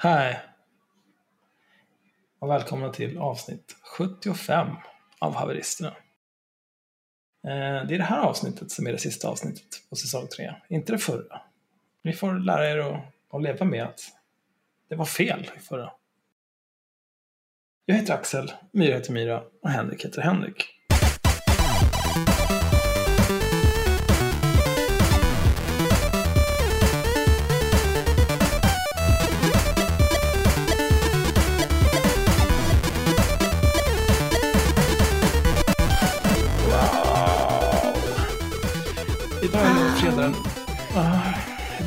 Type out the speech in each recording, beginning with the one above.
Hej! Och välkomna till avsnitt 75 av Haveristerna. Eh, det är det här avsnittet som är det sista avsnittet på säsong 3, inte det förra. Ni får lära er att, att leva med att det var fel i förra. Jag heter Axel, Myra heter Myra och Henrik heter Henrik.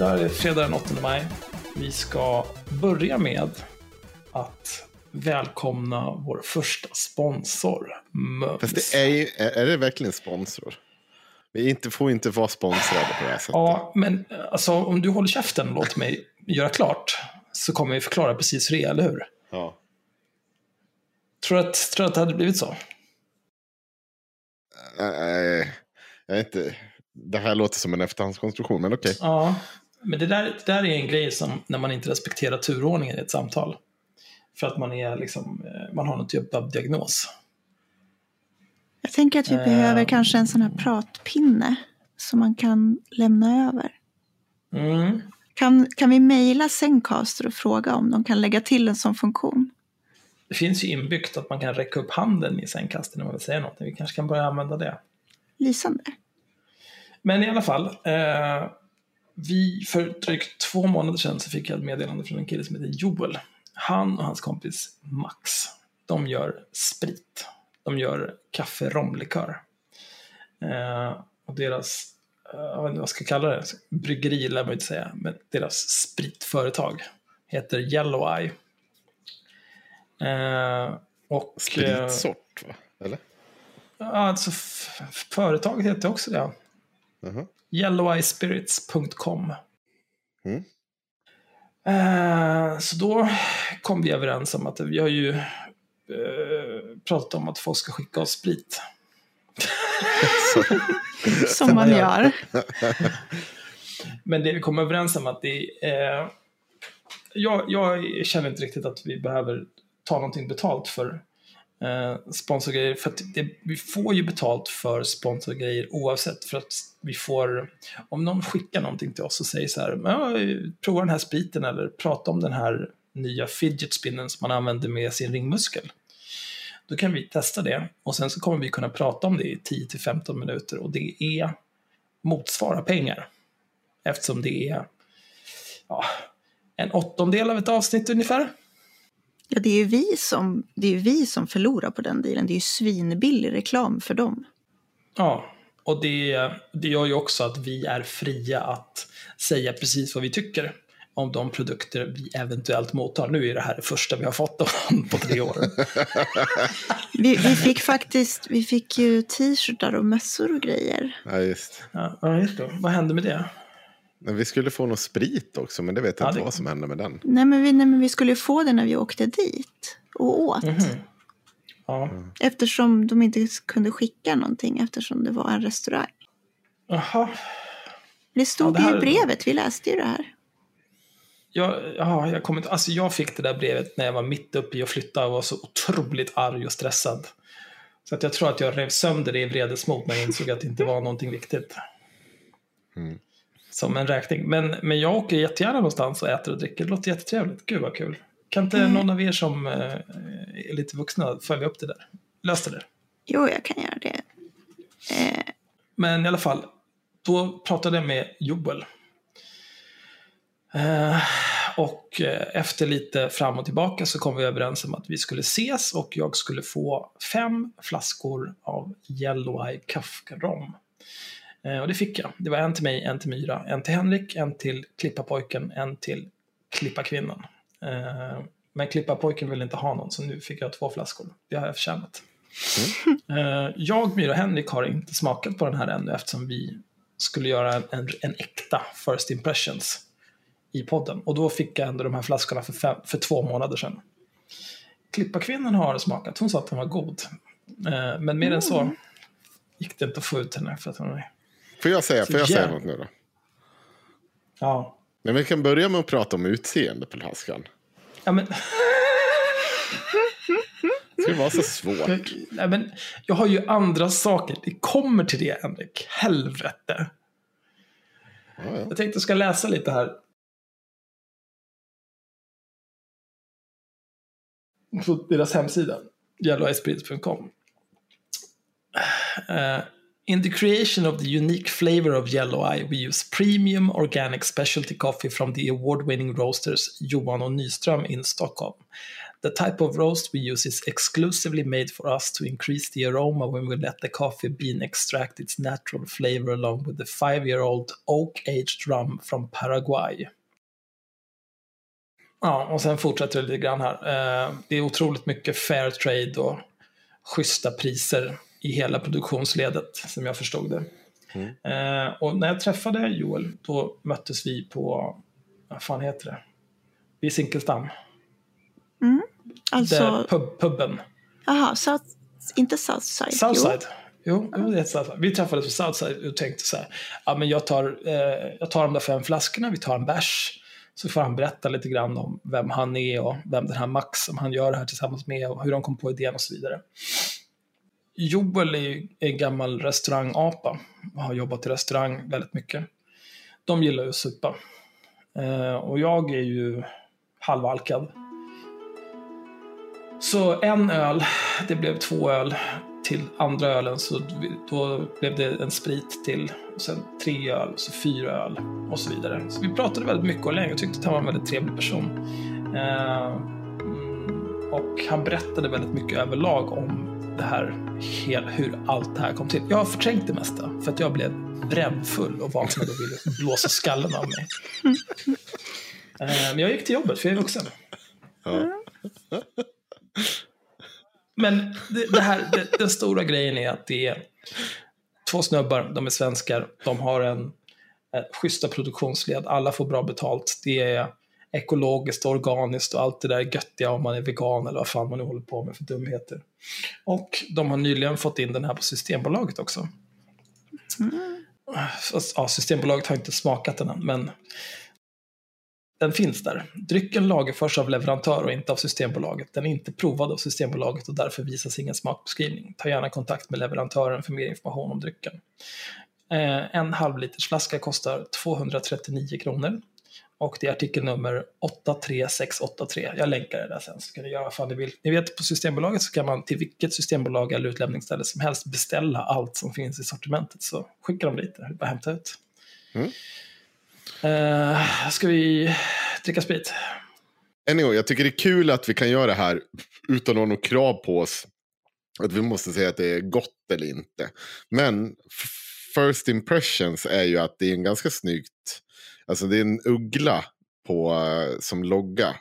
Är det fredag den 8 maj. Vi ska börja med att välkomna vår första sponsor, Mums. Fast det är, ju, är, är det verkligen sponsor? Vi inte, får inte vara sponsrade på det här sättet. Ja, men alltså, om du håller käften och låter mig göra klart så kommer vi förklara precis hur det är, eller hur? Ja. Tror du att, tror att det hade blivit så? Nej, jag vet inte. Det här låter som en efterhandskonstruktion, men okej. Ja, men det där, det där är en grej som när man inte respekterar turordningen i ett samtal. För att man, är liksom, eh, man har någon typ av diagnos. Jag tänker att vi Eh. behöver kanske en sån här pratpinne som man kan lämna över. Mm. Kan, kan vi mejla Zencaster och fråga om de kan lägga till en sån funktion? Det finns ju inbyggt att man kan räcka upp handen i sängkasten när man vill säga något. Vi kanske kan börja använda det. Lysande. Men i alla fall. Eh, vi, för drygt två månader sedan så fick jag ett meddelande från en kille som heter Joel. Han och hans kompis Max, de gör sprit. De gör kaffe-romlikör. Eh, och deras, eh, jag vet inte vad jag ska kalla det, bryggeri lär man inte säga, men deras spritföretag heter Yellow Eye. Eh, och, eh, Spritsort, va? Eller? Ja, alltså företaget heter också det. Jaha. yelloweyespirits.com. Mm. Eh, så då kom vi överens om att vi har ju eh, pratat om att folk ska skicka oss sprit. Som man gör. Men det vi kom överens om att det är... jag, jag känner inte riktigt att vi behöver ta någonting betalt för eh, sponsorgrejer. För att det, vi får ju betalt för sponsorgrejer oavsett. För att vi får, om någon skickar någonting till oss och säger så här, prova den här spriten eller prata om den här nya fidget spinnen som man använder med sin ringmuskel. Då kan vi testa det och sen så kommer vi kunna prata om det i 10-15 minuter och det är motsvarar pengar. Eftersom det är ja, en åttondel av ett avsnitt ungefär. Ja, det är ju vi som, det är vi som förlorar på den dealen. Det är ju svinbillig reklam för dem. Ja, och det, det gör ju också att vi är fria att säga precis vad vi tycker om de produkter vi eventuellt mottar. Nu är det här det första vi har fått av honom på tre år. Vi, vi fick faktiskt, vi fick ju t-shirtar och mössor och grejer. Ja, just. Ja, ja, just det. Vad hände med det? Men vi skulle få någon sprit också, men det vet jag Ja, inte det- vad som hände med den. Nej men, vi, nej, men vi skulle ju få det när vi åkte dit och åt. Mhm. Ja, Eftersom de inte kunde skicka någonting eftersom det var en restaurang. jaha. Det stod Ja, det här- ju i brevet, vi läste ju det här. Jag, ja, jag, kommer inte, alltså jag fick det där brevet när jag var mitt uppe i att flytta och var så otroligt arg och stressad. Så att jag tror att jag rev sönder det i vredesmod när jag insåg att det inte var någonting viktigt. Mm. Som en räkning. Men, men jag åker jättegärna någonstans och äter och dricker. Det låter jättetrevligt. Gud vad kul. Kan inte Mm. någon av er som eh, är lite vuxna följa upp det där? Lös det. Jo, jag kan göra det. Eh, Men i alla fall, då pratade jag med Joel. Eh, och eh, efter lite fram och tillbaka så kom vi överens om att vi skulle ses och jag skulle få fem flaskor av Yellow Eye Kafka-rom. Eh, och det fick jag. Det var en till mig, en till Myra, en till Henrik, en till Klippapojken, en till Klippakvinnan. Eh, men Klippapojken ville inte ha någon så nu fick jag två flaskor. Det har jag förtjänat. Eh, Jag, Myra och Henrik har inte smakat på den här ännu eftersom vi skulle göra en, en, en äkta first impressions i podden. Och då fick jag ändå de här flaskorna för, fem, för två månader sedan. Klipparkvinnan har smakat, hon sa att den var god. Eh, Men mer än så gick det inte att få ut henne. För att hon är... Får jag säga, får jag säga något nu då? Ja, Men vi kan börja med att prata om utseende på flaskan. Ja, men, Ska det vara så svårt? nej, men, jag har ju andra saker. Det kommer till det, Henrik. Helvete. Ja, ja. Jag tänkte jag ska läsa lite här. På deras hemsida. yellowiceprins.com. Uh, in the creation of the unique flavor of yellow eye we use premium organic specialty coffee from the award-winning roasters Johan och Nyström in Stockholm. The type of roast we use is exclusively made for us to increase the aroma when we let the coffee bean extract its natural flavor along with the five-year-old oak-aged rum from Paraguay. Ja, och sen fortsätter det lite grann här. Eh, Det är otroligt mycket fair trade och schyssta priser i hela produktionsledet, som jag förstod det. Eh, Och när jag träffade Joel, då möttes vi på, vad fan heter det? Vid Zinkelsdamm. Alltså, Där pub, puben. jaha, South, inte Southside. Southside. Jo, jo det heter. Vi träffades på Southside och tänkte så här, ja men jag tar, eh, jag tar de där fem flaskorna, vi tar en bärs. Så får han berätta lite grann om vem han är och vem den här Max som han gör det här tillsammans med och hur de kom på idén och så vidare. Joel är är en gammal restaurangapa och har jobbat i restaurang väldigt mycket. De gillar ju att supa. Eh, och jag är ju halvalkad. Så en öl, det blev två öl. Till andra ölen så då blev det en sprit till. Och sen tre öl, så fyra öl och så vidare. Så vi pratade väldigt mycket och länge. Jag tyckte att han var en väldigt trevlig person. Eh, mm, och han berättade väldigt mycket överlag om det här, hur allt det här kom till. Jag har förträngt det mesta för att jag blev brännfull och vaknade och ville blåsa skallen av mig. Eh, men jag gick till jobbet för jag är vuxen. Ja. Men det, det här, det, den stora grejen är att det är två snubbar, de är svenskar, de har en eh, schyssta produktionsled, alla får bra betalt, det är ekologiskt och organiskt och allt det där göttiga om man är vegan eller vad fan man nu håller på med för dumheter. Och de har nyligen fått in den här på Systembolaget också. Fast, ja, Systembolaget har inte smakat den än, men den finns där. Drycken lagerförs av leverantör och inte av Systembolaget. Den är inte provad av Systembolaget och därför visas ingen smakbeskrivning. Ta gärna kontakt med leverantören för mer information om drycken. Eh, en halvliters flaska kostar 239 kronor. Och det är artikelnummer 83683. Jag länkar det där sen så kan ni göra vad fan ni vill. Ni vet på Systembolaget så kan man till vilket systembolag eller utlämningsställe som helst beställa allt som finns i sortimentet. Så skickar de dit det. Bara hämta ut. Mm. Eh, ska vi dricka sprit? Anyway, jag tycker det är kul att vi kan göra det här utan att ha något krav på oss. Att vi måste säga att det är gott eller inte. Men first impressions är ju att det är en ganska snyggt. Alltså det är en uggla på, eh, som logga.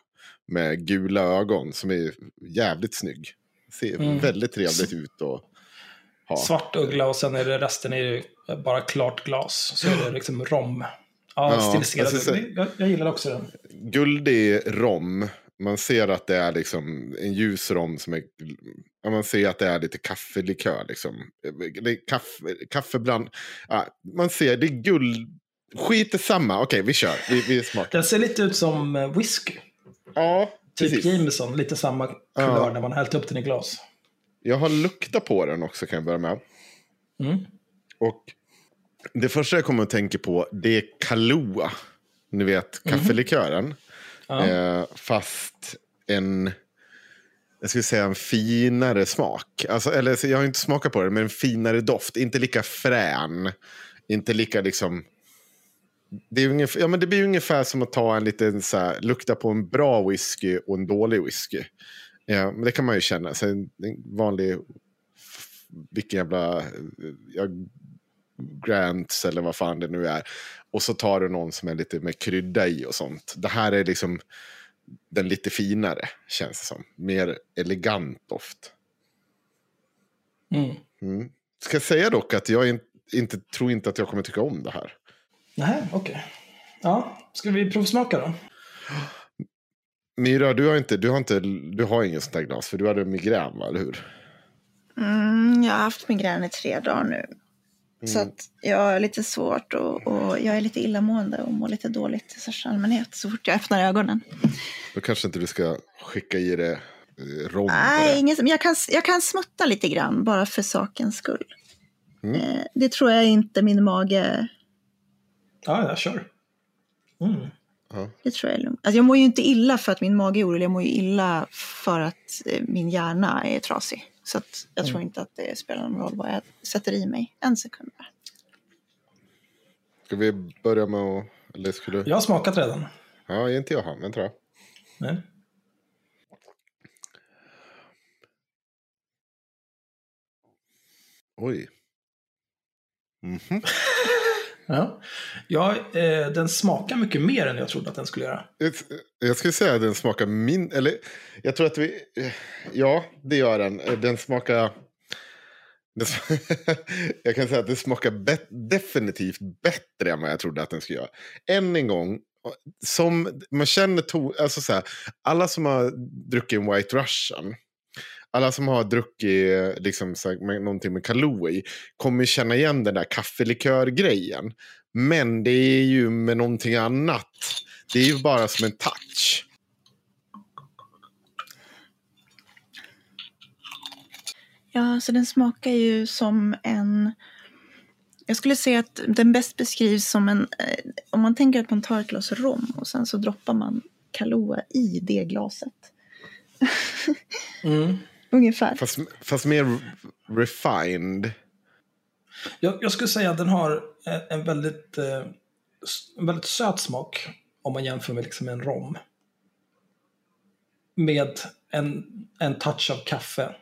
Med gula ögon som är jävligt snygg. Ser Mm. väldigt trevligt ut att ha. Svart uggla och sen är det resten är bara klart glas. Så är det liksom rom. Ja, Ja, stiliserad. alltså, så- jag, jag gillar också den. guldig rom. Man ser att det är liksom en ljus rom som är... Man ser att det är lite kaffelikör. Liksom. Det är kaffe, kaffebland. Ja, man ser, det är guld. Skit samma. Okej, vi kör. Vi, vi är smarta. Den ser lite ut som eh, whisky. Ja, Typ precis. Jameson, lite samma kulör när man hällt upp den i glas. Jag har luktat på den också kan jag börja med. Mm. Och det första jag kommer att tänka på det är Kahlua. Ni vet kaffelikören. Ja. Eh, fast en, jag skulle säga en finare smak. Alltså, eller jag har inte smakat på det, men en finare doft. Inte lika frän. Inte lika liksom... Det, är ungefär, ja, men det blir ungefär som att ta en liten, så här, lukta på en bra whisky och en dålig whisky. Ja, men det kan man ju känna. Så en, en vanlig, vilken jävla, ja, Grants eller vad fan det nu är. Och så tar du någon som är lite mer krydda i och sånt. Det här är liksom den lite finare, känns det som. Mer elegant doft. Mm. Mm. Ska jag säga dock att jag in, inte, tror inte att jag kommer tycka om det här. Nej, okej. Ja, ska vi provsmaka då? Myra, du har, inte, du har, inte, du har ingen sånt här glas, för du hade migrän, va? eller hur? Mm, jag har haft migrän i tre dagar nu. Så att jag har lite svårt och, och jag är lite illamående och mår lite dåligt i största allmänhet så fort jag öppnar ögonen. Då kanske inte du ska skicka i det eh, rom. på Nej, det. ingen, som- jag, kan, jag kan smutta lite grann bara för sakens skull. Mm. Eh, det tror jag inte min mage... Ja, jag kör. Mm. Det tror jag är lugnt. Alltså jag mår ju inte illa för att min mage är orolig. Jag mår ju illa för att eh, min hjärna är trasig. Så att jag tror inte att det spelar någon roll vad jag sätter i mig. En sekund bara. Ska vi börja med att... Eller skulle... Jag har smakat redan. Ja, är inte jag han? Vänta då. Nej. Oj. Mhm. Ja. Ja, eh, den smakar mycket mer än jag trodde att den skulle göra. Eh, eh, jag skulle säga att den smakar min... Eller, jag tror att vi... Eh, ja, det gör den. Den smakar... Den sm- jag kan säga att den smakar bet- definitivt bättre än vad jag trodde att den skulle göra. Än en gång, som man känner... To- alltså så här, alla som har druckit en White Russian, alla som har druckit liksom, så här, med, någonting med Kahlua i, kommer känna igen den där kaffelikör-grejen. Men det är ju med någonting annat. Det är ju bara som en touch. Ja, så den smakar ju som en... Jag skulle säga att den bäst beskrivs som en... Eh, om man tänker att man tar ett glas rom och sen så droppar man Kahlua i det glaset. Mm. Ungefär. Fast, fast mer refined. Jag, jag skulle säga att den har en, en, väldigt, eh, en väldigt söt smak om man jämför med liksom en rom. Med en, en touch av kaffe.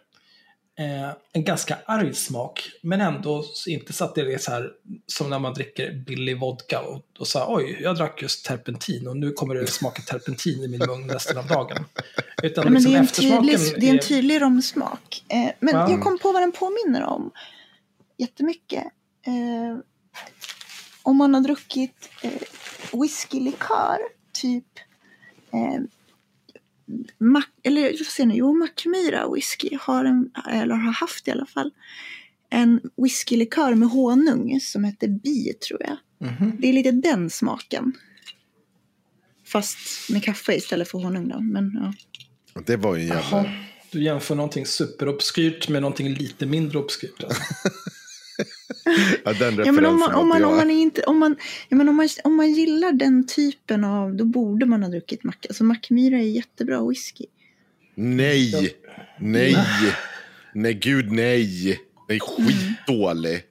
Eh, en ganska arg smak, men ändå inte så att det är så här som när man dricker billig vodka och, och här, oj, jag drack just terpentin och nu kommer det smaka terpentin i min mun resten av dagen. Utan Ja, men liksom det, är en eftersmaken tydlig, det är en tydlig romsmak. Eh, men Ja. jag kom på vad den påminner om. Jättemycket. Eh, om man har druckit eh, whiskylikör, typ eh, Mac, eller vad säger nu, jo, Mackmyra whisky har, en, eller har haft i alla fall en whiskylikör med honung som heter Bi, tror jag. Mhm. Det är lite den smaken. Fast med kaffe istället för honung då. Men, ja. Det var ju en jävla... Du jämför någonting superobskyrt med någonting lite mindre obskyrt. Alltså. Ja, den Ja, men om man, om man, om man, är inte, om man, ja, men om man, om man gillar den typen av, då borde man ha druckit Mac. Alltså Mackmyra är jättebra whisky. Nej! Nej! Nej, gud nej! Den är skitdålig.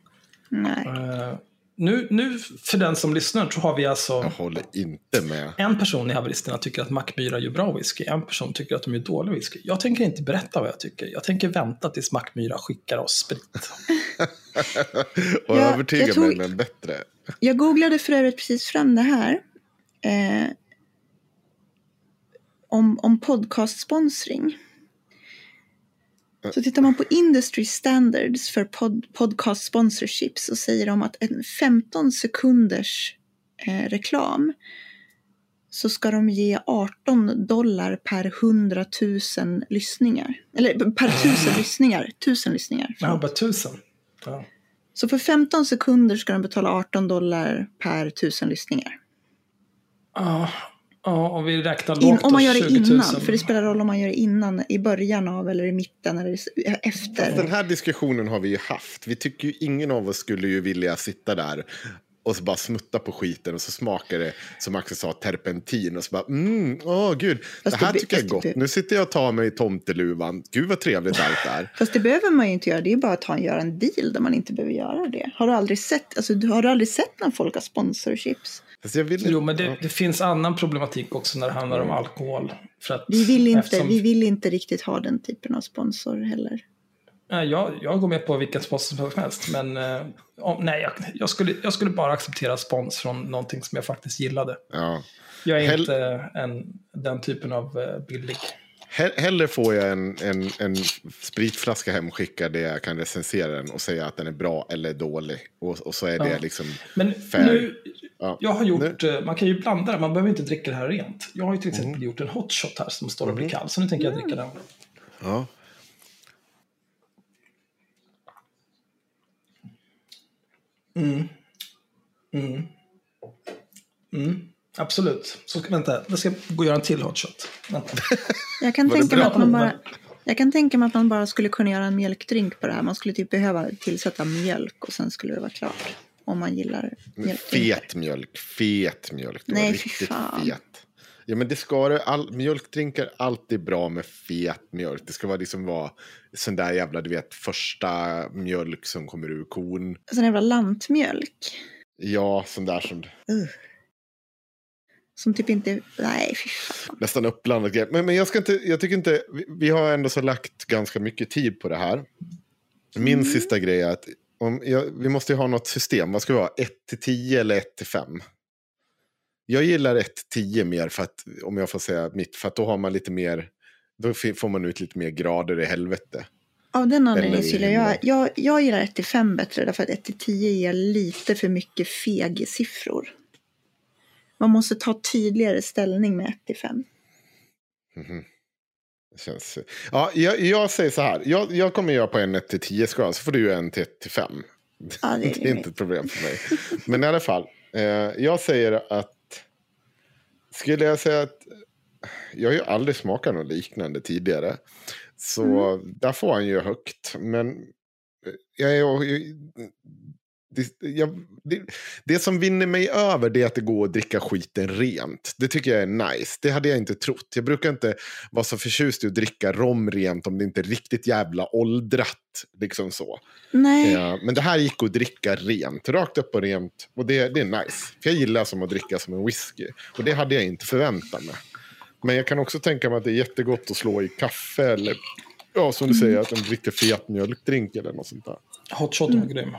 Nej. Nu, nu, för den som lyssnar, så har vi alltså Jag håller inte med. en person i haveristerna tycker att Mackmyra gör bra whisky, en person tycker att de gör dålig whisky. Jag tänker inte berätta vad jag tycker. Jag tänker vänta tills Mackmyra skickar oss sprit. Och övertyga jag tror- mig med en bättre. Jag googlade för övrigt precis fram det här. Eh, om, om podcastsponsring. Så tittar man på Industry Standards för pod, podcast sponsorship så säger de att en 15 sekunders eh, reklam så ska de ge 18 dollar per 100 000 lyssningar. Eller per tusen lyssningar. Tusen lyssningar. Ja, bara tusen. Ja. Så för 15 sekunder ska de betala 18 dollar per tusen lyssningar. Ja, ja, om vi räknar lågt In, om man gör det 20 000. innan, för det spelar roll om man gör det innan, i början av eller i mitten eller efter. Den här diskussionen har vi ju haft. Vi tycker ju ingen av oss skulle ju vilja sitta där och så bara smutta på skiten och så smakar det, som Axel sa, terpentin och så bara mm, åh gud, Fast det här det- tycker jag är fast gott. Nu sitter jag och tar mig tomteluvan. Gud vad trevligt allt är. Fast det behöver man ju inte göra, det är bara att ta en, göra en deal där man inte behöver göra det. Har du aldrig sett, alltså, du- har du aldrig sett när folk har sponsorships? Vill Jo, men det, det finns annan problematik också när det handlar om alkohol. För att, Vi vill, inte, eftersom- vi vill inte riktigt ha den typen av sponsor heller. Jag, jag går med på vilken sponsor som helst, men eh, om, nej, jag, jag, skulle, jag skulle bara acceptera spons från någonting som jag faktiskt gillade. Ja. Jag är Hell- inte en, den typen av eh, billig. He- Hellre får jag en, en, en spritflaska hemskickad där jag kan recensera den och säga att den är bra eller dålig. Och, och så är det Ja. liksom... Men Fair. nu, Ja. jag har gjort, eh, man kan ju blanda det, man behöver inte dricka det här rent. Jag har ju till exempel gjort en hot shot här som står och blir kall, så nu tänker jag dricka den. Ja. Absolut. Så ska, vänta, jag ska gå och göra en till hotshot. Vänta. Jag kan, tänka mig att man bara, jag kan tänka mig att man bara skulle kunna göra en mjölkdrink på det här. Man skulle typ behöva tillsätta mjölk och sen skulle det vara klart. Om man gillar mjölkdrinkar. Fet mjölk, fet mjölk. Det var Nej, riktigt fan. fet. Ja, men det ska det. All, mjölkdrinkar alltid bra med fet mjölk. Det ska vara liksom vara sån där jävla, du vet, första mjölk som kommer ur kon. Sån jävla lantmjölk. Ja, sån där som Uh. Som typ inte... Nej, fy fan. nästan uppblandat grej. Men, men jag, ska inte, jag tycker inte, vi, vi har ändå så lagt ganska mycket tid på det här. Min Mm. sista grej är att om jag, vi måste ju ha något system. Vad ska vi ha? 1 till 10 eller 1 till 5? Jag gillar 1 till 10 mer för att, om jag får säga mitt, för att då har man lite mer, då får man ut lite mer grader i helvete. Av den anledningen gillar jag, jag, jag gillar 1 till 5 bättre därför att 1 till 10 ger lite för mycket feg siffror. Man måste ta tydligare ställning med 1 till 5. Mhm. Det känns, ja, jag, jag säger så här, jag, jag kommer göra på en 1 till 10 skala, så får du göra en till 1 till 5. Ja, det är det är inte ett problem för mig. Men i alla fall, eh, jag säger att... Skulle jag säga att... Jag har ju aldrig smakat något liknande tidigare. Så Mm. där får han ju högt. Men eh, jag är... Jag, det, jag, det, det som vinner mig över det är att det går att dricka skiten rent. Det tycker jag är nice. Det hade jag inte trott. Jag brukar inte vara så förtjust i att dricka rom rent om det inte är riktigt jävla åldrat. Liksom så. Nej, Ja, men det här gick att dricka rent, rakt upp och rent. Och det, det är nice. För jag gillar som att dricka som en whisky. Och det hade jag inte förväntat mig. Men jag kan också tänka mig att det är jättegott att slå i kaffe eller ja, som du säger, att en riktigt fet mjölkdrink eller något sånt där. Hotshoten var grym.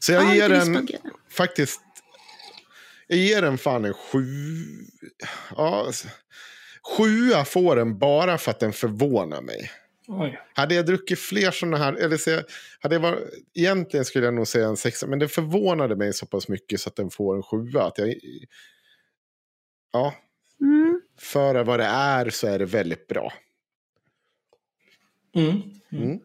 Så jag Ja, ger den faktiskt, jag ger den fan en sju. Ja, alltså, sjua får den bara för att den förvånar mig. Oj. Hade jag druckit fler sådana här, eller så, hade jag varit, egentligen skulle jag nog säga en sexa, men det förvånade mig så pass mycket så att den får en sjua. Att jag, ja, Mm. för vad det är så är det väldigt bra. Mm. Mm.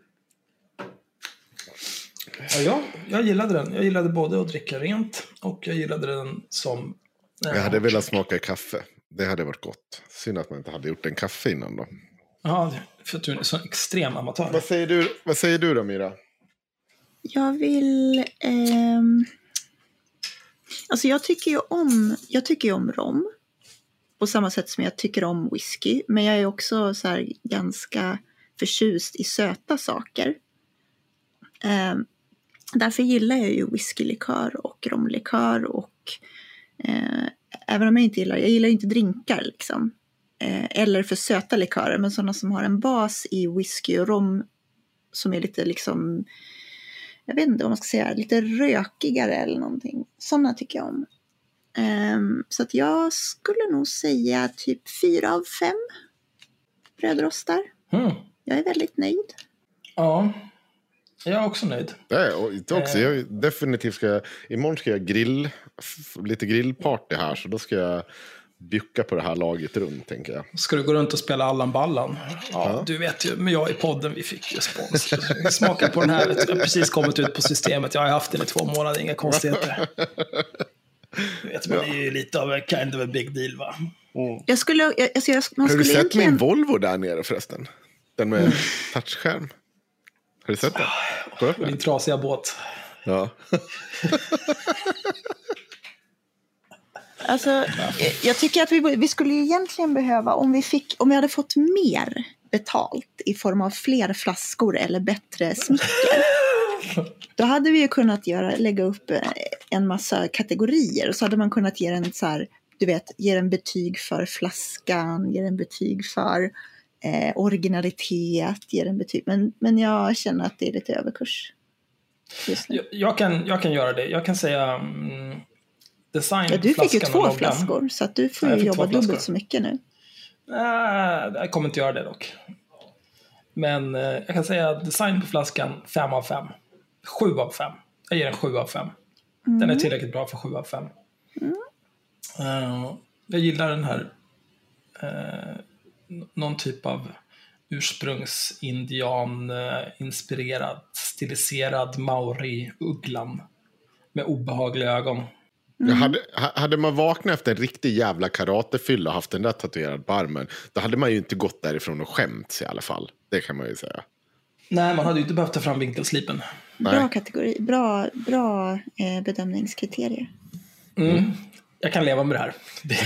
Ja, jag, jag gillade den. Jag gillade både att dricka rent och jag gillade den som... eh, Jag hade velat smaka kaffe. Det hade varit gott. Synd att man inte hade gjort en kaffe innan då. Ja, för att du är en sån extrem amatör. Vad säger du, vad säger du då Mira? Jag vill... ehm, Alltså jag tycker ju om, jag tycker om rom. På samma sätt som jag tycker om whisky. Men jag är också så här ganska förtjust i söta saker. Ehm, därför gillar jag ju whiskylikör och romlikör och eh, även om jag inte gillar, jag gillar ju inte drinkar liksom. Eh, eller för söta likörer, men sådana som har en bas i whisky och rom som är lite liksom jag vet inte vad man ska säga, lite rökigare eller någonting. Sådana tycker jag om. Ehm, så att jag skulle nog säga typ fyra av fem brödrostar. Mm. Jag är väldigt nöjd. Ja, jag är också nöjd. Det är och inte också. Eh. Jag, definitivt ska jag, imorgon ska jag grill, lite grillparty här. Så då ska jag bjucka på det här laget runt tänker jag. Ska du gå runt och spela Allan Ballan? Ja, Ja. du vet ju, men jag i podden, vi fick ju spons. Vi smakar på den här, vet du, jag har precis kommit ut på systemet. Jag har haft den i två månader, inga konstigheter. Du vet, man är ju lite av en kind of a big deal va? Jag skulle, jag, alltså jag, man Har du skulle sett min egentligen... Volvo där nere förresten? Den med touchskärm. Har du sett den? Den. trasiga båt. Ja. Alltså, jag- jag tycker att vi, vi skulle egentligen behöva, om vi, fick, om vi hade fått mer betalt i form av fler flaskor eller bättre smicker. Då hade vi ju kunnat göra, lägga upp eh, en massa kategorier och så hade man kunnat ge den så här, du vet, ge den betyg för flaskan, ge den betyg för eh, originalitet, ge den betyg. Men, men jag känner att det är lite överkurs. Jag, jag, kan, jag kan göra det. Jag kan säga mm, design Ja, du fick ju två flaskor så att du får Ja, ju jobba dubbelt så mycket nu. Nej, jag kommer inte göra det dock. Men eh, jag kan säga design på flaskan 5 av 5. 7 av 5. Jag ger den 7 av 5. Den är tillräckligt bra för 7 av 5. Eh, jag gillar den här eh, n- någon typ av ursprungsindian eh, inspirerad stiliserad maori-ugglan med obehagliga ögon. Jag hade, ha- hade man vaknat efter en riktig jävla karatefylla och haft den där tatuerad på armen, då hade man ju inte gått därifrån och skämts i alla fall. Det kan man ju säga. Nej, man hade ju inte behövt ta fram vinkelslipen. Bra Nej. kategori, bra, bra eh, bedömningskriterier. Mm. Jag kan leva med det här.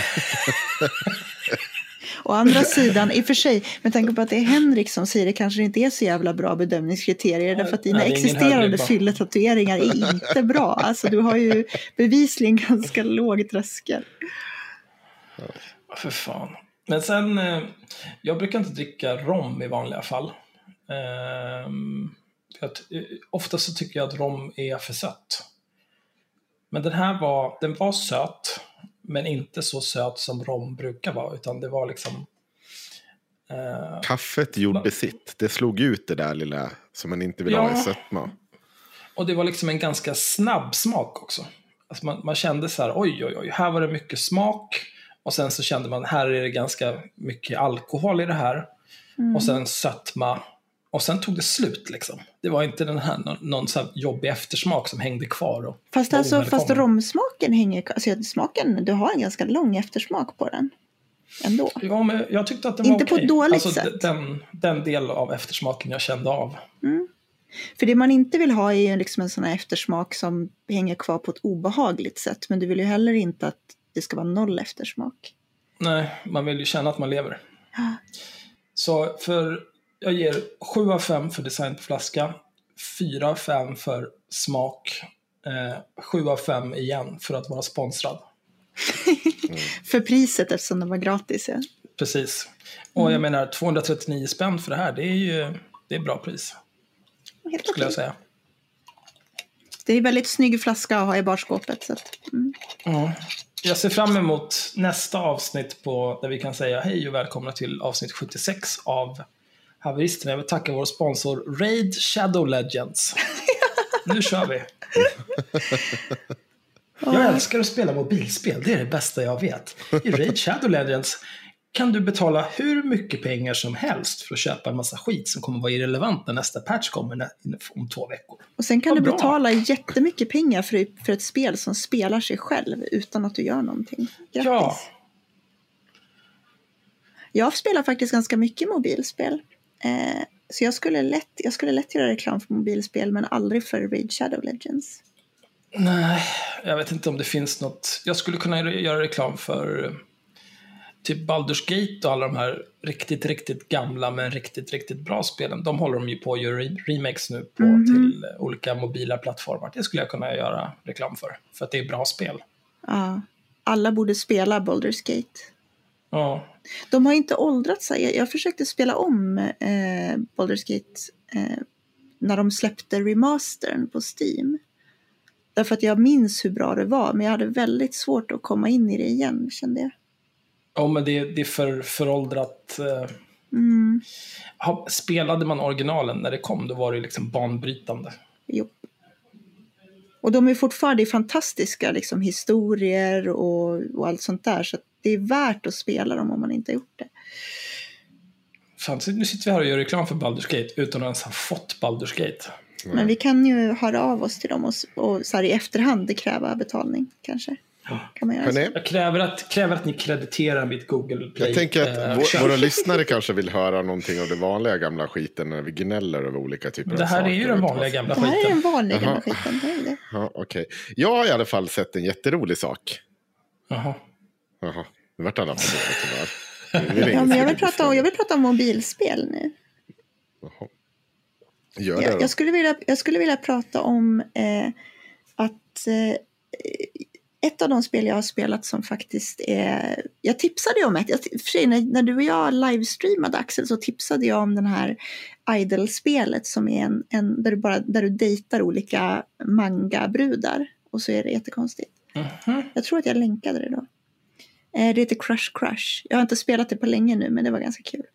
Å andra sidan, i och för sig, med tanke på att det är Henrik som säger det kanske det inte är så jävla bra bedömningskriterier. därför att dina Nej, existerande fylletatueringar är inte bra. Alltså du har ju bevisligen ganska låg tröskel. för fan. Men sen, eh, jag brukar inte dricka rom i vanliga fall. Ehm, eh, ofta så tycker jag att rom är för sött. Men den här var, den var söt, men inte så söt som rom brukar vara, utan det var liksom... eh, Kaffet gjorde sitt. Det slog ut det där lilla som man inte vill Ja. ha i sötma. Och det var liksom en ganska snabb smak också. Alltså man, man kände så här, oj, oj, oj, här var det mycket smak. Och sen så kände man, här är det ganska mycket alkohol i det här. Och sen sötma. Och sen tog det slut liksom. Det var inte den här, någon, någon så här jobbig eftersmak som hängde kvar. Och Fast, alltså, fast romsmaken hänger. Alltså, smaken, du har en ganska lång eftersmak på den. Ändå. Ja, men jag tyckte att den Inte var på ett dåligt alltså, sätt. Den, den del av eftersmaken jag kände av. För det man inte vill ha är ju liksom en sån här eftersmak som hänger kvar på ett obehagligt sätt. Men du vill ju heller inte att det ska vara noll eftersmak. Nej, man vill ju känna att man lever. Så för, jag ger 7 av 5 för design på flaska, 4 av 5 för smak, eh, 7 av 5 igen för att vara sponsrad. För priset eftersom den var gratis. Ja. Precis. Och jag menar 239 spänn för det här, det är ju det är bra pris, Helt skulle jag säga. Det är en väldigt snygg flaska att ha i barskåpet. Så att, mm. Ja. Jag ser fram emot nästa avsnitt på, där vi kan säga hej och välkomna till avsnitt 76 av Haveristerna. Jag vill tacka vår sponsor Raid Shadow Legends. nu kör vi! Jag älskar att spela mobilspel, det är det bästa jag vet. I Raid Shadow Legends kan du betala hur mycket pengar som helst för att köpa en massa skit som kommer vara irrelevant när nästa patch kommer om två veckor. Och sen kan Vad du bra. betala jättemycket pengar för, för ett spel som spelar sig själv utan att du gör någonting. Grattis! Ja, Jag spelar faktiskt ganska mycket mobilspel. Eh, så jag skulle, lätt, jag skulle lätt göra reklam för mobilspel men aldrig för Raid Shadow Legends. Nej, jag vet inte om det finns något. Jag skulle kunna göra reklam för eh, typ Baldur's Gate och alla de här riktigt, riktigt gamla men riktigt, riktigt bra spelen. De håller de ju på att göra re- remakes nu på till eh, olika mobila plattformar. Det skulle jag kunna göra reklam för, för att det är bra spel. Ja, alla borde spela Baldur's Gate. Ja, De har inte åldrats. Jag, jag försökte spela om eh, Baldur's Gate eh, när de släppte remastern på Steam. Därför att jag minns hur bra det var, men jag hade väldigt svårt att komma in i det igen, kände jag. ja men det, det är för föråldrat. eh, Mm, Spelade man originalen när det kom, då var det liksom banbrytande. jo. Och de är fortfarande fantastiska liksom, historier och, och allt sånt där, så det är värt att spela dem om man inte har gjort det. Fan, nu sitter vi här och gör reklam för Baldur's Gate utan att ens ha fått Baldur's Gate. Men vi kan ju höra av oss till dem och, och så här i efterhand kräva betalning, kanske. Kan man göra Jag kräver att, kräver att ni krediterar mitt Google Play. jag tänker att eh, vå- köp. våra lyssnare kanske vill höra någonting av det vanliga gamla skiten när vi gnäller över olika typer av Det här saker. är ju den vanliga gamla Det här är den skiten. vanliga gamla skiten. Det är det. Ja, okej. Jag har i alla fall sett en jätterolig sak. Jaha. Jaha, nu vart alla på det tyvärr. Ja, men jag, vill prata om, jag vill prata om mobilspel nu. Jaha. Gör det Jag, jag, skulle, vilja, jag skulle vilja prata om eh, att eh, ett av de spel jag har spelat som faktiskt är... Jag tipsade om ett. Jag, för sig, när, när du och jag livestreamade Axel så tipsade jag om den här Idol-spelet som är en, en där, du bara, där du dejtar olika manga-brudar. Och så är det jättekonstigt. Mhm. Jag tror att jag länkade det då. Eh, det heter Crush Crush. Jag har inte spelat det på länge nu men det var ganska kul.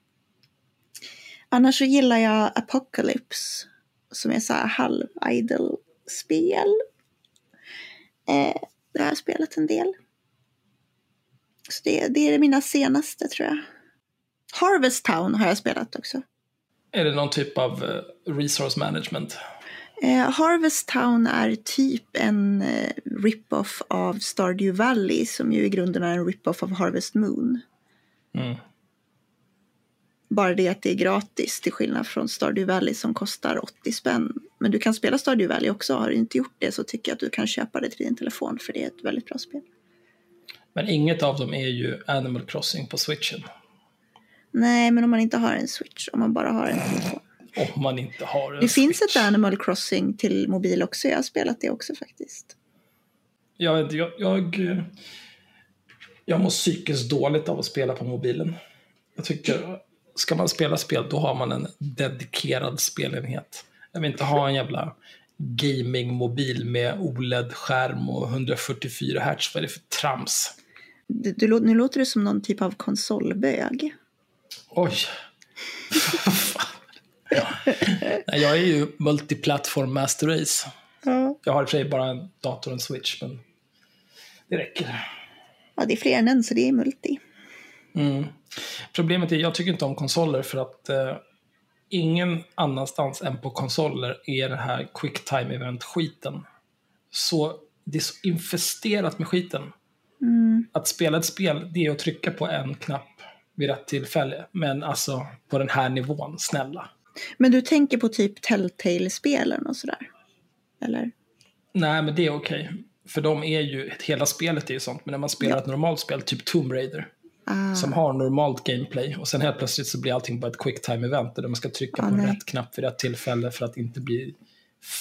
Annars så gillar jag Apocalypse. Som är så här halv-idle-spel. Eh, det har jag spelat en del. Så det, det är mina senaste tror jag. Harvest Town har jag spelat också. Är det någon typ av eh, resource management? Eh, Harvest Town är typ en eh, rip-off av Stardew Valley som ju i grunden är en rip-off av Harvest Moon. Mm. Bara det att det är gratis till skillnad från Stardew Valley som kostar 80 spänn. Men du kan spela Stardew Valley också. Har du inte gjort det så tycker jag att du kan köpa det till din telefon för det är ett väldigt bra spel. Men inget av dem är ju Animal Crossing på switchen. Nej, men om man inte har en Switch, om man bara har en telefon. Om man inte har en Det finns switch. ett Animal Crossing till mobil också. Jag har spelat det också faktiskt. Jag, jag, jag, eh, jag mår psykiskt dåligt av att spela på mobilen. Jag tycker, ska man spela spel, då har man en dedikerad spelenhet. Jag vill inte ha en jävla gaming-mobil med OLED-skärm och 144 Hz. Vad är det för trams? Du, du, nu låter du som någon typ av konsolbög. Oj. Nej, jag är ju multiplattform master race. Ja. Jag har i och för sig bara en dator och en switch, men det räcker. ja, det är fler än en så det är multi. Mm. Problemet är, jag tycker inte om konsoler för att eh, ingen annanstans än på konsoler är det här quick time event-skiten. Så det är så infesterat med skiten. Mm. Att spela ett spel, det är att trycka på en knapp vid rätt tillfälle. Men alltså, på den här nivån, snälla. Men du tänker på typ Telltale-spelen och sådär? Eller? Nej, men det är okej. För de är ju, hela spelet är ju sånt. Men när man spelar Ja. ett normalt spel, typ Tomb Raider, Ah, som har normalt gameplay och sen helt plötsligt så blir allting bara ett quick time event där man ska trycka Ah, på nej. rätt knapp vid rätt tillfälle för att inte bli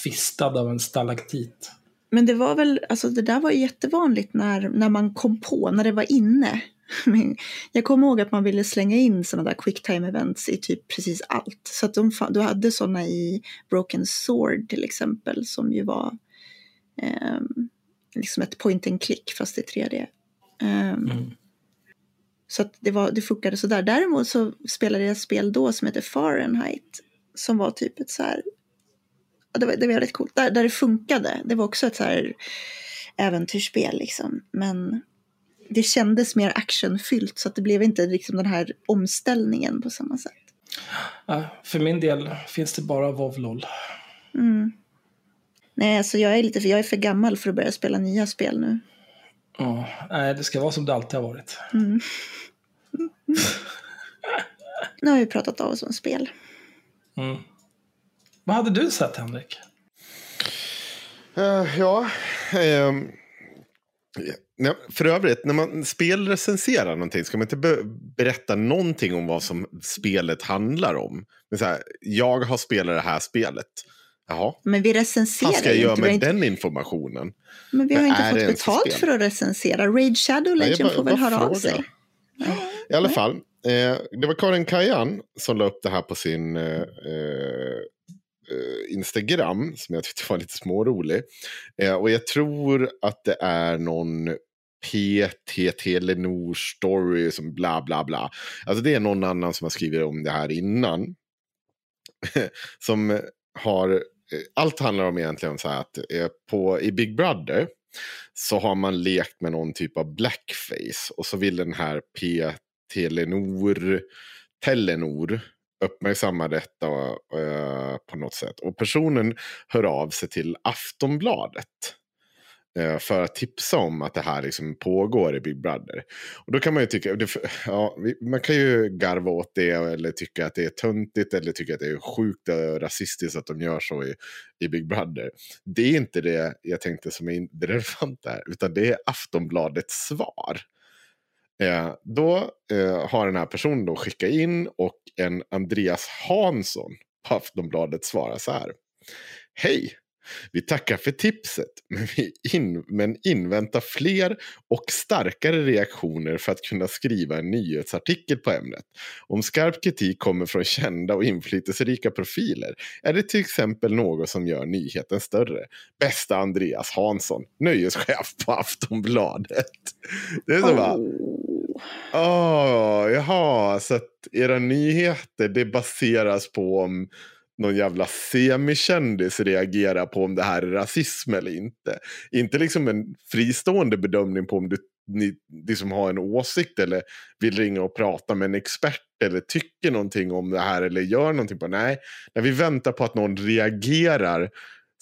fistad av en stalaktit. Men det var väl, alltså det där var jättevanligt när, när man kom på, när det var inne. Men Jag kommer ihåg att man ville slänga in sådana där quick time events i typ precis allt. Så att de, du hade sådana i Broken Sword till exempel som ju var ehm, liksom ett point and click fast i 3D. Ehm, Mm. Så att det, var, det funkade sådär. Däremot så spelade jag ett spel då som heter Fahrenheit. Som var typ ett så här... Det var, det var väldigt coolt. Där, där det funkade. Det var också ett så här äventyrsspel liksom. Men det kändes mer actionfyllt. Så att det blev inte liksom den här omställningen på samma sätt. Ja, för min del finns det bara WoW LOL. Mm. Nej, alltså jag är lite för, jag är för gammal för att börja spela nya spel nu. Ja, nej, det ska vara som det alltid har varit. Mm. nu har vi pratat av oss om spel. Mm. Vad hade du sett, Henrik? Eh, ja. ehm, ja, för övrigt, när man spelrecenserar någonting ska man inte be berätta någonting om vad som spelet handlar om. Men så här, jag har spelat det här spelet. Jaha, Men vi vad recenserar ska jag göra inte. Med inte den informationen? Men vi har Men inte fått betalt för att recensera. Raid Shadow Legend bara- får väl höra av frågar. sig. I alla fall, eh, det var Karin Kajan som la upp det här på sin eh, eh, Instagram, som jag tyckte var lite smårolig. Eh, och jag tror att det är någon PT Telenor story som bla bla bla. Alltså det är någon annan som har skrivit om det här innan. som har, eh, allt handlar om egentligen så här att eh, på, i Big Brother så har man lekt med någon typ av blackface. Och så vill den här P. Telenor, Telenor uppmärksamma detta uh, på något sätt. Och personen hör av sig till Aftonbladet. Eh, för att tipsa om att det här liksom pågår i Big Brother. Och då kan man ju tycka, ja, man kan ju garva åt det eller tycka att det är töntigt eller tycka att det är sjukt och rasistiskt att de gör så i, i Big Brother. Det är inte det jag tänkte som är in- det relevanta här, utan det är Aftonbladets svar. Eh, då eh, har den här personen då skickat in och en Andreas Hansson på Aftonbladet svarar så här. Hej! Vi tackar för tipset, men, vi in, men inväntar fler och starkare reaktioner för att kunna skriva en nyhetsartikel på ämnet. Om skarp kritik kommer från kända och inflytelserika profiler är det till exempel något som gör nyheten större. Bästa Andreas Hansson, nöjeschef på Aftonbladet. Det är så bara, Oh. Jaha, så att era nyheter det baseras på om någon jävla semikändis reagerar på om det här är rasism eller inte. Inte liksom en fristående bedömning på om du ni, liksom har en åsikt eller vill ringa och prata med en expert eller tycker någonting om det här eller gör någonting på Nej, när vi väntar på att någon reagerar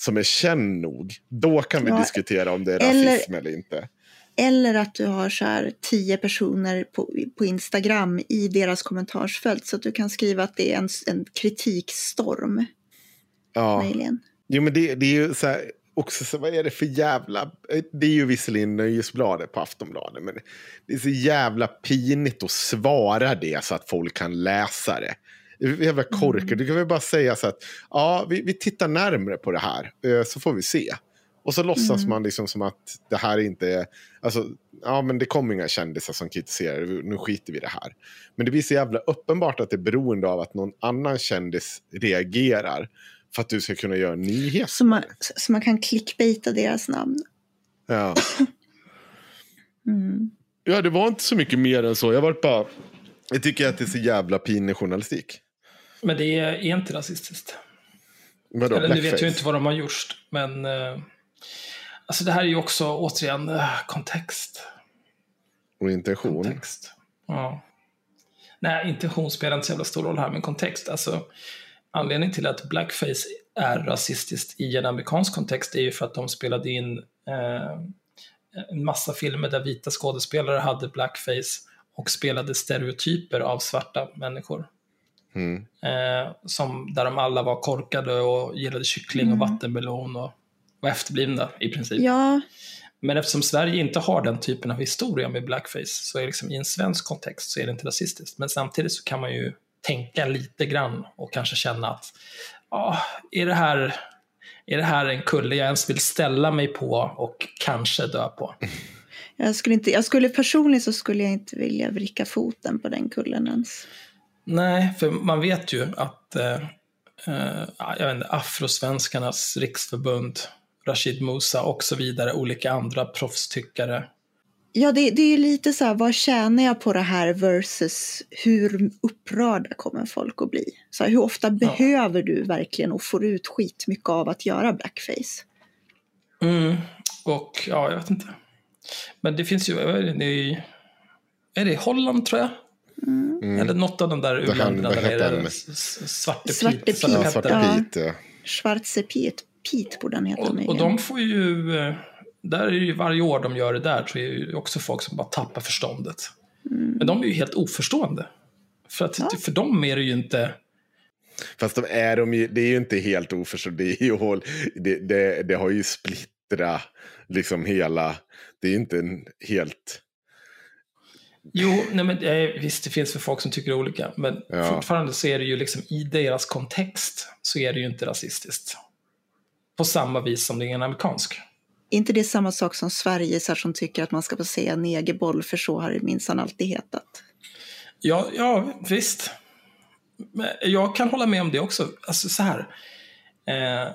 som är känd nog. Då kan vi Ja, diskutera om det är eller- rasism eller inte. Eller att du har så här tio personer på, på Instagram i deras kommentarsfält så att du kan skriva att det är en, en kritikstorm. Ja. Möjligen. Jo, men det, det är ju så här, också så vad är det för jävla... Det är ju visserligen Nöjesbladet på Aftonbladet, men det är så jävla pinigt att svara det så att folk kan läsa det. Jävla korkat. Du kan väl bara säga så att ja, vi, vi tittar närmre på det här, eh, så får vi se. Och så låtsas Mm. man liksom som att det här inte är... Alltså, ja, men det kommer inga kändisar som kritiserar, nu skiter vi i det här. Men det blir så jävla uppenbart att det är beroende av att någon annan kändis reagerar för att du ska kunna göra nyheter. Så man, så man kan clickbaita deras namn. Ja. Mm. ja, det var inte så mycket mer än så. Jag var bara... Jag tycker att det är så jävla pinig journalistik. Men det är, inte rasistiskt. Vadå, Eller nu vet jag inte vad de har gjort, men eh, alltså det här är ju också återigen eh, kontext. Och intention. kontext. Ja. Nej, intention spelar inte så jävla stor roll här, men kontext. Alltså, anledningen till att blackface är rasistiskt i en amerikansk kontext är ju för att de spelade in eh, en massa filmer där vita skådespelare hade blackface och spelade stereotyper av svarta människor. Mm. Eh, som, där de alla var korkade och gillade kyckling och vattenmelon och var efterblivna i princip. Ja, Men eftersom Sverige inte har den typen av historia med blackface så är det liksom i en svensk kontext så är det inte rasistiskt. Men samtidigt så kan man ju tänka lite grann och kanske känna att ah, är, det här, är det här en kulle jag ens vill ställa mig på och kanske dö på? jag skulle, inte, jag skulle personligen så skulle jag inte vilja vricka foten på den kullen ens. Nej, för man vet ju att eh, eh, jag vet inte, Afrosvenskarnas riksförbund, Rashid Musa och så vidare, olika andra proffstyckare Ja, det, det är ju lite så här, vad tjänar jag på det här versus hur upprörda kommer folk att bli? Så här, hur ofta behöver du verkligen och får ut skitmycket av att göra blackface? Mm, och ja, jag vet inte. Men det finns ju, är det, det är, i- är det i Holland tror jag? Eller något av de där u-länderna där s- Svarte Pete. Pete. Svarte Ja, Ja. Pete. ja. Schwarze Piet, Piet borde han heta Och, och de får ju, eh, där är ju varje år de gör det där, så är det ju också folk som bara tappar förståndet. Men de är ju helt oförstående. För, att, Ja. för dem är det ju inte, Fast de är de ju, det är ju inte helt oförstående. Det, ju, det, det, det har ju splittrat liksom hela... Det är inte en helt... Jo, nej men, eh, visst det finns för folk som tycker olika, men Ja. fortfarande så är det ju liksom i deras kontext så är det ju inte rasistiskt. På samma vis som det är en amerikansk. inte det samma sak som Sverige så här, som tycker att man ska få säga negerboll för så har det minsann alltid hetat. Ja, ja visst. Men jag kan hålla med om det också. Alltså så här. Eh,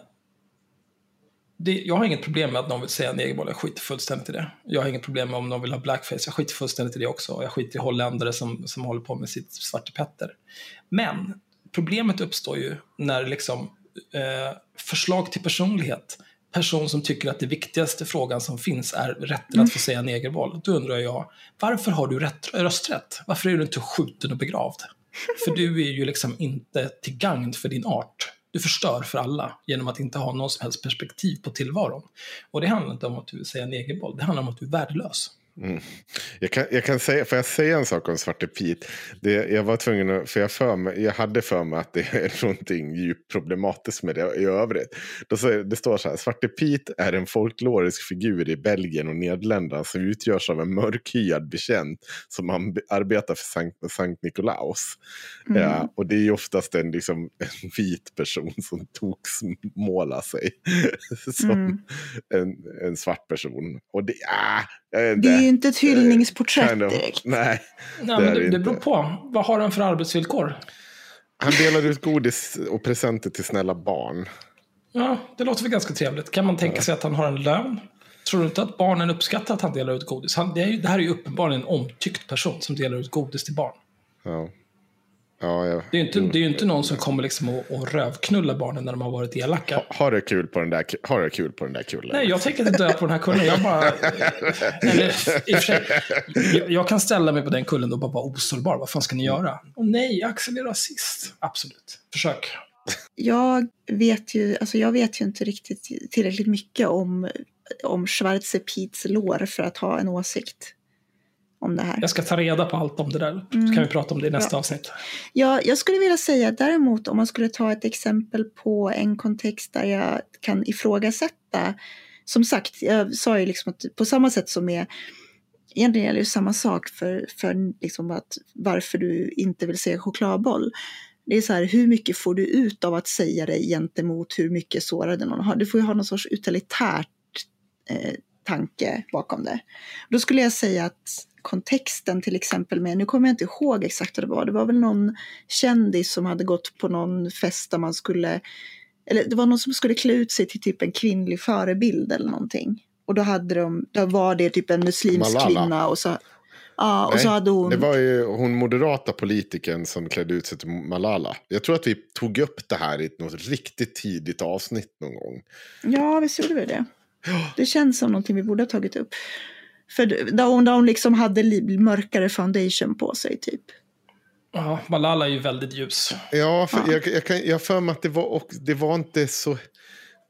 det, jag har inget problem med att någon vill säga negerboll, jag skiter fullständigt i det. Jag har inget problem med om någon vill ha blackface, jag skiter fullständigt i det också. Och jag skiter i holländare som, som håller på med sitt Svarte Petter. Men problemet uppstår ju när liksom eh, förslag till personlighet, person som tycker att det viktigaste frågan som finns är rätten att få säga negerboll. Då undrar jag, varför har du rätt, rösträtt? Varför är du inte skjuten och begravd? För du är ju liksom inte till gagn för din art. Du förstör för alla genom att inte ha någon som helst perspektiv på tillvaron. Och det handlar inte om att du vill säga negerboll, det handlar om att du är värdelös. Jag kan, jag kan säga, får jag säga en sak om Svarte Pete? Det, jag var tvungen att, för jag, för mig, jag hade för mig att det är någonting djupt problematiskt med det i övrigt. Då säger, det står så här, Svarte Pete är en folklorisk figur i Belgien och Nederländerna som utgörs av en mörkhyad bekänt som arbetar för Sankt, Sankt Nikolaus. Mm. Ja, och det är oftast en, liksom, en vit person som toksmålar sig som Mm. en, en svart person. Och det, ah, Det är inte. ju inte ett hyllningsporträtt Kind of. direkt. Nej, Nej, Det men det, det beror på. Vad har han för arbetsvillkor? han delar ut godis och presenter till snälla barn. Ja, det låter väl ganska trevligt. Kan man tänka sig att han har en lön? Tror du inte att barnen uppskattar att han delar ut godis? Han, det, är ju, det här är ju uppenbarligen en omtyckt person som delar ut godis till barn. Ja. Ja, ja. Det är ju inte, det är ju inte någon som kommer liksom och, och rövknulla barnen när de har varit elaka. Ha, har det kul på den där, har det kul på den där kullen. Nej, jag tänker inte dö på den här kullen. Jag bara... Eller, i och för sig, jag, jag kan ställa mig på den kullen och bara vara osårbar. Vad fan ska ni göra? Och nej, Axel är rasist. Absolut. Försök. Jag vet ju, alltså jag vet ju inte riktigt tillräckligt mycket om, om Schwarze Piets lår för att ha en åsikt om det här. Jag ska ta reda på allt om det där, så Mm. kan vi prata om det i nästa Bra. avsnitt. Ja, jag skulle vilja säga däremot om man skulle ta ett exempel på en kontext där jag kan ifrågasätta. Som sagt, jag sa ju liksom att på samma sätt som med Egentligen gäller det samma sak för, för liksom att varför du inte vill se chokladboll. Det är så här, hur mycket får du ut av att säga det gentemot hur mycket sårade någon har? Du får ju ha någon sorts utilitärt eh, tanke bakom det. Då skulle jag säga att kontexten till exempel med, nu kommer jag inte ihåg exakt vad det var, det var väl någon kändis som hade gått på någon fest där man skulle, eller det var någon som skulle klä ut sig till typ en kvinnlig förebild eller någonting. Och då hade de, då var det typ en muslimsk Malala. kvinna och så, ja, och Nej, så hade hon, Det var ju hon moderata politikern som klädde ut sig till Malala. Jag tror att vi tog upp det här i något riktigt tidigt avsnitt någon gång. ja visst gjorde vi det. Det känns som någonting vi borde ha tagit upp. För där hon, där hon liksom hade mörkare foundation på sig typ. Ja, Malala är ju väldigt ljus. Ja, för Ja. Jag, jag, kan, jag för mig att det var, och det var inte så...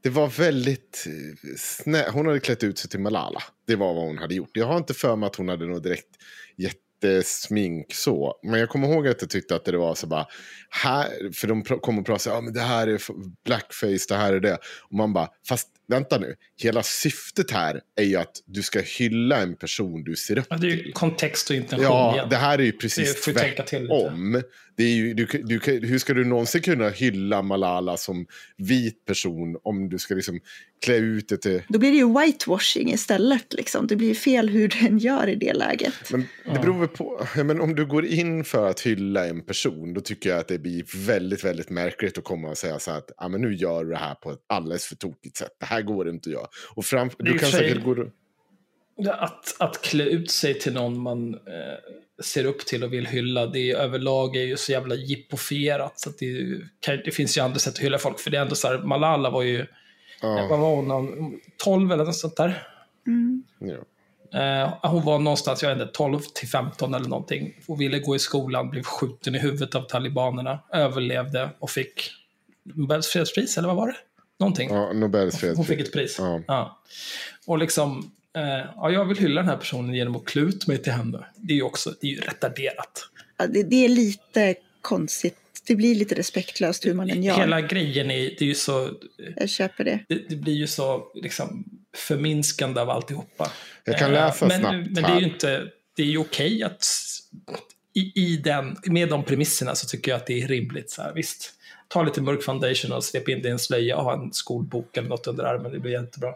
Det var väldigt eh, snä, Hon hade klätt ut sig till Malala. Det var vad hon hade gjort. Jag har inte för mig att hon hade något direkt jättesmink så. Men jag kommer ihåg att jag tyckte att det var så bara... Här, för de kom och pratade så här, ja, men det här är blackface, det här är det. Och man bara, fast vänta nu. Hela syftet här är ju att du ska hylla en person du ser upp Ja, det är ju till. kontext och intention Ja, igen. det här är ju Det precis till lite. tvärtom. Det är ju, du, du, hur ska du någonsin kunna hylla Malala som vit person om du ska liksom klä ut det till... Då blir det ju whitewashing istället liksom. Det blir fel hur den gör i det läget. Men det beror på, men om du går in för att hylla en person då tycker jag att det blir väldigt, väldigt märkligt att komma och säga så här att ah, men nu gör du det här på ett alldeles för tokigt sätt. Det här går inte att göra. Och fram, du kan säkert gå... Att, att klä ut sig till någon man eh, ser upp till och vill hylla, det är överlag är ju så jävla jippofierat. Så att det, kan, det finns ju andra sätt att hylla folk. För det är ändå så här, Malala var ju, Ja, vad var hon, någon- 12 eller något sånt där. Mm. ja. Eh, hon var någonstans, jag vet inte, 12 till 15 eller någonting. Och ville gå i skolan, blev skjuten i huvudet av talibanerna, överlevde och fick Nobels fredspris, eller vad var det? Någonting. ja Nobels fredspris. Hon fick ett pris. Ja. Och liksom, eh, ja, jag vill hylla den här personen genom att klä ut mig till henne. Det är ju också, det är ju retarderat. Ja, det, det är lite konstigt. Det blir lite respektlöst hur man än gör. Hela grejen är, det är ju så, Jag köper det. det, det blir ju så liksom förminskande av alltihopa. Jag kan Eh, läsa men, snabbt Men det är ju inte, det är ju okej att i, i den, med de premisserna så tycker jag att det är rimligt. Så här, visst, ta lite mörk foundation och svep in det i en slöja och ha en skolbok eller något under armen, det blir jättebra.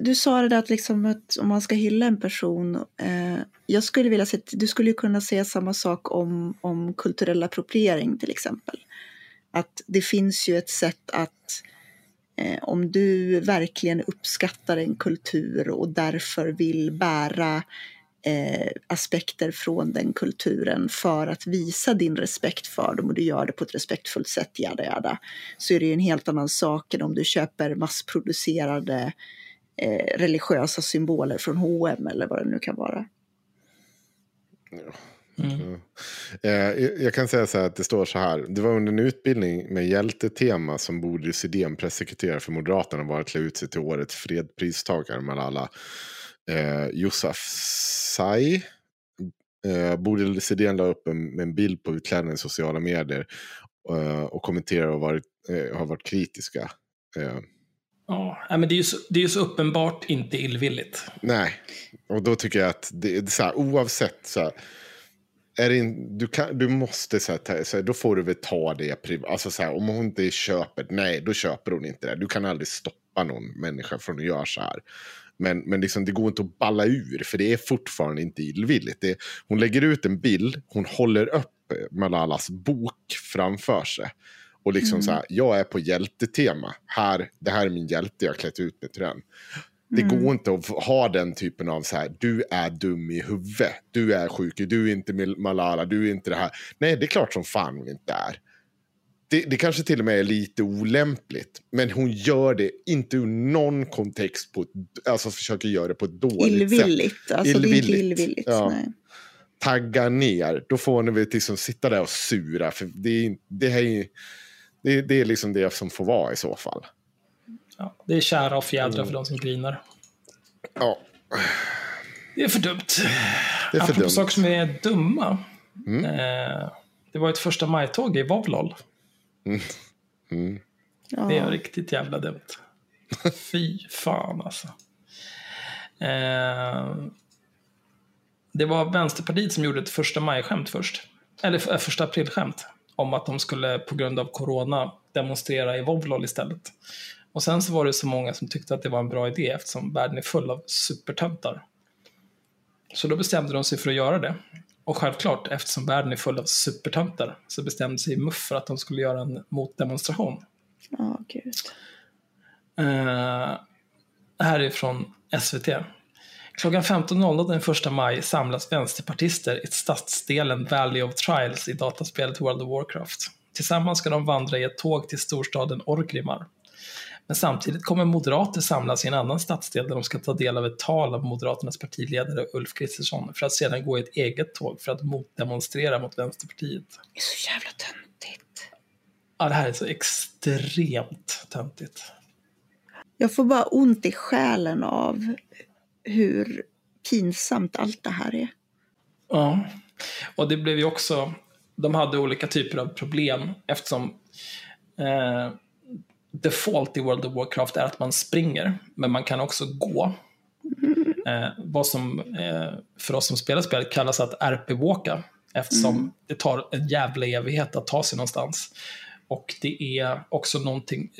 Du sa det där att, liksom att om man ska hylla en person. Eh, jag skulle vilja se, du skulle ju kunna säga samma sak om, om kulturell appropriering till exempel. Att det finns ju ett sätt att eh, om du verkligen uppskattar en kultur och därför vill bära eh, aspekter från den kulturen för att visa din respekt för dem och du gör det på ett respektfullt sätt, jada, jada, så är det ju en helt annan sak än om du köper massproducerade eh, religiösa symboler från H&M eller vad det nu kan vara. Mm. Eh, jag- kan säga så här att det står så här. Det var under en utbildning med hjältetema som Bodil Sidén, pressekreterare för Moderaterna, var att klä ut sig till årets fredpristagare Malala eh, Yousafzai. Eh, Bodil Sidén la upp en, en bild på utklädnaden i sociala medier eh, och kommenterar och varit, eh, har varit kritiska. Eh, Ja, men det är, ju så, det är ju så uppenbart inte illvilligt. Nej, och då tycker jag att det är så här, oavsett så här, är det in, du, kan, du måste så här, ta, så här, då får du väl ta det privat. Alltså så här, om hon inte köper, nej då köper hon inte det. Du kan aldrig stoppa någon människa från att göra så här. Men, men liksom, det går inte att balla ur, för det är fortfarande inte illvilligt. Det, hon lägger ut en bild, hon håller upp Malalas bok framför sig. Och liksom Mm. så här, jag är på hjältetema. Här, det här är min hjälte, jag har klätt ut mig till den. Det Mm. går inte att ha den typen av så här, du är dum i huvudet, du är sjuk, du är inte Malala, du är inte det här. Nej, det är klart som fan hon inte är. Det, det kanske till och med är lite olämpligt, men hon gör det inte ur någon kontext, på alltså försöker göra det på ett dåligt sätt. Illvilligt, alltså det är inte Illvilligt, illvilligt. ja. Nej. Tagga ner, då får ni väl liksom sitta där och sura, för det, är, det här är Det, det är liksom det som får vara i så fall. Ja, det är kära och fjädrar för de som grinar. Ja, Det är för dumt. det är för Apropå dumt. saker som är dumma. Mm. Eh, det var ett första majtåg i Vovlol. Mm. Ja. Det är riktigt jävla dumt. Fy fan alltså. Eh, det var Vänsterpartiet som gjorde ett första maj-skämt först. Eller äh, första april-skämt. Om att de skulle på grund av corona demonstrera i Vovlol istället. Och sen så var det så många som tyckte att det var en bra idé eftersom världen är full av supertöntar. Så då bestämde de sig för att göra det. Och självklart, eftersom världen är full av supertöntar, så bestämde sig MUF för att de skulle göra en motdemonstration. Ja, gud. Eh, här är från SVT. Klockan 15.00 den 1 maj samlas vänsterpartister i stadsdelen Valley of Trials i dataspelet World of Warcraft. Tillsammans ska de vandra i ett tåg till storstaden Orgrimmar. Men samtidigt kommer moderater samlas i en annan stadsdel där de ska ta del av ett tal av Moderaternas partiledare Ulf Kristersson för att sedan gå i ett eget tåg för att motdemonstrera mot Vänsterpartiet. Det är så jävla töntigt. Ja, det här är så extremt töntigt. Jag får bara ont i själen av hur pinsamt allt det här är. Ja, och det blev ju också, de hade olika typer av problem eftersom eh, default i World of Warcraft är att man springer, men man kan också gå. Eh, vad som eh, för oss som spelar spelet kallas att RP-walka, eftersom det tar en jävla evighet att ta sig någonstans. Och det är också någonting,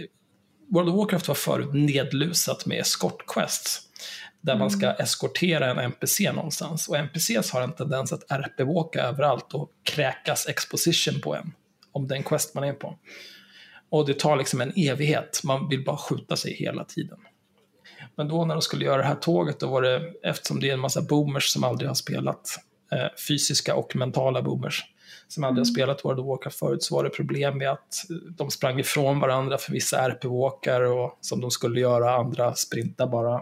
World of Warcraft var förut nedlusat med escort-quests. Där man ska eskortera en NPC någonstans. Och NPCs har en tendens att RP-walka överallt och kräkas exposition på en. Om den quest man är på. Och det tar liksom en evighet. Man vill bara skjuta sig hela tiden. Men då när de skulle göra det här tåget, då var det, eftersom det är en massa boomers som aldrig har spelat, eh, fysiska och mentala boomers, som aldrig har spelat World of Warcraft förut, så var det problem med att de sprang ifrån varandra för vissa RP-walkar och som de skulle göra, andra sprinta bara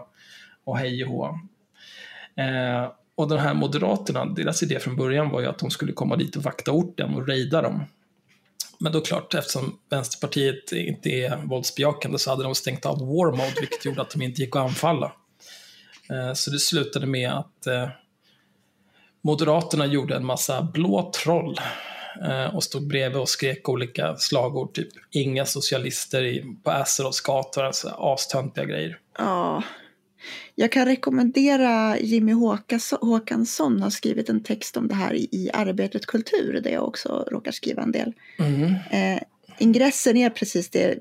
och hej och hå. Eh, och de här moderaterna, deras idé från början var ju att de skulle komma dit och vakta orten och rejda dem. Men då klart, eftersom Vänsterpartiet inte är våldsbejakande så hade de stängt av war mode, vilket gjorde att de inte gick att anfalla. Eh, så det slutade med att eh, Moderaterna gjorde en massa blå troll eh, och stod bredvid och skrek olika slagord, typ inga socialister i, på Azerovs gator, alltså astöntiga grejer. Ja. Jag kan rekommendera Jimmy Håkansson har skrivit en text om det här i, Arbetet Kultur där jag också råkar skriva en del. Mm. Eh, ingressen är precis det,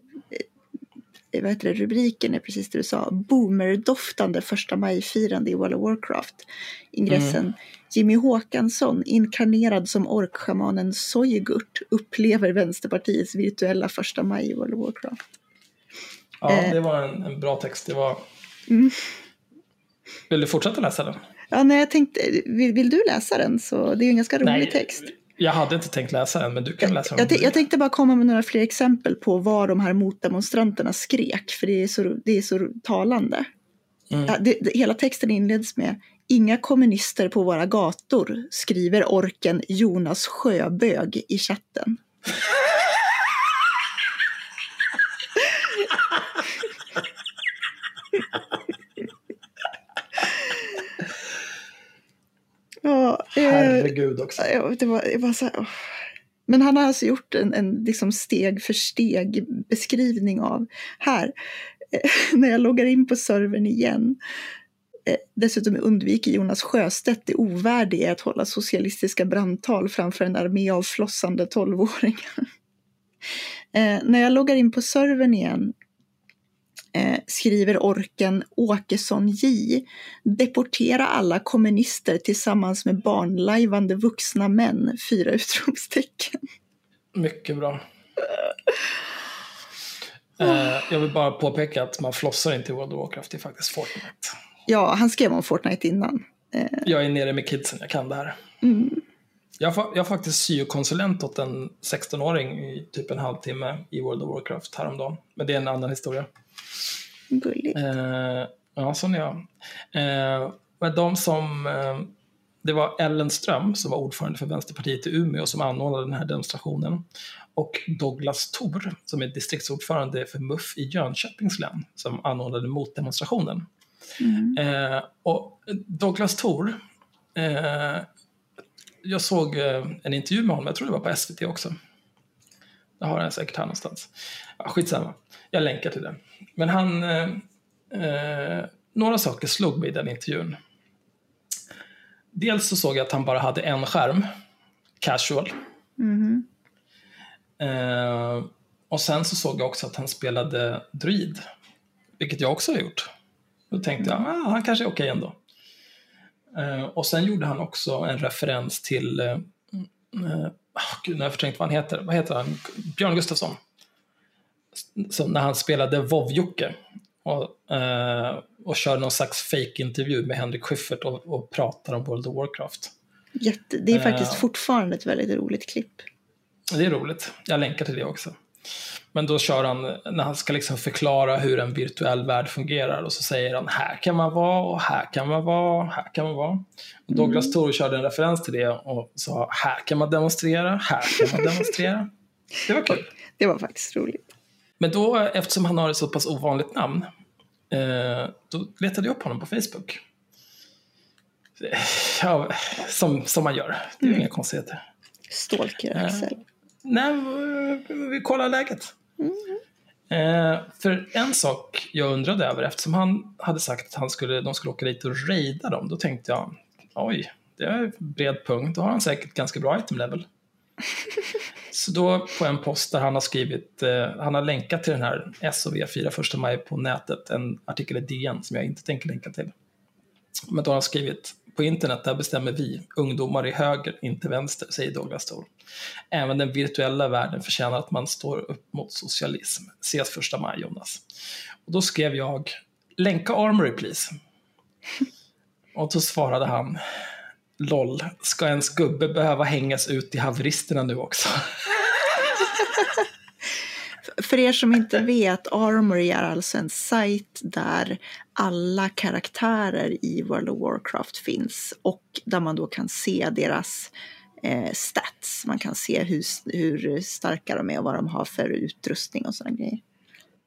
eh, vad heter det, rubriken är precis det du sa, boomerdoftande första maj-firande i World of Warcraft. Ingressen, Jimmy Håkansson, inkarnerad som orkschamanen Soygurt, upplever Vänsterpartiets virtuella första maj i World of Warcraft. Ja, Eh. det var en, en bra text. Det var... Mm. Vill du fortsätta läsa den? Ja, nej, jag tänkte, vill, vill du läsa den så det är ju en ganska rolig Nej, text. Jag hade inte tänkt läsa den, men du kan läsa den. Jag, t- jag tänkte bara komma med några fler exempel på vad de här motdemonstranterna skrek, för det är så, det är så talande. Mm. Ja, det, det, hela texten inleds med Inga kommunister på våra gator, skriver orken Jonas Sjöbög i chatten. ja, eh, Herregud också. Ja, det var, det var så här, åh. Men han har alltså gjort en, en liksom steg för steg beskrivning av här. eh, När jag loggar in på servern igen. eh, Dessutom undviker Jonas Sjöstedt det ovärdiga att hålla socialistiska brandtal framför en armé av flossande tolvåringar. Eh, när jag loggar in på servern igen eh, skriver orken Åkesson J. Deportera alla kommunister tillsammans med barnlajvande vuxna män. Fyra utropstecken. Mycket bra. Eh, jag vill bara påpeka att man flossar inte i World of Warcraft, det är faktiskt Fortnite. Ja, han skrev om Fortnite innan. Eh, Jag är nere med kidsen, jag kan det här. mm, Jag, jag är faktiskt syokonsulent åt en 16-åring i typ en halvtimme i World of Warcraft häromdagen. Men det är en annan historia. Gulligt. Eh, ja, sån är jag. Eh, men de som... Eh, det var Ellen Ström som var ordförande för Vänsterpartiet i Umeå som anordnade den här demonstrationen. Och Douglas Thor som är distriktsordförande för MUF i Jönköpings län som anordnade motdemonstrationen. Mm. Eh, och Douglas Thor, eh, jag såg eh, en intervju med honom, jag tror det var på SVT också. Jag har den säkert här någonstans. Ja, skitsamma, jag länkar till den. Men han, eh, eh, några saker slog mig i den intervjun. Dels så såg jag att han bara hade en skärm, casual. Mhm. Eh, och sen så såg jag också att han spelade druid, vilket jag också har gjort. Då tänkte jag, ah, han kanske är okej ändå. Eh, och sen gjorde han också en referens till, eh, ah, gud, nu har jag förträngt vad han heter. Vad heter han? Björn Gustafsson. Så när han spelade Vov-Jocke och, eh, och körde någon slags fake-intervju med Henrik Schyffert och, och pratar om World of Warcraft. Jätte, det är faktiskt Eh. fortfarande ett väldigt roligt klipp. Det är roligt. Jag länkar till det också. Men då kör han, när han ska liksom förklara hur en virtuell värld fungerar och så säger han här kan man vara och här kan man vara, här kan man vara. Och Douglas Thor körde en referens till det och sa här kan man demonstrera, här kan man demonstrera. Det var kul. Det var faktiskt roligt. Men då, eftersom han har ett så pass ovanligt namn, eh, då letade jag upp honom på Facebook. Ja, som, som man gör. Det är ju inga konstigheter. Stalker Eh. Axel. Nej, vi kollar läget. Eh, för en sak jag undrade över, eftersom han hade sagt att han skulle, de skulle åka dit och raida dem, då tänkte jag, oj, det är en bred punkt, då har han säkert ganska bra item level. Så då på en post där han har skrivit, eh, han har länkat till den här SOV 4 första maj på nätet, en artikel i DN som jag inte tänker länka till. Men då har han skrivit, på internet där bestämmer vi, ungdomar i höger, inte vänster, säger Douglas Thor. Även den virtuella världen förtjänar att man står upp mot socialism. Ses första maj, Jonas. Och då skrev jag, länka Armory please. Och då svarade han, LOL, ska ens gubbe behöva hängas ut i haveristerna nu också? För er som inte vet, Armory är alltså en sajt där alla karaktärer i World of Warcraft finns och där man då kan se deras eh, stats. Man kan se hur, hur starka de är och vad de har för utrustning och sådana grejer.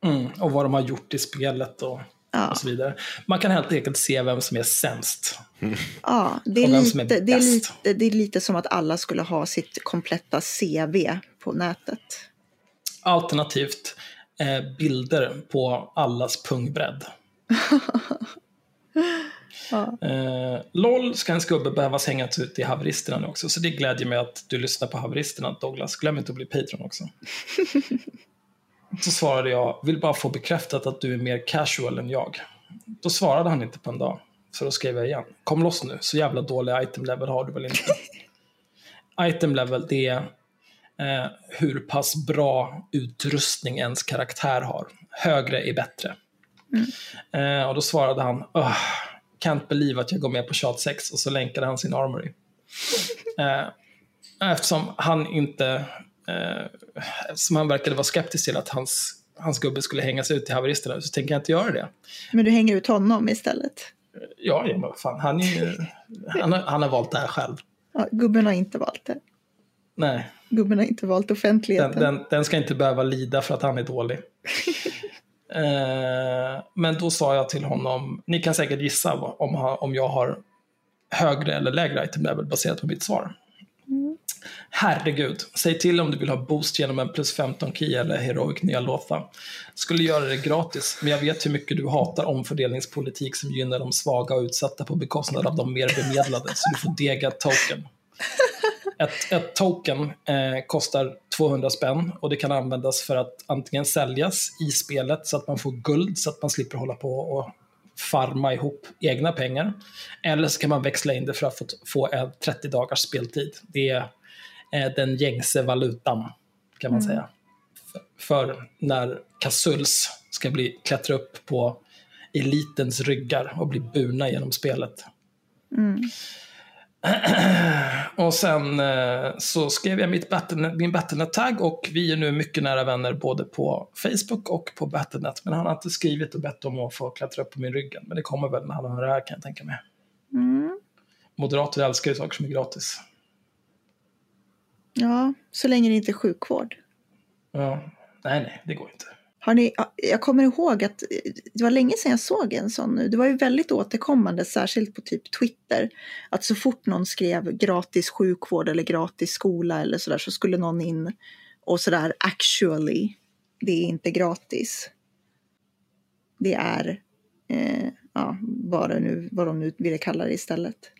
Mm, och vad de har gjort i spelet och, Ja. och så vidare. Man kan helt enkelt se vem som är sämst. Ja, det är, som är lite, det, är lite, det är lite som att alla skulle ha sitt kompletta CV på nätet. Alternativt eh, bilder på allas pungbredd. Ja. Eh, LOL ska en skubbe behövas hängas ut i haveristerna nu också, så det glädjer mig att du lyssnar på haveristerna, Douglas. Glöm inte att bli Patreon också. Så svarade jag, vill bara få bekräftat att du är mer casual än jag. Då svarade han inte på en dag, så då skrev jag igen. Kom loss nu, så jävla dålig item level har du väl inte? item level, det är eh, hur pass bra utrustning ens karaktär har. Högre är bättre. Eh, och då svarade han, "Ugh, can't believe att jag går med på tjat 6 och så länkade han sin armory. Eh, eftersom han inte, eh, eftersom han verkade vara skeptisk till att hans, hans gubbe skulle hängas ut i haveristerna så tänker jag inte göra det. Men du hänger ut honom istället. Ja, ja men fan, han, är, han, har, han har valt det här själv. Ja, gubben har inte valt det. Nej, Gubben har inte valt den, offentligheten. den, den ska inte behöva lida för att han är dålig. eh, men då sa jag till honom, ni kan säkert gissa om, om jag har högre eller lägre item level baserat på mitt svar. Herregud, säg till om du vill ha boost genom en plus 15 key eller heroic nya låta. Skulle göra det gratis, men jag vet hur mycket du hatar omfördelningspolitik som gynnar de svaga och utsatta på bekostnad av de mer bemedlade, så du får dega token. Ett, ett token eh, kostar 200 spänn och det kan användas för att antingen säljas i spelet så att man får guld så att man slipper hålla på och farma ihop egna pengar. Eller så kan man växla in det för att få, få en 30 dagars speltid. Det är eh, den gängse valutan kan man säga. För, för när Kasuls ska bli, klättra upp på elitens ryggar och bli burna genom spelet. Mm. Och sen eh, så skrev jag mitt Battle, min Battlenet-tagg och vi är nu mycket nära vänner både på Facebook och på Battlenet. Men han har inte skrivit och bett om att få klättra upp på min rygg. Men det kommer väl när han hör det här kan jag tänka mig. Mm. Moderater älskar ju saker som är gratis. Ja, så länge det inte är sjukvård. Ja. Nej, nej, det går inte. Har ni, jag kommer ihåg att eh, det var länge sedan jag såg en sån nu. Det var ju väldigt återkommande, särskilt på typ Twitter. Att så fort någon skrev gratis sjukvård eller gratis skola eller sådär så skulle någon in och sådär actually, det är inte gratis. Det är, eh, ja, vad, det nu, vad de nu ville kalla det istället.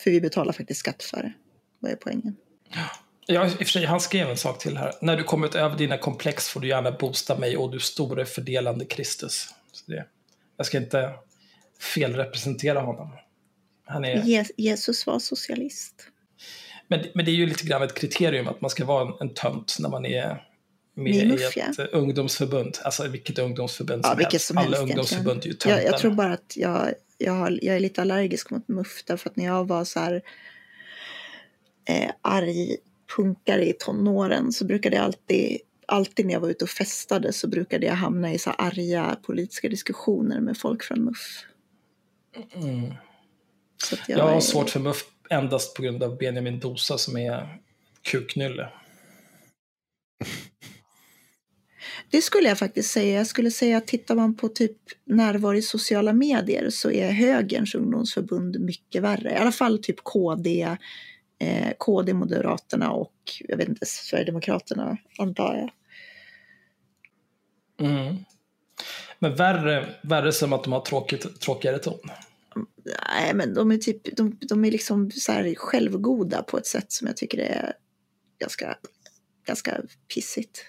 För vi betalar faktiskt skatt för det. Vad är poängen? Ja, i och för sig, han skrev en sak till här. När du kommit över dina komplex får du gärna boosta mig och du store fördelande Kristus. Så det, jag ska inte felrepresentera honom. Han är, Je- Jesus var socialist. men, men det är ju lite grann ett kriterium att man ska vara en, en tönt när man är med i ett ja. eh, ungdomsförbund. Alltså vilket ungdomsförbund Ja, som vilket helst. som Alla helst ungdomsförbund är ju töntar. Jag, jag tror bara att jag, jag, jag är lite allergisk mot MUF därför att när jag var så här eh, arg punkare i tonåren så brukade jag alltid, alltid när jag var ute och festade så brukade jag hamna i så här arga politiska diskussioner med folk från MUF. Mm. Jag, Jag har är- svårt för MUF endast på grund av Benjamin Dosa som är kuknylle. Det skulle jag faktiskt säga. Jag skulle säga att tittar man på typ närvaro i sociala medier så är högerns ungdomsförbund mycket värre. I alla fall typ KD, eh, KD, Moderaterna och jag vet inte, Sverigedemokraterna antar jag. Mm. Men värre, värre som att de har tråkigt, tråkigare ton. Nej, men de är typ, de, de är liksom så här självgoda på ett sätt som jag tycker är ganska, ganska pissigt.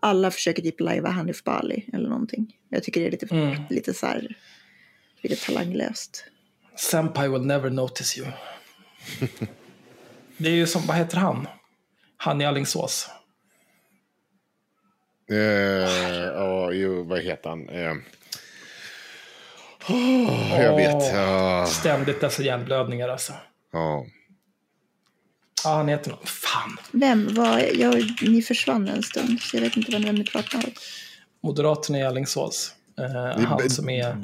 Alla försöker typ lajva Hanif Bali eller någonting. Jag tycker det är lite, Mm. lite så här, lite talanglöst. Senpai will never notice you. det är ju som, vad heter han? Han i Alingsås. Eh, ja, jo, vad heter han? Eh, åh, jag vet. Ja, Ständigt dessa hjärnblödningar alltså. ja. Ja, han heter något. Fan. Vem var, jag, ni försvann en stund så jag vet inte vem ni pratar om. Moderaterna i Alingsås. Eh, han som är...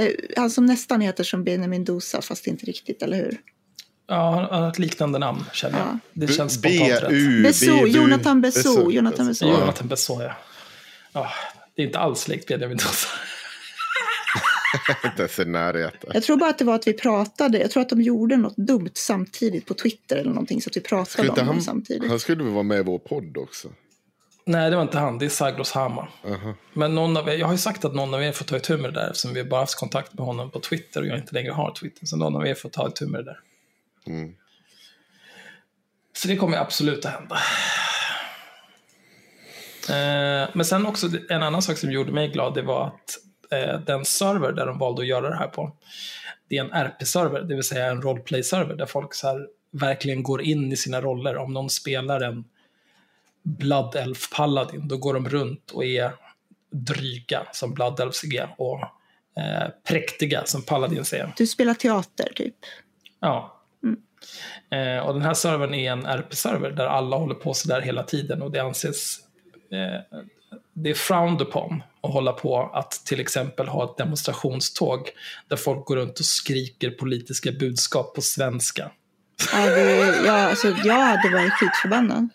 Eh, han som, nästan heter som Benjamin Dosa, fast inte riktigt, eller hur? Ja, han har ett liknande namn känner jag. Det känns spontant rätt. Beso, Jonathan Beso. Jonathan Beso, Jonathan Beso ja. Det är inte alls likt Benjamin Dosa. Jag tror bara att det var att vi pratade. Jag tror att de gjorde något dumt samtidigt på Twitter eller någonting. Så att vi pratade om det samtidigt. Han skulle väl vara med i vår podd också? Nej, det var inte han. Det är Sagros Hama. Aha. Men någon av er, jag har ju sagt att någon av er får ta itu med det där eftersom vi bara haft kontakt med honom på Twitter och jag inte längre har Twitter. Så någon av er får ta itu med det där. Mm. Så det kommer absolut att hända. Eh, men sen också en annan sak som gjorde mig glad, det var att eh, den server där de valde att göra det här på, det är en RP-server, det vill säga en roleplay-server där folk så här verkligen går in i sina roller. Om någon spelar en Blood Elf Paladin, då går de runt och är dryga som Blood Elves är och eh, präktiga som Paladins är. Du spelar teater typ. Ja. Eh, och den här servern är en RP-server där alla håller på sådär hela tiden och det anses eh, det är frowned upon att hålla på att till exempel ha ett demonstrationståg där folk går runt och skriker politiska budskap på svenska. Ja, det, ja, alltså, jag hade varit skitförbannad.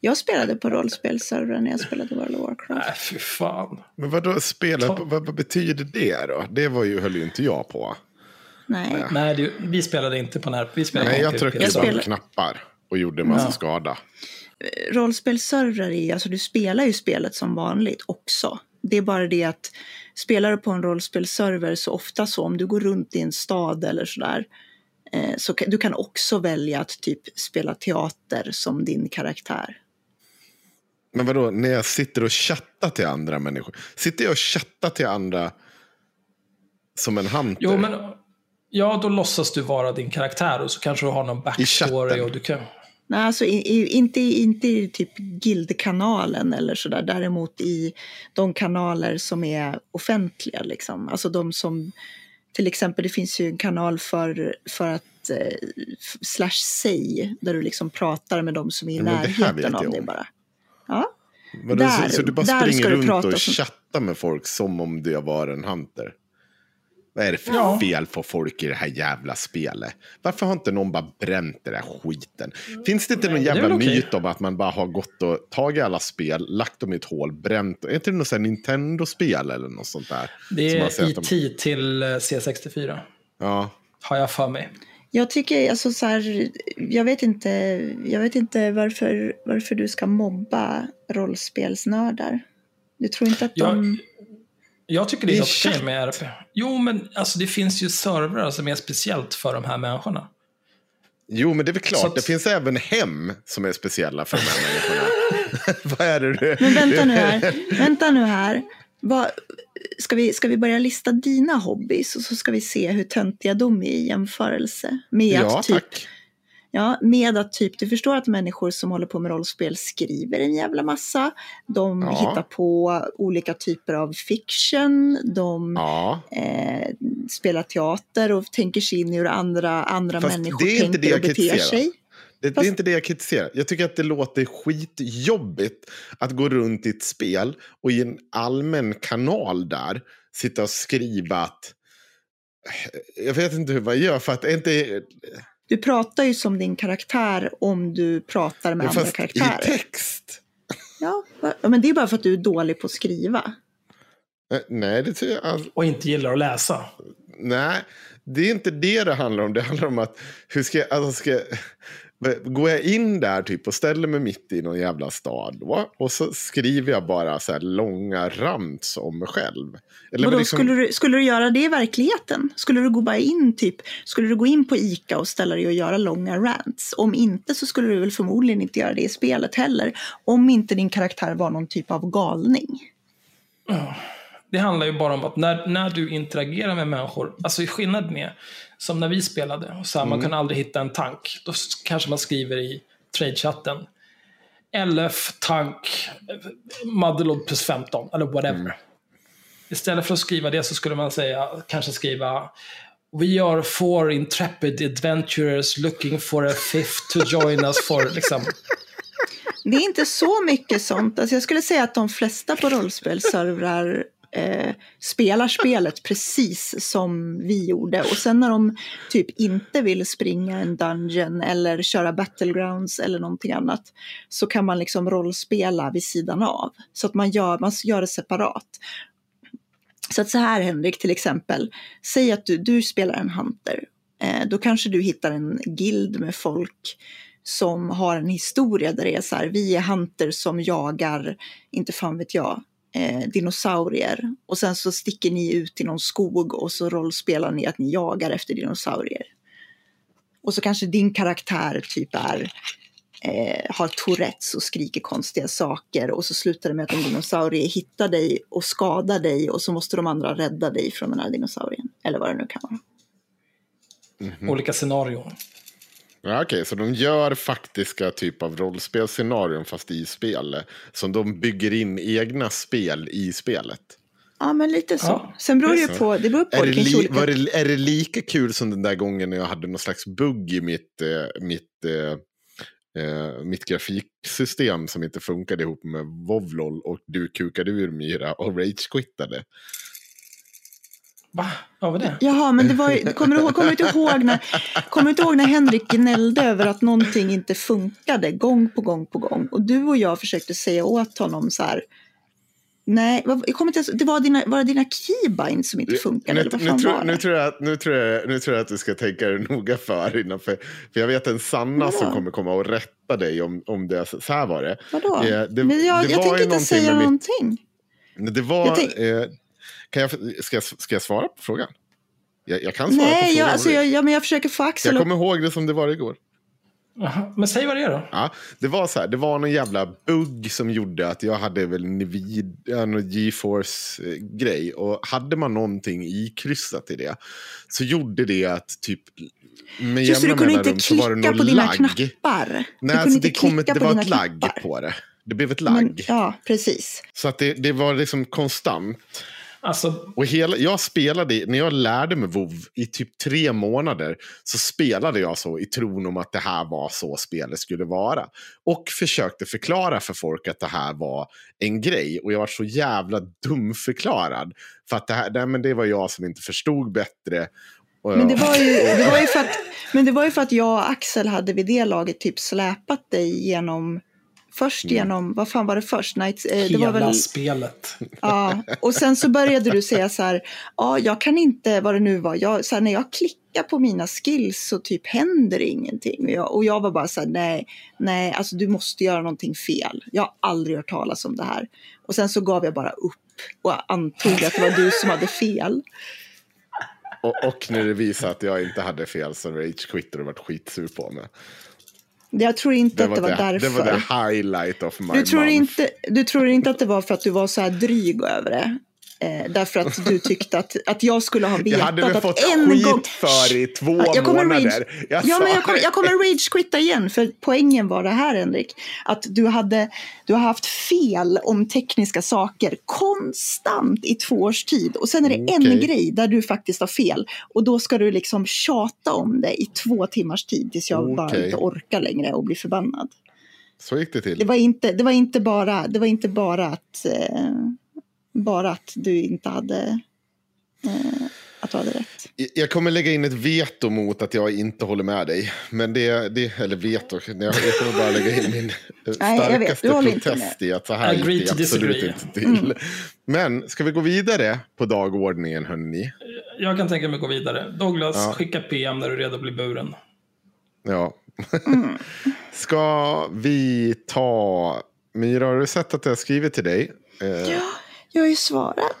Jag spelade på rollspelsservern när jag spelade World of Warcraft. Nej, fy fan. Men vadå, spela, Ta- vad, vad betyder det då? Det var ju, höll ju inte jag på. Nej. Nej, det, vi spelade inte på här. Vi spelade Nej, jag tryckte på spelar- knappar och gjorde en massa Ja. skada. rollspelsservrar är alltså du spelar ju spelet som vanligt också. Det är bara det att spelar du på en rollspelsserver så ofta så om du går runt i en stad eller sådär eh, så kan, du kan också välja att typ spela teater som din karaktär. Men vadå, när jag sitter och chattar till andra människor. Sitter jag och chattar till andra som en hunter? Jo, men ja, då låtsas du vara din karaktär och så kanske du har någon backstory och du kan... Nej, alltså i, i, inte, i- inte i typ guildkanalen eller sådär. Däremot i de kanaler som är offentliga. Liksom. Alltså de som, till exempel det finns ju en kanal för, för att eh, slash say där du liksom pratar med de som är i närheten av dig bara. Ja, Vadå, där- så, så du bara springer runt och som- chattar med folk som om det var en hunter? Vad är det för Ja. fel på folk i det här jävla spelet? Varför har inte någon bara bränt den där skiten? Finns det inte någon Nej, är jävla okej. myt om att man bara har gått och tagit alla spel, lagt dem i ett hål, bränt? Är inte det något här Nintendo-spel eller något sånt där? Det är att de- IT till eh, C64. Ja. Har jag för mig. Jag tycker, alltså så här, jag vet inte, jag vet inte varför, varför du ska mobba rollspelsnördar. Du tror inte att Jag, de... jag tycker det är Det är helt okej med RP. Jo, men alltså, det finns ju servrar som är speciellt för de här människorna. Jo, men det är väl klart. Att- Det finns även hem som är speciella för de här människorna. Vad är det du... Men vänta nu här, vänta nu här. Vad, ska, vi, ska vi börja lista dina hobbys och så ska vi se hur töntiga de är i jämförelse? Med Ja, att typ, tack. Ja, med att typ, du förstår att människor som håller på med rollspel skriver en jävla massa. De Ja. hittar på olika typer av fiction. De Ja, eh, spelar teater och tänker sig in i hur andra, andra Fast människor tänker och beter kritiserar. sig. det, det är inte det jag kritiserar. Jag tycker att det låter skitjobbigt att gå runt i ett spel och i en allmän kanal där sitta och skriva att... Jag vet inte hur man gör för att inte... Du pratar ju som din karaktär om du pratar med andra Fast i karaktärer. text. Ja, ja, men det är bara för att du är dålig på att skriva. Eh, Nej, det tror jag... Alltså, Och inte gillar att läsa. nej, det är inte det det handlar om. Det handlar om att hur ska jag... Alltså ska, går jag in där typ och ställer mig mitt i någon jävla stad då, och så skriver jag bara så här långa rants om mig själv. Eller Vadå, liksom- skulle, du, skulle du göra det i verkligheten? Skulle du gå bara in typ, skulle du gå in på ICA och ställa dig och göra långa rants? Om inte så skulle du väl förmodligen inte göra det i spelet heller. Om inte din karaktär var någon typ av galning. Det handlar ju bara om att när, när du interagerar med människor, alltså skillnaden är, som när vi spelade, och så här, man kan aldrig hitta en tank. Då kanske man skriver i trade-chatten, LF, tank, Motherlode plus 15, eller whatever. Istället för att skriva det så skulle man säga, kanske skriva We are four intrepid adventurers looking for a fifth to join us for, liksom. Det är inte så mycket sånt. Alltså jag skulle säga att de flesta på rollspelsservrar eh, spelar spelet precis som vi gjorde. Och sen när de typ inte vill springa en dungeon eller köra battlegrounds eller någonting annat så kan man liksom rollspela vid sidan av. Så att man gör, man gör det separat. Så att så här Henrik till exempel, säg att du, du spelar en hunter. Eh, då kanske du hittar en guild med folk som har en historia där det är så här, vi är hunter som jagar, inte fan vet jag, eh, dinosaurier. Och sen så sticker ni ut i någon skog och så rollspelar ni att ni jagar efter dinosaurier. Och så kanske din karaktär typ är, eh, har tourettes och skriker konstiga saker och så slutar det med att en dinosaurie hittar dig och skadar dig och så måste de andra rädda dig från den här dinosaurien. Eller vad det nu kan vara. olika scenarion. Ja, Okej, så de gör faktiska typ av rollspelsscenarion fast i spel. Som de bygger in egna spel i spelet. Ja, men lite så. Ja, Sen beror det ju på, det beror på, Är det li- det, är det lika kul som den där gången när jag hade någon slags bugg i mitt, eh, mitt, eh, eh, mitt grafiksystem som inte funkade ihop med Vovlol och du kukade ur Myra och ragequittade? Va? Vad var det? Jaha, men det var kommer, du, ihåg- kommer, du inte ihåg när, kommer du inte ihåg när Henrik gnällde över att någonting inte funkade gång på gång på gång? Och du och jag försökte säga åt honom så här. Nej, jag kommer inte det var dina, var det dina keybinds som inte funkade. Nu, eller vad nu, fan tror, var nu, tror jag, att- nu, tror jag, nu tror jag att du ska tänka dig noga för innan. För, för jag vet en Sanna som Vadå? kommer komma och rätta dig om, om det. Så här var det. Vadå? Eh, det- men jag, det jag var tänker inte någonting säga mitt- någonting. Det var... Jag tänk- eh, kan jag, ska, jag, ska jag svara på frågan? Jag, jag kan svara på Nej, frågan. jag, alltså, jag, ja, men jag försöker få jag Axel att... kommer ihåg det som det var igår. Jaha, Men säg vad det är då. Ja, det var så här, det var någon jävla bugg som gjorde att jag hade väl en ja, någon GeForce-grej. Och hade man någonting ikryssat i det så gjorde det att typ med Just det, du kunde inte så var det klicka på dina knappar. Nej, alltså inte det, kom, klicka det på var ett lagg på det. Det blev ett lagg. Men, ja, precis. Så att det, det var liksom konstant. Alltså, Och hela, jag spelade, när jag lärde mig WoW i typ tre månader, så spelade jag så i tron om att det här var så spelet skulle vara. Och försökte förklara för folk att det här var en grej. Och jag var så jävla dumförklarad. För att det, här, nej, men det var jag som inte förstod bättre. Och Men det var ju, det var ju för att, men det var ju för att jag och Axel hade vid det laget typ släpat dig genom Först genom, vad fan var det först? Nights, eh, det hela var väl, spelet. ja. Och sen så började du säga så här, ja jag kan inte, vad det nu var, jag, så här, när jag klickar på mina skills så typ händer ingenting. Och jag, och jag var bara så här, nej, nej, alltså du måste göra någonting fel. Jag har aldrig hört talas om det här. Och sen så gav jag bara upp och antog att det var du som hade fel. Och, och när det visade att jag inte hade fel så rage-quittade och varit skitsur på mig. Jag tror inte Det att det var det, därför. det var the highlight of my Du tror, month. inte, du tror inte att det var för att du var så här dryg över det? Eh, därför att du tyckte att, att jag skulle ha vetat Jag hade väl att fått en skit gång... för i två Ja, jag kommer månader. rage- Jag ja, men jag kommer, det. jag kommer rage-quitta igen, för poängen var det här, Henrik. Att du, hade, du har haft fel om tekniska saker konstant i två års tid. Och sen är det en Okej. grej där du faktiskt har fel. Och då ska du liksom tjata om det i två timmars tid tills jag bara Okej. inte orkar längre och blir förbannad. Så gick det till. Det var inte, det var inte, bara, det var inte bara, att, eh, bara att du inte hade, eh, att du hade rätt. Jag kommer lägga in ett veto mot att jag inte håller med dig. Men det, det eller veto, jag jag kommer bara lägga in min Nej, jag vet, starkaste inte protest i att så här Agree gick det absolut disagree. inte till. Mm. Men ska vi gå vidare på dagordningen hörni? Jag kan tänka mig att gå vidare. Douglas, Ja. skicka PM när du är redo att bli buren. Ja. Mm. Ska vi ta... Myra, har du sett att jag har skrivit till dig? Eh, Ja, jag har ju svarat.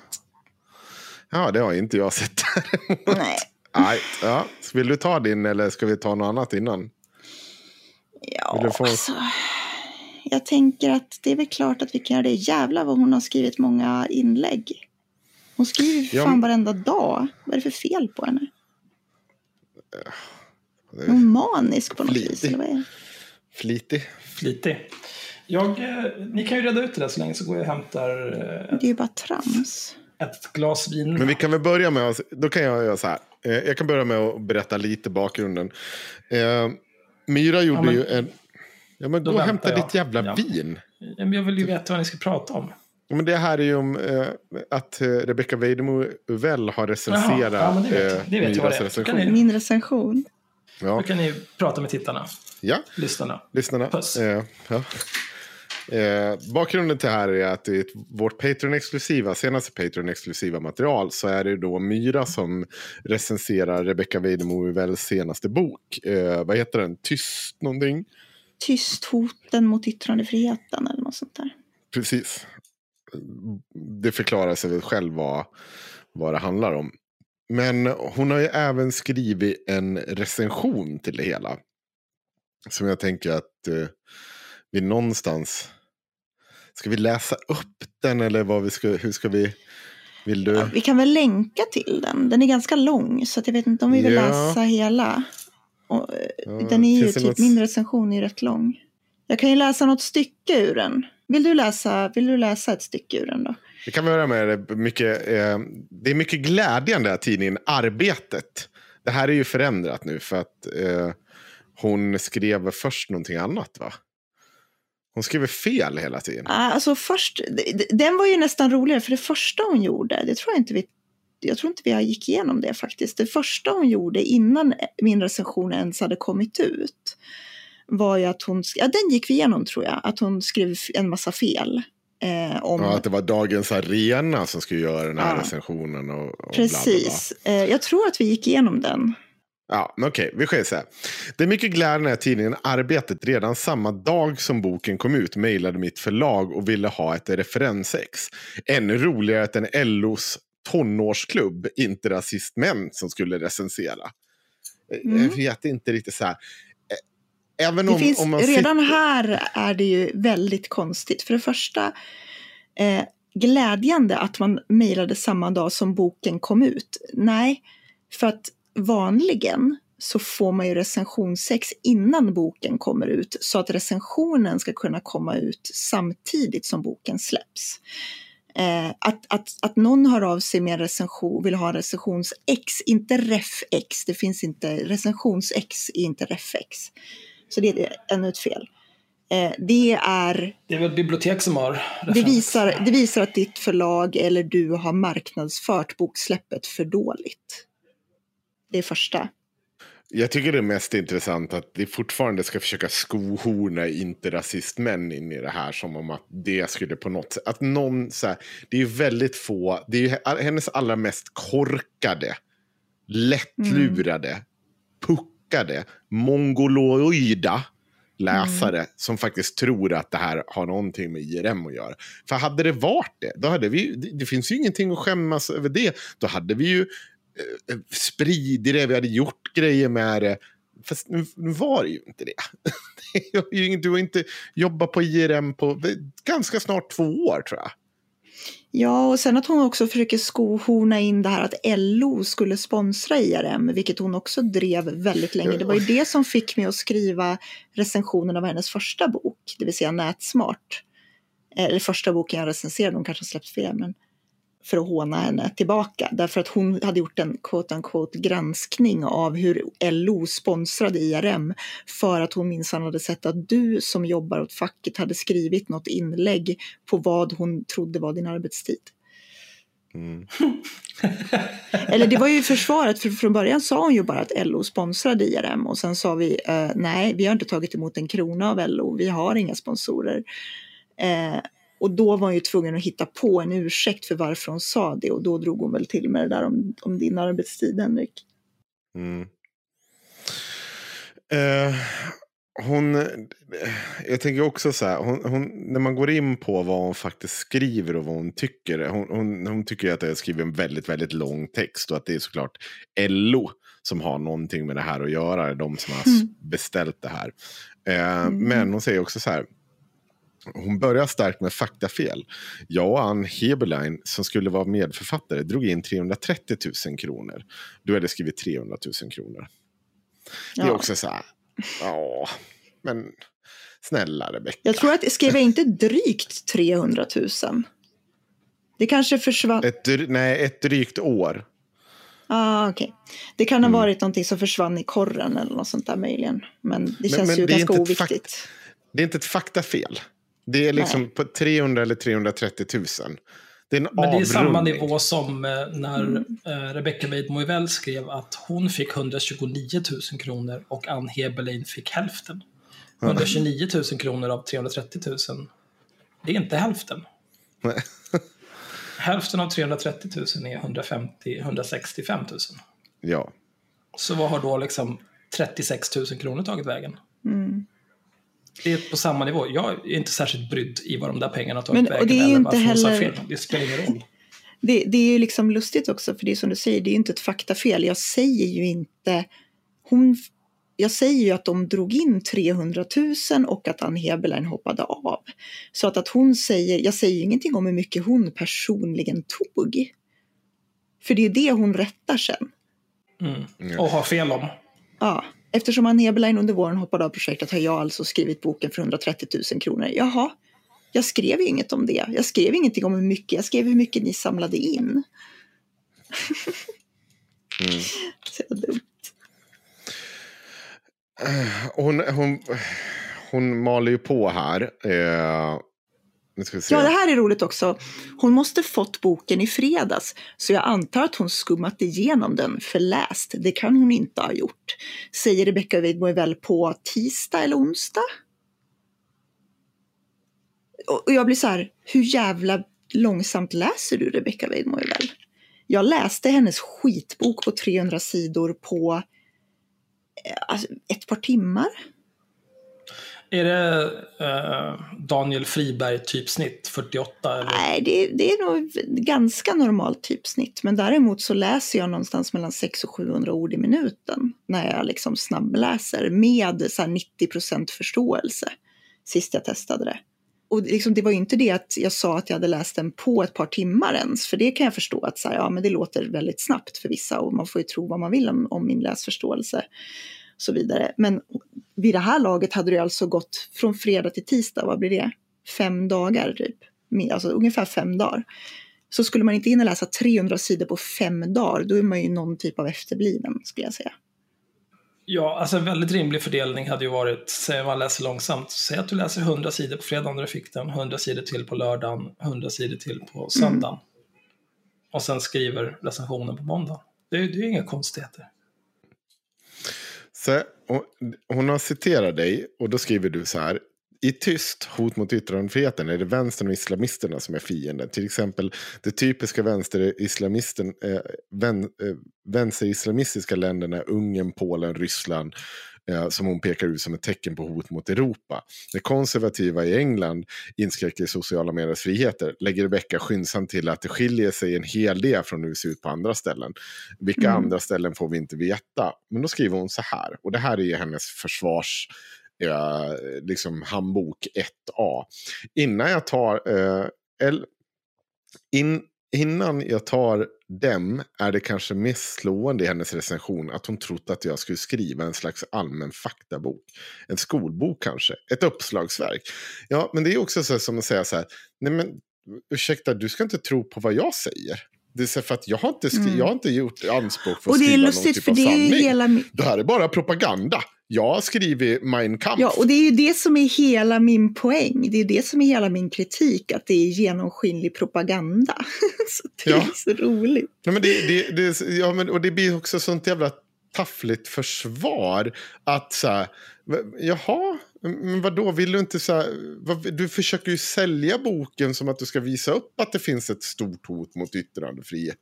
ja, det har inte jag sett. Nej. Nej, ja. Vill du ta din eller ska vi ta något annat innan? Ja, få- alltså. Jag tänker att det är väl klart att vi kan göra det. Jävlar vad hon har skrivit många inlägg. Hon skriver för Ja, fan varenda dag. Vad är det för fel på henne? Är hon manisk på något Flitig. vis? Eller vad är det? Flitig. Flitig. Jag, eh, ni kan ju reda ut det där så länge så går jag och hämtar eh, Det är ju bara trams. ett glas vin. Men vi kan väl börja med, då kan jag göra så här. Eh, Jag kan börja med att berätta lite bakgrunden. Eh, Myra gjorde men- ju en... Ja men Då gå och hämta jag. ditt jävla Ja. vin. Ja, men Jag vill ju veta vad ni ska prata om. Ja, men det här är ju om eh, att Rebecca Weidemo Uvell har recenserat Jaha, ja, men det vet jag. eh, Det vet jag vad Myras det är. Recension. ni- Min recension. Ja, Då kan ni prata med tittarna, ja, lyssnarna. lyssnarna. Puss. Eh, ja. Eh, bakgrunden till det här är att i vårt Patreon-exklusiva, senaste Patreon-exklusiva material så är det då Myra som recenserar Rebecca Weidemo Uvells senaste bok. Eh, vad heter den? Tyst någonting? Tyst hoten mot yttrandefriheten eller något sånt där. Precis. Det förklarar sig väl själv vad, vad det handlar om. Men hon har ju även skrivit en recension till det hela. Som jag tänker att eh, vi någonstans... Ska vi läsa upp den eller vad vi ska, hur ska vi... Vill du? Ja, vi kan väl länka till den. Den är ganska lång så jag vet inte om vi vill Ja. läsa hela. Och, eh, Ja, den är ju det typ, något- min recension är ju rätt lång. Jag kan ju läsa något stycke ur den. Vill du läsa, vill du läsa ett stycke ur den då? Vi kan börja med det. Mycket, eh, det är mycket glädjande att tidningen Arbetet. Det här är ju förändrat nu för att eh, hon skrev först någonting annat va? Hon skriver fel hela tiden. Alltså först, den var ju nästan roligare för det första hon gjorde, det tror jag inte vi jag tror inte vi gick igenom det faktiskt. Det första hon gjorde innan min recension ens hade kommit ut var ju att hon, ja den gick vi igenom tror jag, att hon skrev en massa fel. Eh, om, Ja, att det var Dagens Arena som skulle göra den här Ja. recensionen. Och, och bla, bla, bla. precis, eh, jag tror att vi gick igenom den. Ja, okej, vi sker så här. Det är mycket glädjande att tidningen Arbetet redan samma dag som boken kom ut mejlade mitt förlag och ville ha ett referensex. Ännu roligare att en LOs tonårsklubb, inte rasistmän, som skulle recensera. Mm. Jag vet inte riktigt så här. Eh, Även om, finns, om man redan sitter- här är det ju väldigt konstigt. För det första, eh, glädjande att man mejlade samma dag som boken kom ut. Nej, för att vanligen så får man ju recensionsex innan boken kommer ut så att recensionen ska kunna komma ut samtidigt som boken släpps. Eh, att, att, att någon hör av sig med en recension, vill ha recensions-X, inte ref-X, det finns inte, recensions-X är inte ref-X. Så det är ännu ett fel. Eh, det är... Det är väl bibliotek som har det visar, det visar att ditt förlag eller du har marknadsfört boksläppet för dåligt. Är första. Jag tycker det är mest intressant att det fortfarande ska försöka skohorna inte rasistmän in i det här som om att det skulle på något sätt, att någon så här, det är ju väldigt få, det är hennes allra mest korkade, lättlurade, mm. puckade, mongoloida läsare mm. som faktiskt tror att det här har någonting med IRM att göra. För hade det varit det, då hade vi, det, det finns ju ingenting att skämmas över det. Då hade vi ju Eh, eh, spridit det, vi hade gjort grejer med det. Fast nu, nu var det ju inte det. du har inte jobbat på IRM på ganska snart två år tror jag. Ja, och sen att hon också försöker skohorna in det här att LO skulle sponsra IRM, vilket hon också drev väldigt länge. Det var ju det som fick mig att skriva recensionen av hennes första bok, det vill säga Nätsmart. Eller första boken jag recenserade, hon kanske har släppt fler, men för att håna henne tillbaka. Därför att hon hade gjort en quote unquote granskning av hur LO sponsrade IRM för att hon minsann hade sett att du som jobbar åt facket hade skrivit något inlägg på vad hon trodde var din arbetstid. Mm. Eller det var ju försvaret, för från början sa hon ju bara att LO sponsrade IRM och sen sa vi eh, nej, vi har inte tagit emot en krona av LO, vi har inga sponsorer. Eh, och då var hon ju tvungen att hitta på en ursäkt för varför hon sa det och då drog hon väl till med det där om, om din arbetstid, Henrik. Mm. Uh, hon, jag tänker också så här, hon, hon, när man går in på vad hon faktiskt skriver och vad hon tycker. Hon, hon, hon tycker att jag skriver en väldigt, väldigt lång text och att det är såklart LO som har någonting med det här att göra, de som har mm. beställt det här. Uh, mm. Men hon säger också så här, hon börjar starkt med faktafel. Jag och Ann Heberlein, som skulle vara medförfattare, drog in 330 000 kronor. Du hade skrivit 300 000 kronor. Det är ja. också så här, ja, men snälla Rebecka. Jag tror att, skrev jag inte drygt 300 000? Det kanske försvann. Ett, nej, ett drygt år. Ah, okay. Det kan ha mm. varit någonting som försvann i korren eller något sånt där möjligen. Men det känns men, ju ganska oviktigt. Det är inte ett faktafel. Det är liksom Nej. på 300 eller 330 000. Det är en Men det är samma nivå som eh, när mm. eh, Rebecca Wade Moivell skrev att hon fick 129 000 kronor och Ann Heberlein fick hälften. 129 000 kronor av 330 000. Det är inte hälften. Nej. hälften av 330 000 är 150 165 000. Ja. Så vad har då liksom 36 000 kronor tagit vägen? Mm det är på samma nivå. Jag är inte särskilt brydd i vad de där pengarna tagit vägen. Och det är eller inte heller... fel. Det spelar ingen roll. Det, det, är ju liksom lustigt också, för det är som du säger, det är ju inte ett faktafel. Jag säger ju inte... Hon, jag säger ju att de drog in 300 000 och att Ann Heberlein hoppade av. Så att, att hon säger, jag säger ju ingenting om hur mycket hon personligen tog. För det är det hon rättar sen. Mm. Och har fel om. Ja. Eftersom Ann Heberlein under våren hoppade av projektet har jag alltså skrivit boken för 130 000 kronor. Jaha, jag skrev inget om det. Jag skrev ingenting om hur mycket, jag skrev hur mycket ni samlade in. mm. Så dumt. Hon, hon, hon maler ju på här. Eh, Ja, det här är roligt också. Hon måste fått boken i fredags, så jag antar att hon skummat igenom den för läst. Det kan hon inte ha gjort. Säger Rebecca väl på tisdag eller onsdag? Och jag blir så här, hur jävla långsamt läser du Rebecca väl? Jag läste hennes skitbok på 300 sidor på eh, alltså, ett par timmar. Är det uh, Daniel Friberg typsnitt 48? Eller? Nej, det, det, är nog ganska normalt typsnitt. Men däremot så läser jag någonstans mellan 600 och 700 ord i minuten när jag liksom snabbläser med så 90% förståelse sist jag testade det. Och liksom, det var ju inte det att jag sa att jag hade läst den på ett par timmar ens, för det kan jag förstå att så här, ja, men det låter väldigt snabbt för vissa och man får ju tro vad man vill om, om min läsförståelse så vidare. Men vid det här laget hade det alltså gått från fredag till tisdag, vad blir det? Fem dagar typ. alltså ungefär fem dagar. Så skulle man inte hinna läsa 300 sidor på fem dagar, då är man ju någon typ av efterbliven, skulle jag säga. Ja, alltså en väldigt rimlig fördelning hade ju varit, säg man läser långsamt, säg att du läser 100 sidor på fredagen när du fick den, 100 sidor till på lördagen, 100 sidor till på söndagen. Mm. Och sen skriver recensionen på måndag. Det, det är ju inga konstigheter. Så, hon har citerat dig och då skriver du så här. I tyst hot mot yttrandefriheten är det vänstern och islamisterna som är fienden. Till exempel de typiska vänsterislamisten, eh, vän, eh, vänsterislamistiska länderna Ungern, Polen, Ryssland som hon pekar ut som ett tecken på hot mot Europa. Det konservativa i England inskränker sociala mediers friheter lägger Rebecka skyndsamt till att det skiljer sig en hel del från hur det ser ut på andra ställen. Vilka mm. andra ställen får vi inte veta. Men då skriver hon så här, och det här är hennes försvars eh, liksom handbok 1A. Innan jag tar eh, in, innan jag tar dem är det kanske mest slående i hennes recension att hon trott att jag skulle skriva en slags allmän faktabok. En skolbok kanske, ett uppslagsverk. Ja, men det är också så som att säga så här, nej men ursäkta, du ska inte tro på vad jag säger. Det är så för att jag har inte, skri- mm. jag har inte gjort anspråk för att skriva någon typ av sanning. Hela... Det här är bara propaganda. Jag har skrivit Mein Kampf. Ja, och det är ju det som är hela min poäng. Det är det som är hela min kritik, att det är genomskinlig propaganda. så det ja. är så roligt. Ja, men det, det, det, ja, men, och det blir också sånt jävla taffligt försvar. Att så här, jaha, men vadå, vill du inte så här, vad, du försöker ju sälja boken som att du ska visa upp att det finns ett stort hot mot yttrandefrihet.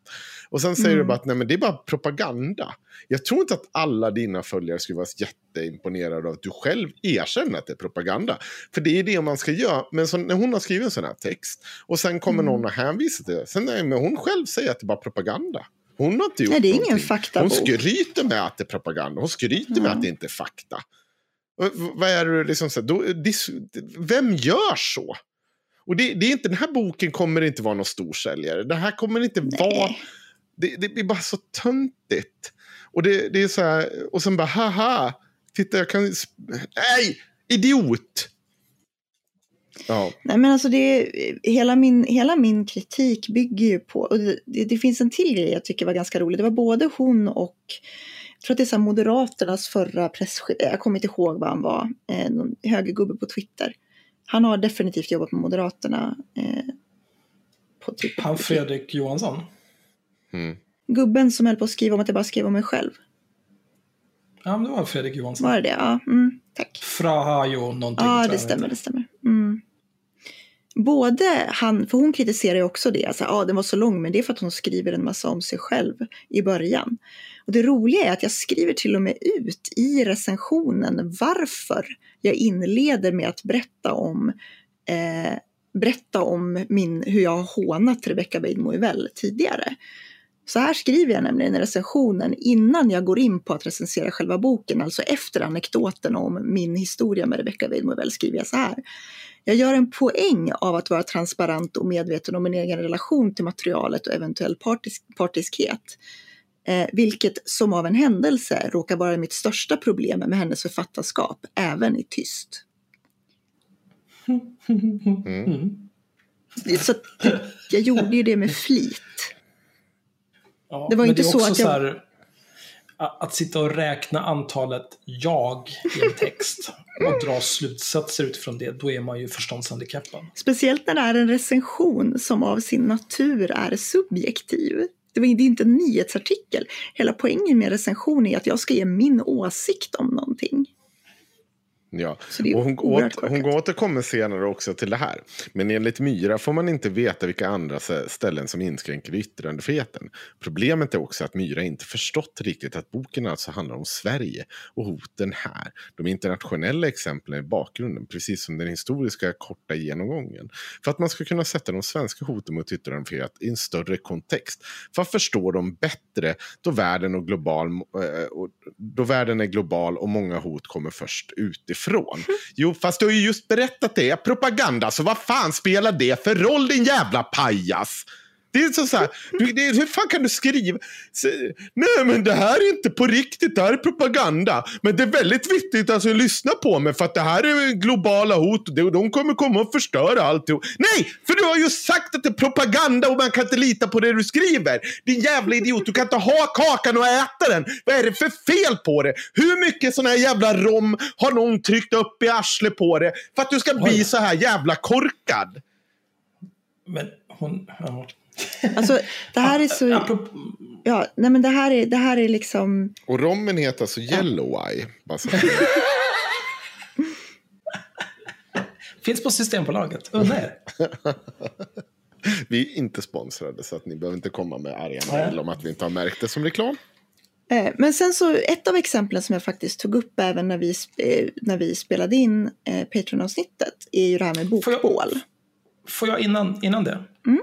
Och sen säger mm. du bara att nej, men det är bara propaganda. Jag tror inte att alla dina följare skulle vara jätteimponerade av att du själv erkänner att det är propaganda. För det är det man ska göra. Men så, när hon har skrivit en sån här text och sen kommer mm. någon och hänvisar till det. Sen nej, men hon själv säger att det är bara propaganda. Hon har inte gjort Nej, det är någonting. ingen faktabok. Hon skryter med att det är propaganda. Hon skryter mm. med att det inte är fakta. Vad är det liksom så, då, vem gör så? Och det, det, är inte, den här boken kommer inte vara någon storsäljare. Det här kommer inte Nej. vara... Det, det blir bara så töntigt. Och det, det är så här, och sen bara haha, titta jag kan... Nej, idiot! Ja. Nej men alltså det, hela, min, hela min kritik bygger ju på, och det, det, finns en till grej jag tycker var ganska rolig. Det var både hon och jag tror att det är så Moderaternas förra presschef, jag kommer inte ihåg vad han var, eh, någon högergubbe på Twitter. Han har definitivt jobbat med Moderaterna. Eh, på typ han Fredrik Johansson? Mm. Gubben som höll på att skriva om att jag bara skrev om mig själv. Ja, men det var Fredrik Johansson. Var det det? Ja, mm, tack. Frahajo någonting. Ja, det stämmer, det stämmer. Mm. Både han, för hon kritiserar ju också det, alltså, ja den var så lång, men det är för att hon skriver en massa om sig själv i början. Och det roliga är att jag skriver till och med ut i recensionen varför jag inleder med att berätta om eh, berätta om min, hur jag har hånat Rebecca väl tidigare. Så här skriver jag nämligen i recensionen innan jag går in på att recensera själva boken, alltså efter anekdoten om min historia med Rebecca Weidmo skriver jag så här. Jag gör en poäng av att vara transparent och medveten om min egen relation till materialet och eventuell partisk partiskhet. Eh, vilket som av en händelse råkar vara mitt största problem med hennes författarskap, även i tyst. Mm. Så jag gjorde ju det med flit. Ja, det var inte det så att jag... Så här, att sitta och räkna antalet jag i en text och dra slutsatser utifrån det, då är man ju förståndshandikappad. Speciellt när det är en recension som av sin natur är subjektiv. Det är inte en nyhetsartikel. Hela poängen med recension är att jag ska ge min åsikt om någonting. Ja, och hon, åt, hon återkommer senare också till det här. Men enligt Myra får man inte veta vilka andra ställen som inskränker yttrandefriheten. Problemet är också att Myra inte förstått riktigt att boken alltså handlar om Sverige och hoten här. De internationella exemplen i bakgrunden, precis som den historiska korta genomgången. För att man ska kunna sätta de svenska hoten mot yttrandefrihet i en större kontext. För att förstå dem bättre då världen, och global, eh, då världen är global och många hot kommer först utifrån ifrån. Jo, fast du har ju just berättat det. Propaganda, så vad fan spelar det för roll din jävla pajas? Det är så, så här, du, det hur fan kan du skriva? Nej men det här är inte på riktigt, det här är propaganda. Men det är väldigt viktigt alltså, att lyssna på mig för att det här är globala hot och de, kommer komma och förstöra alltihop. Nej, för du har ju sagt att det är propaganda och man kan inte lita på det du skriver. Din jävla idiot, du kan inte ha kakan och äta den. Vad är det för fel på det? Hur mycket sån här jävla rom har någon tryckt upp i arslet på det för att du ska bli så här jävla korkad? Men hon... Ja. Alltså, det här är så... Apropå, Ja, nej men det här är, det här är liksom... Och rommen heter alltså Yellow Eye. Finns på Systembolaget. Unna er. Vi är inte sponsrade så att ni behöver inte komma med arga mejl om att vi inte har märkt det som reklam. Eh, Men sen så, ett av exemplen som jag faktiskt tog upp även när vi, eh, när vi spelade in eh, Patreon-avsnittet är ju det här med Får jag- bokbål. Får jag innan, innan det? Mm.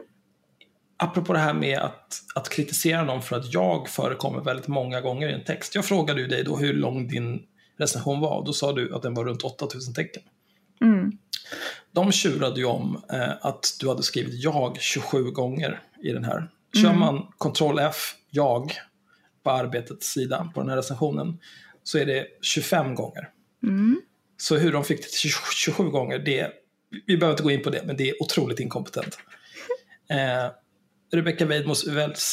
Apropå det här med att, att kritisera någon för att jag förekommer väldigt många gånger i en text. Jag frågade ju dig då hur lång din recension var. Då sa du att den var runt 8000 tecken. Mm. De tjurade ju om eh, att du hade skrivit jag 27 gånger i den här. Kör man Ctrl F, jag, på arbetets sida på den här recensionen så är det 25 gånger. Mm. Så hur de fick det till 27 gånger, det, vi behöver inte gå in på det, men det är otroligt inkompetent. Eh, Rebecca Weidmos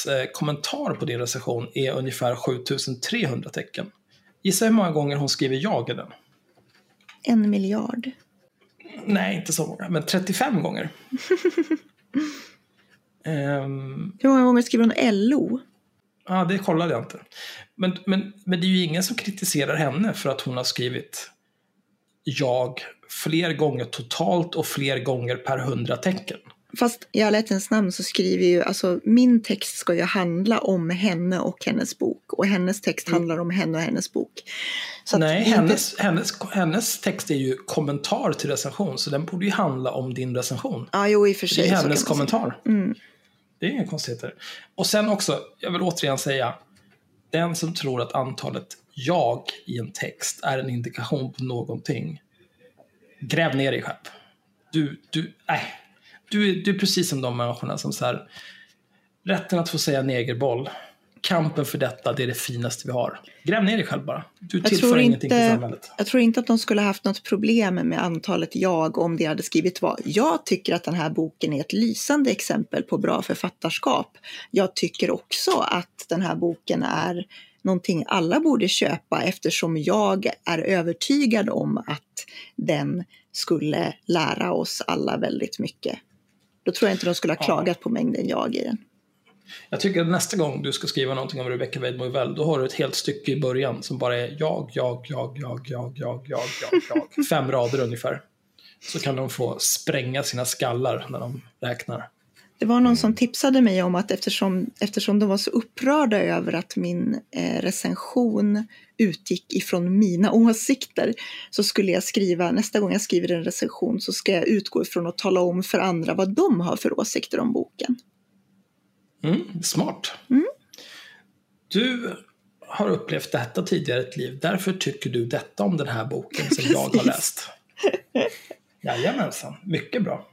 eh, kommentar på din recension är ungefär 7300 tecken. Gissa hur många gånger hon skriver jag i den? En miljard. Nej, inte så många, men 35 gånger. Ehm, Hur många gånger skriver hon LO? Ja, det kollade jag inte. Men, men, men det är ju ingen som kritiserar henne för att hon har skrivit jag fler gånger totalt och fler gånger per hundra tecken. Fast i ärlighetens namn så skriver ju, alltså min text ska ju handla om henne och hennes bok. Och hennes text handlar om henne och hennes bok. Så Nej, är inte- hennes, hennes, hennes text är ju kommentar till recension, så den borde ju handla om din recension. Ja, jo i och för sig. Det är hennes kommentar. Mm. Det är inga konstigheter. Och sen också, jag vill återigen säga, den som tror att antalet jag i en text är en indikation på någonting, gräv ner dig själv. Du, du, nej. Du, är- du är precis som de människorna som så här, rätten att få säga negerboll, kampen för detta, det är det finaste vi har. Gräv ner dig själv bara. Du Jag tillför ingenting till inte, samhället. jag tror inte att de skulle haft något problem med antalet jag om det hade skrivit vad. Jag tycker att den här boken är ett lysande exempel på bra författarskap. Jag tycker också att den här boken är någonting alla borde köpa eftersom jag är övertygad om att den skulle lära oss alla väldigt mycket. Då tror jag inte de skulle ha Ja. klagat på mängden jag i den. Jag tycker att nästa gång du ska skriva någonting om Rebecca Weidmo väl, då har du ett helt stycke i början som bara är jag, jag, jag, jag, jag, jag, jag, jag, jag. Fem rader ungefär. Så kan de få spränga sina skallar när de räknar. Det var någon som tipsade mig om att eftersom, eftersom de var så upprörda över att min eh, recension utgick ifrån mina åsikter så skulle jag skriva, nästa gång jag skriver en recension så ska jag utgå ifrån att tala om för andra vad de har för åsikter om boken. Mm, smart. Mm. Du har upplevt detta tidigare i ditt liv, därför tycker du detta om den här boken som jag har läst. Jajamensan, mycket bra.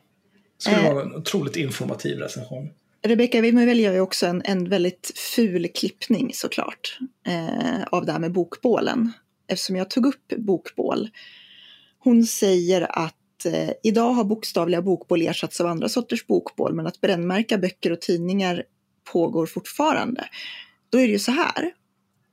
Det skulle Eh. vara en otroligt informativ recension. Rebecca Wimerell gör ju också en, en väldigt ful klippning såklart eh, av det här med bokbålen. Eftersom jag tog upp bokbål. Hon säger att eh, idag har bokstavliga bokbål ersatts av andra sorters bokbål men att brännmärka böcker och tidningar pågår fortfarande. Då är det ju så här.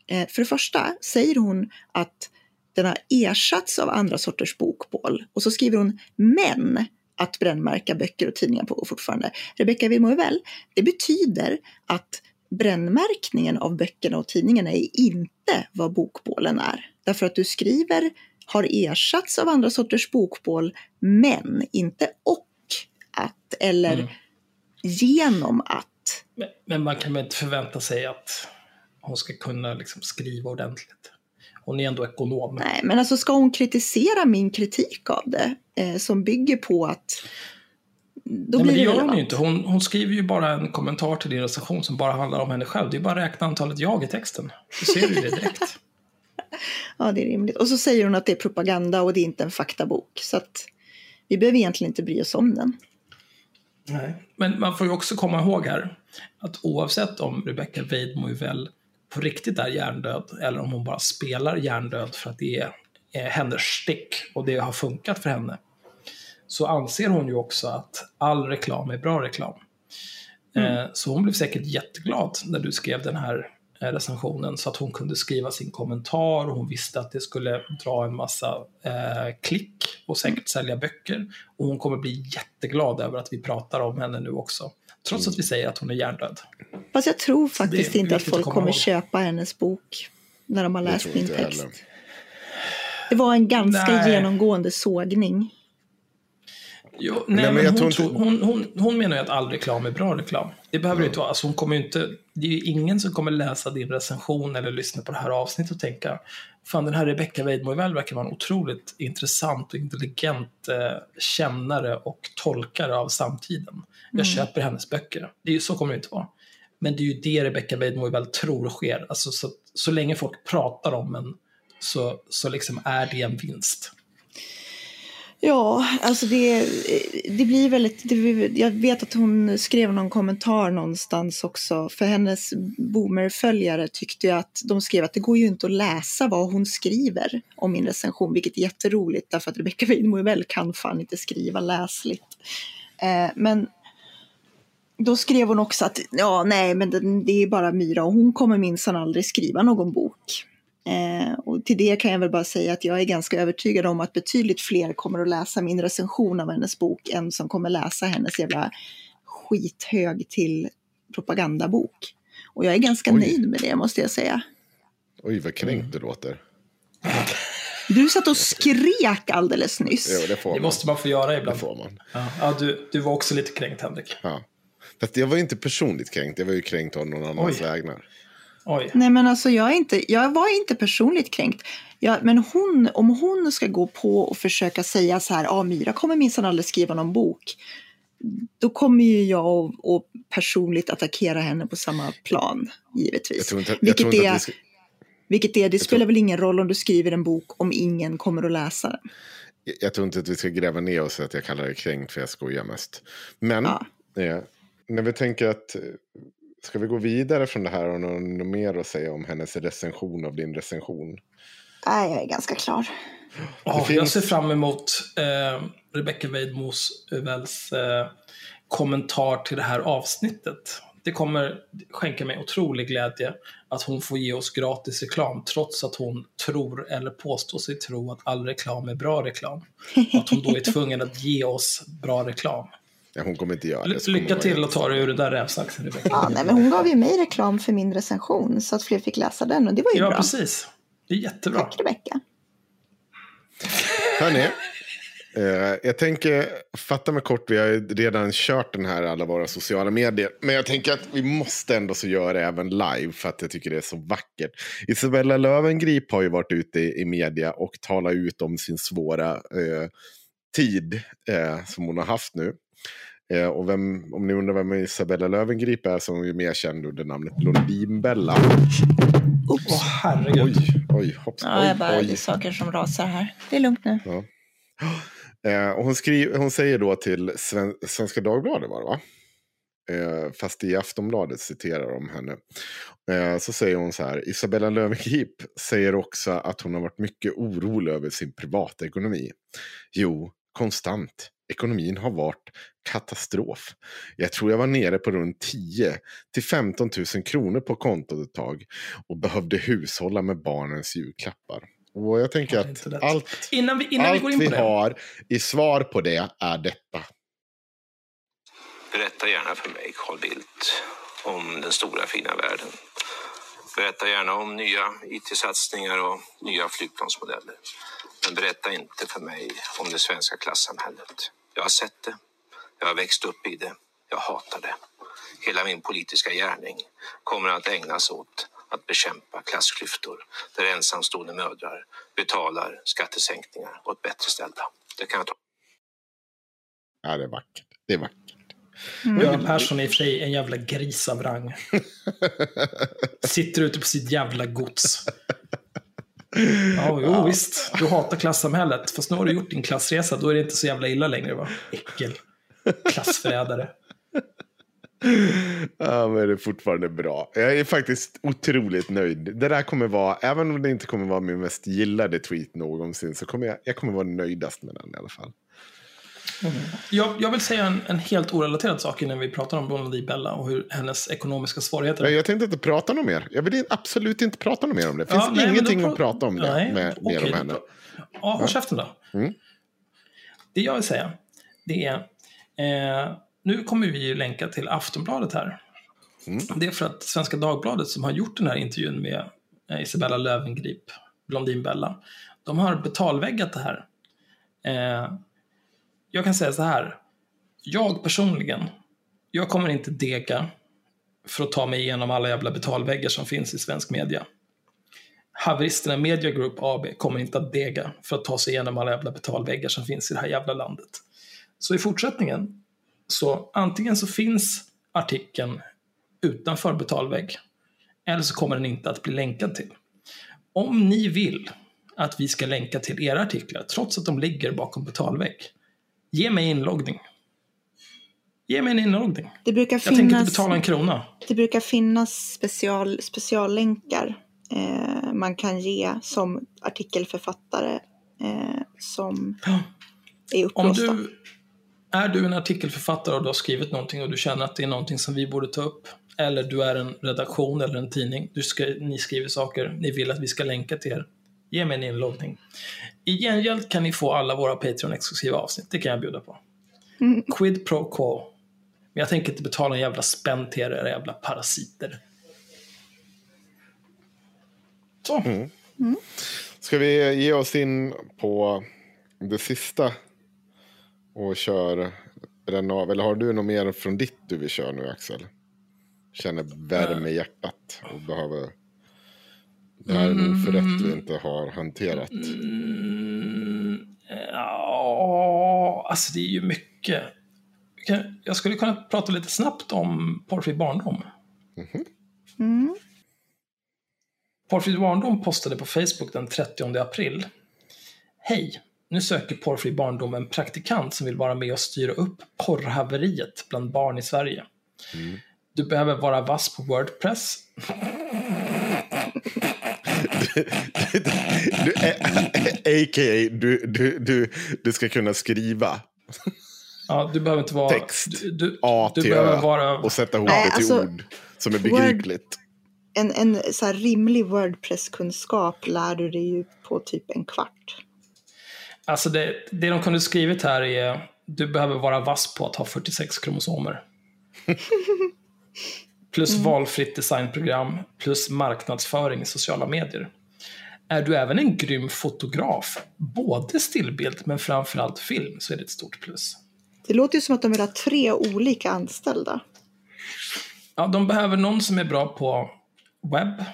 Eh, för det första säger hon att den har ersatts av andra sorters bokbål och så skriver hon men att brännmärka böcker och tidningar pågår fortfarande. Rebecca Wilmovel, det betyder att brännmärkningen av böckerna och tidningarna är inte vad bokbålen är. Därför att du skriver har ersatts av andra sorters bokbål, men inte och att eller Mm. genom att. Men, men man kan väl inte förvänta sig att hon ska kunna liksom skriva ordentligt. Hon är ändå ekonom. Nej, men alltså ska hon kritisera min kritik av det eh, som bygger på att då Nej, men blir det det gör hon relevant. ju inte. Hon, hon skriver ju bara en kommentar till din recension som bara handlar om henne själv. Det är bara att räkna antalet jag i texten. Så ser du det direkt. Ja, det är rimligt. Och så säger hon att det är propaganda och det är inte en faktabok. Så att vi behöver egentligen inte bry oss om den. Nej. Men man får ju också komma ihåg här att oavsett om Rebecca Weidmo väl på riktigt är hjärndöd eller om hon bara spelar hjärndöd för att det är, hennes stick och det har funkat för henne så anser hon ju också att all reklam är bra reklam. Mm. Så hon blev säkert jätteglad när du skrev den här eh, recensionen så att hon kunde skriva sin kommentar och hon visste att det skulle dra en massa eh, klick och säkert sälja böcker. Och hon kommer bli jätteglad över att vi pratar om henne nu också. Trots att vi säger att hon är hjärndöd. Fast jag tror faktiskt inte att folk kommer ihåg. köpa hennes bok när de har läst min text. Heller. Det var en ganska Nej. genomgående sågning. Jo, nej, nej, men, men hon, tror, hon, hon, hon, menar ju att all reklam är bra reklam. Det behöver mm. inte vara. Alltså hon kommer inte, det är ju ingen som kommer läsa din recension eller lyssna på det här avsnittet och tänka Fan, den här Rebecca Weidmoevel verkar vara en otroligt intressant och intelligent eh, kännare och tolkare av samtiden. Jag mm. köper hennes böcker. Det är ju, så kommer det inte vara. Men det är ju det Rebecca Weidmoevel tror sker. Alltså, så, så länge folk pratar om en så, så liksom är det en vinst. Ja, alltså det, det blir väldigt... Det, jag vet att hon skrev någon kommentar någonstans också. För hennes boomerföljare tyckte ju att de skrev att det går ju inte att läsa vad hon skriver om min recension, vilket är jätteroligt därför att Rebecca Weidmo väl kan fan inte skriva läsligt. Eh, men då skrev hon också att ja, nej, men det, det är bara Myra och hon kommer minsann aldrig skriva någon bok. Eh, och till det kan jag väl bara säga att jag är ganska övertygad om att betydligt fler kommer att läsa min recension av hennes bok än som kommer läsa hennes jävla skithög till propagandabok. Och jag är ganska Oj. nöjd med det måste jag säga. Oj, vad kränkt du låter. Du satt och skrek alldeles nyss. Jo, det, får det måste man få göra ibland. Det får man. Ja, ja du, du var också lite kränkt, Henrik. Ja. Fast jag var inte personligt kränkt, jag var ju kränkt av någon annans vägnar. Oj. Nej men alltså jag, är inte, jag var inte personligt kränkt. Jag, men hon, om hon ska gå på och försöka säga så här, ja ah, Myra kommer minsann aldrig skriva någon bok. Då kommer ju jag att personligt attackera henne på samma plan, givetvis. Inte, vilket, är, ska... vilket är, det spelar tror... väl ingen roll om du skriver en bok om ingen kommer att läsa den. Jag tror inte att vi ska gräva ner oss att jag kallar det kränkt för jag skojar mest. Men ja. eh, när vi tänker att Ska vi gå vidare från det här och något mer att säga om hennes recension av din recension? Nej, jag är ganska klar. Oh, finns... Jag ser fram emot eh, Rebecca Weidmos Uvels eh, kommentar till det här avsnittet. Det kommer skänka mig otrolig glädje att hon får ge oss gratis reklam trots att hon tror eller påstår sig tro att all reklam är bra reklam. Att hon då är tvungen att ge oss bra reklam. Ja, hon kommer inte göra det. Lycka till att ta dig ur det där rävsaxen, Ja, nej, men hon gav ju mig reklam för min recension så att fler fick läsa den och det var ju ja, bra. Ja, precis. Det är jättebra. Tack, Rebecka. Hörni, eh, jag tänker fatta mig kort. Vi har redan kört den här alla våra sociala medier. Men jag tänker att vi måste ändå så göra det även live för att jag tycker det är så vackert. Isabella Lövengrip har ju varit ute i, i media och talat ut om sin svåra eh, tid eh, som hon har haft nu. Eh, och vem, om ni undrar vem Isabella Lövengrip är så är hon ju mer känd under namnet Blondinbella. Oops. Oh, herregud. Oj, oj, hoppsan. Ja, jag bara, oj. det är saker som rasar här. Det är lugnt nu. Ja. Eh, hon, skriver, hon säger då till Sven, Svenska Dagbladet var det va? Eh, fast i Aftonbladet citerar de henne. Eh, så säger hon så här. Isabella Löwengrip säger också att hon har varit mycket orolig över sin privatekonomi. Jo, konstant. Ekonomin har varit katastrof. Jag tror jag var nere på runt 10 till 15 000 kronor på kontot ett tag och behövde hushålla med barnens julklappar. Och jag tänker att allt, innan vi, innan allt vi, vi har i svar på det är detta. Berätta gärna för mig, Carl Bildt, om den stora fina världen. Berätta gärna om nya it-satsningar och nya flygplansmodeller. Men berätta inte för mig om det svenska klassamhället. Jag har sett det. Jag har växt upp i det. Jag hatar det. Hela min politiska gärning kommer att ägnas åt att bekämpa klassklyftor där ensamstående mödrar betalar skattesänkningar åt bättre ställda. Det kan jag ta. Ja, det är vackert. Det är vackert. Mm. Göran Persson är i och för sig en jävla gris av rang. Sitter ute på sitt jävla gods. Ja, jo, ja. visst. Du hatar klassamhället. Fast nu har du gjort din klassresa. Då är det inte så jävla illa längre, va? Äckel. Klassförrädare. Ja, men det är fortfarande bra. Jag är faktiskt otroligt nöjd. Det där kommer vara, även om det inte kommer vara min mest gillade tweet någonsin, så kommer jag, jag kommer vara nöjdast med den i alla fall. Jag, jag vill säga en, en helt orelaterad sak innan vi pratar om Blondie Bella och hur hennes ekonomiska svårigheter. Jag, tänkte inte prata något mer. Jag vill absolut inte prata något mer om det. Det finns Ja, nej, ingenting då att prata om det nej, med, mer okej, om henne. Ja, håll käften då. Mm. Det jag vill säga, det är... Eh, nu kommer vi ju länka till Aftonbladet här. Mm. Det är för att Svenska Dagbladet som har gjort den här intervjun med eh, Isabella Löwengrip, Blondin Bella, de har betalväggat det här. Eh, jag kan säga så här. Jag personligen, jag kommer inte dega för att ta mig igenom alla jävla betalväggar som finns i svensk media. Haveristerna Media Group AB kommer inte att dega för att ta sig igenom alla jävla betalväggar som finns i det här jävla landet. Så i fortsättningen, så antingen så finns artikeln utanför betalvägg, eller så kommer den inte att bli länkad till. Om ni vill att vi ska länka till era artiklar, trots att de ligger bakom betalvägg, ge mig inloggning. Ge mig en inloggning. Det brukar Jag tänker inte finnas, betala en krona. det brukar finnas special, speciallänkar eh, man kan ge som artikelförfattare eh, som Ja. är Om uppblåsta. du, är du en artikelförfattare och du har skrivit någonting och du känner att det är någonting som vi borde ta upp, eller du är en redaktion eller en tidning, du ska, ni skriver saker, ni vill att vi ska länka till er, ge mig en inloggning. I gengäld kan ni få alla våra Patreon-exklusiva avsnitt, det kan jag bjuda på. Mm. Quid pro quo. Men jag tänker inte betala en jävla spänn till er, era jävla parasiter. Så. Ska vi ge oss in på det sista och kör den av? Eller har du något mer från ditt du vill köra nu Axel? Känner värme i hjärtat och behöver... Det här är nog för rätt vi inte har hanterat. Mm, ja, alltså det är ju mycket. Jag skulle kunna prata lite snabbt om porrfri barndom. Mm. Porrfri barndom postade på Facebook den 30 april. Hej! Nu söker Porrfri barndom en praktikant som vill vara med och styra upp porrhaveriet bland barn i Sverige. Du behöver vara vass på Wordpress. Du, A.k.a. Du, du, du, du ska kunna skriva Ja, du behöver inte vara... Text. Du, du, A du till behöver Ö vara... och sätta ihop det till alltså, ord som är Word- begripligt. En, en så här rimlig Wordpress-kunskap lär du dig ju på typ en kvart. Alltså det, det de kunde skrivit här är du behöver vara vass på att ha 46 kromosomer. Plus valfritt designprogram, plus marknadsföring i sociala medier. Är du även en grym fotograf, både stillbild men framförallt film, så är det ett stort plus. Det låter ju som att de vill ha tre olika anställda. Ja, de behöver någon som är bra på webb,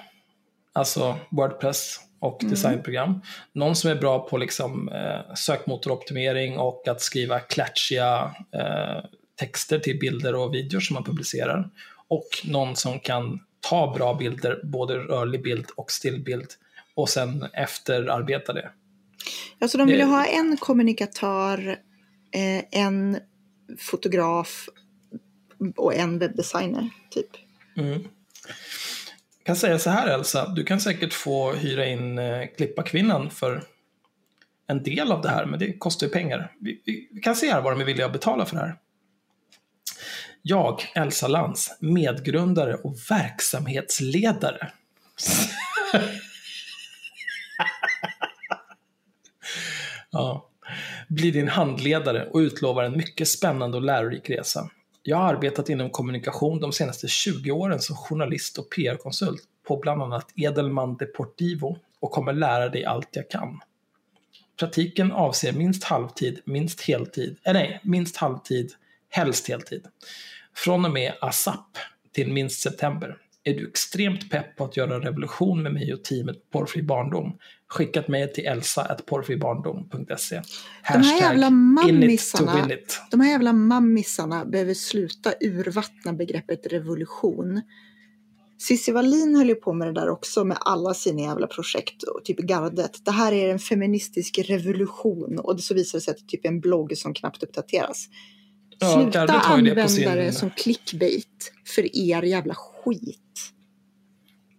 alltså Wordpress och designprogram. Någon som är bra på liksom, eh, sökmotoroptimering och att skriva klatschiga eh, texter till bilder och videor som man publicerar. Och någon som kan ta bra bilder, både rörlig bild och stillbild, och sen efterarbeta det. Alltså de vill ju Det- ha en kommunikatör, eh, en fotograf och en webbdesigner typ. Mm. Jag kan säga så här Elsa, du kan säkert få hyra in eh, klippa kvinnan för en del av det här, men det kostar ju pengar. Vi, vi, vi kan se här vad de är villiga att betala för det här. Jag, Elsa Lantz, medgrundare och verksamhetsledare. ja. Blir din handledare och utlovar en mycket spännande och lärorik resa. Jag har arbetat inom kommunikation de senaste 20 åren som journalist och PR-konsult på bland annat Edelman Deportivo och kommer lära dig allt jag kan. Praktiken avser minst halvtid, minst heltid, äh nej, minst halvtid, helst heltid. Från och med ASAP till minst september. Är du extremt pepp på att göra revolution med mig och teamet på Porrfri barndom? Skicka ett mejl till elsa.porrfribarndom.se. De här jävla mammisarna, de här jävla mammisarna behöver sluta urvattna begreppet revolution. Cissi Wallin höll ju på med det där också med alla sina jävla projekt och typ gardet. Det här är en feministisk revolution och så visar det sig att det typ är en blogg som knappt uppdateras. Ja, Sluta det använda det sin... som clickbait för er jävla skit.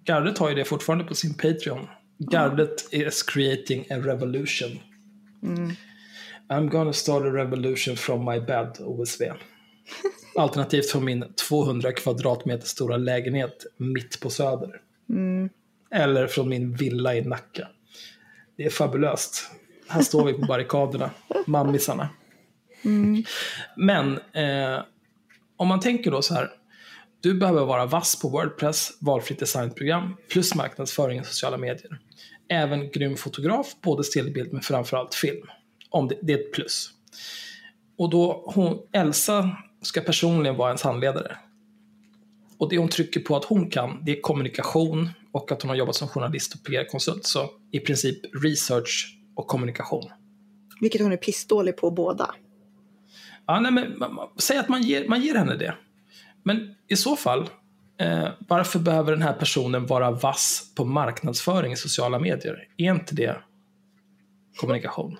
Gardet har ju det fortfarande på sin Patreon. Gardet is creating a revolution. I'm gonna start a revolution from my bed, OSV. Alternativt från min 200 kvadratmeter stora lägenhet mitt på Söder. Eller från min villa i Nacka. Det är fabulöst. Här står vi på barrikaderna, mammisarna. Men eh, om man tänker då så här. Du behöver vara vass på Wordpress, valfritt designprogram, plus marknadsföring i sociala medier. Även grym fotograf, både stillbild men framförallt film. Om det, det är ett plus. Och då, hon, Elsa ska personligen vara ens handledare. Och det hon trycker på att hon kan, det är kommunikation och att hon har jobbat som journalist och PR-konsult. Så i princip research och kommunikation. Vilket hon är pissdålig på båda. Ja, nej, men, säg att man ger, man ger henne det. Men i så fall, eh, varför behöver den här personen vara vass på marknadsföring i sociala medier? Är inte det kommunikation?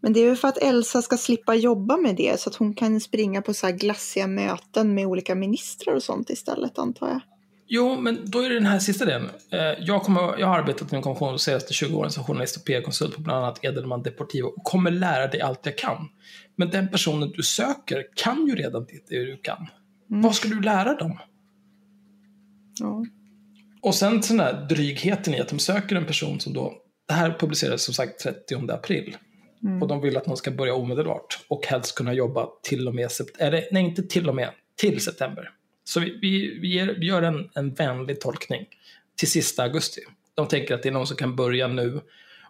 Men det är ju för att Elsa ska slippa jobba med det så att hon kan springa på så här glassiga möten med olika ministrar och sånt istället antar jag. Jo, men då är det den här sista delen. Eh, jag, kommer, jag har arbetat inom kommunikation de senaste 20 åren som journalist och PR-konsult på bland annat Edelman Deportivo och kommer lära dig allt jag kan. Men den personen du söker kan ju redan det du kan. Vad ska du lära dem? Ja. Och sen den här drygheten i att de söker en person som då, det här publicerades som sagt 30 april. Och de vill att någon ska börja omedelbart och helst kunna jobba till och med, sept- eller nej inte till och med, till september. Så vi, vi, vi, ger, vi gör en, en vänlig tolkning till sista augusti. De tänker att det är någon som kan börja nu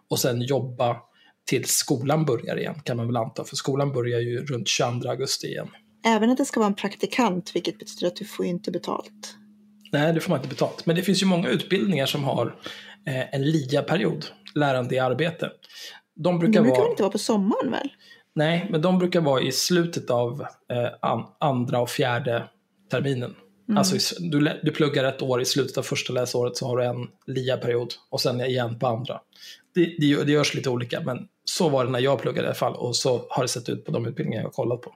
och sen jobba tills skolan börjar igen, kan man väl anta. För skolan börjar ju runt 22 augusti igen. Även att det ska vara en praktikant vilket betyder att du får inte betalt. Nej, det får man inte betalt. Men det finns ju många utbildningar som har eh, en LIA-period, lärande i arbete. De brukar brukar vara... väl inte vara på sommaren väl? Nej, men de brukar vara i slutet av eh, an, andra och fjärde terminen. Alltså i s- du, du pluggar ett år, i slutet av första läsåret så har du en LIA-period och sen igen på andra. Det, det, det görs lite olika, men så var det när jag pluggade i alla fall och så har det sett ut på de utbildningar jag har kollat på.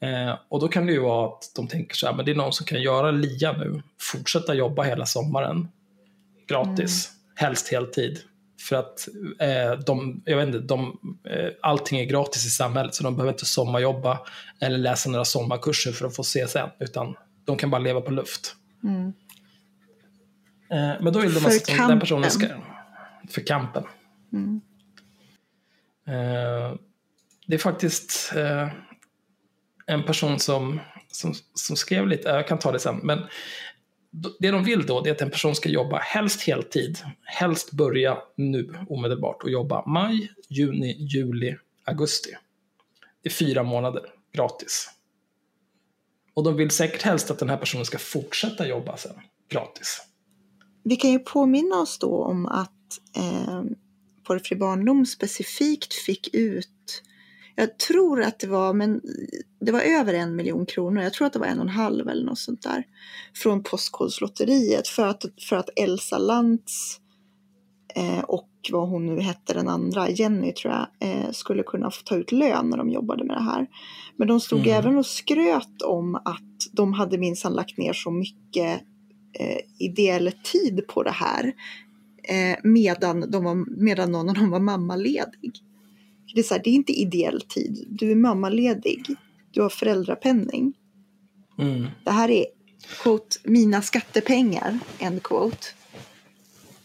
Eh, och då kan det ju vara att de tänker så här, men det är någon som kan göra LIA nu, fortsätta jobba hela sommaren, gratis, helst heltid. För att eh, de, jag vet inte, de, eh, allting är gratis i samhället så de behöver inte sommarjobba eller läsa några sommarkurser för att få CSN, utan de kan bara leva på luft. Eh, men då vill de För att den personen ska... kampen. För kampen. Eh, det är faktiskt eh, en person som, som, som skrev lite, jag kan ta det sen, men det de vill då det är att en person ska jobba helst heltid, helst börja nu omedelbart och jobba maj, juni, juli, augusti. Det är fyra månader gratis. Och de vill säkert helst att den här personen ska fortsätta jobba sen gratis. Vi kan ju påminna oss då om att eh, Porrfri barndom specifikt fick ut, jag tror att det var, men det var över en miljon kronor, jag tror att det var en och en halv eller något sånt där, från Postkodlotteriet för att, för att Elsa Lantz eh, och vad hon nu hette den andra, Jenny tror jag, eh, skulle kunna få ta ut lön när de jobbade med det här. Men de stod Mm. även och skröt om att de hade minsann lagt ner så mycket eh, ideell tid på det här eh, medan, de var, medan någon av dem var mammaledig. Det är, så här, det är inte ideell tid, du är mammaledig, du har föräldrapenning. Mm. Det här är quote, mina skattepengar, end quote.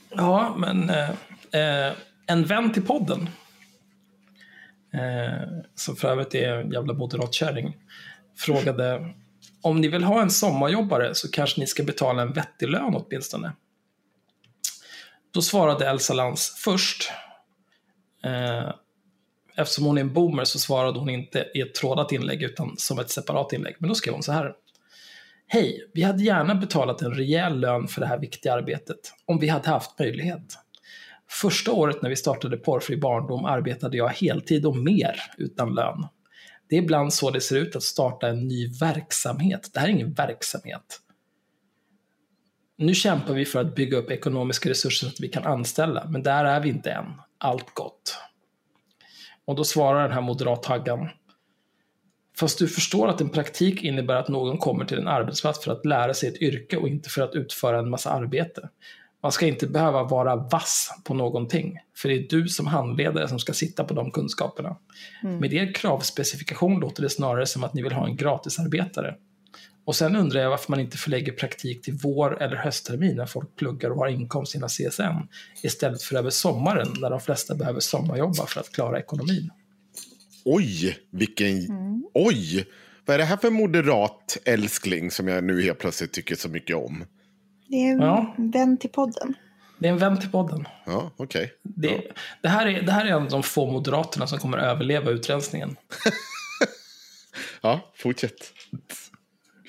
Ja, men eh, eh, en vän till podden, eh, som för övrigt är en jävla moderatkärring, frågade om ni vill ha en sommarjobbare så kanske ni ska betala en vettig lön åtminstone. Då svarade Elsa Lantz först. Eh, eftersom hon är en boomer så svarade hon inte i ett trådat inlägg utan som ett separat inlägg. Men då skrev hon så här. Hej, vi hade gärna betalat en rejäl lön för det här viktiga arbetet, om vi hade haft möjlighet. Första året när vi startade Porrfri barndom arbetade jag heltid och mer utan lön. Det är ibland så det ser ut att starta en ny verksamhet. Det här är ingen verksamhet. Nu kämpar vi för att bygga upp ekonomiska resurser så att vi kan anställa, men där är vi inte än. Allt gott. Och då svarar den här moderathaggan. Fast du förstår att en praktik innebär att någon kommer till en arbetsplats för att lära sig ett yrke och inte för att utföra en massa arbete. Man ska inte behöva vara vass på någonting, för det är du som handledare som ska sitta på de kunskaperna. Med er kravspecifikation låter det snarare som att ni vill ha en gratisarbetare. Och sen undrar jag varför man inte förlägger praktik till vår eller hösttermin när folk pluggar och har inkomst sina CSN istället för över sommaren när de flesta behöver sommarjobba för att klara ekonomin. Oj, vilken... Oj! Vad är det här för moderat älskling som jag nu helt plötsligt tycker så mycket om? Det är en Ja. vän till podden. Det är en vän till podden. Ja, okej. Det, det, här är, det här är en av de få moderaterna som kommer överleva utrensningen. Ja, fortsätt.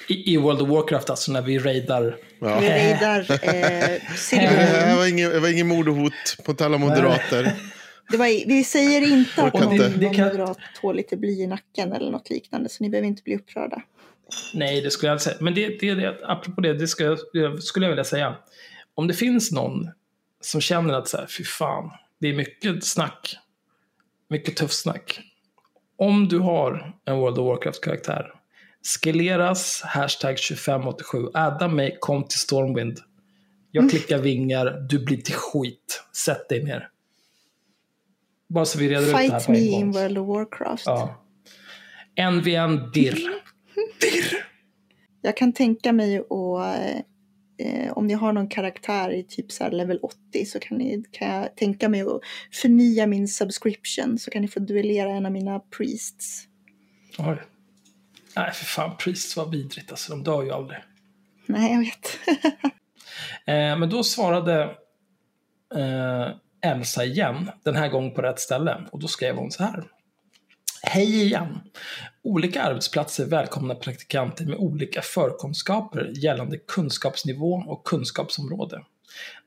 I, I World of Warcraft, alltså när vi raidar. Ja. Vi raidar eh, Det var inget, det var ingen mordhot mot alla moderater. Det var, vi säger inte att någon, inte. Någon moderat tål lite bly i nacken eller något liknande, så ni behöver inte bli upprörda. Nej, det skulle jag inte säga. Men det, det, det, apropå det, det jag- det skulle jag vilja säga. Om det finns någon som känner att så här, fy fan, det är mycket snack. Mycket tufft snack. Om du har en World of Warcraft-karaktär. Skeleras, hashtag 2587. Adda mig, kom till Stormwind. Jag klickar vingar, du blir till skit. Sätt dig ner. Bara så vi reder ut det här Fight på me en in gång. World of Warcraft. Ja. NVN dirr. Jag kan tänka mig att eh, om ni har någon karaktär i typ så level 80 så kan, ni, kan jag tänka mig att förnya min subscription så kan ni få duellera en av mina priests. Oj. Nej, för fan, Priests var vidrigt alltså. De dör ju aldrig. Nej, jag vet. Eh, men då svarade eh, Elsa igen, den här gången på rätt ställe. Och då skrev hon så här. Hej igen! Olika arbetsplatser välkomnar praktikanter med olika förkunskaper gällande kunskapsnivå och kunskapsområde.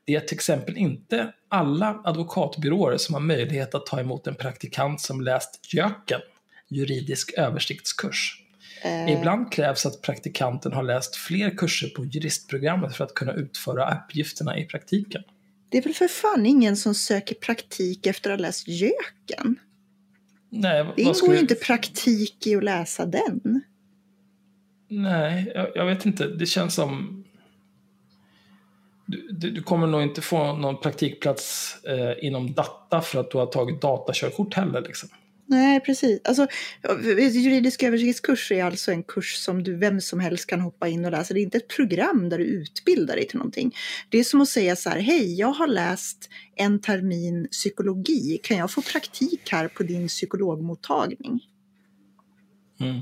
Det är till exempel inte alla advokatbyråer som har möjlighet att ta emot en praktikant som läst JÖKen, juridisk översiktskurs. Eh, Ibland krävs att praktikanten har läst fler kurser på juristprogrammet för att kunna utföra uppgifterna i praktiken. det är väl för fan ingen som söker praktik efter att ha läst Jöken? Nej, Det ingår ju inte praktik i att läsa den. Nej, jag, jag vet inte. Det känns som... Du, du, du kommer nog inte få någon praktikplats eh, inom data för att du har tagit datakörkort heller. Liksom. Nej, precis. Alltså, juridisk översiktskurs är alltså en kurs som du vem som helst kan hoppa in och läsa. Det är inte ett program där du utbildar dig till någonting. Det är som att säga så här, hej, jag har läst en termin psykologi. Kan jag få praktik här på din psykologmottagning? Mm.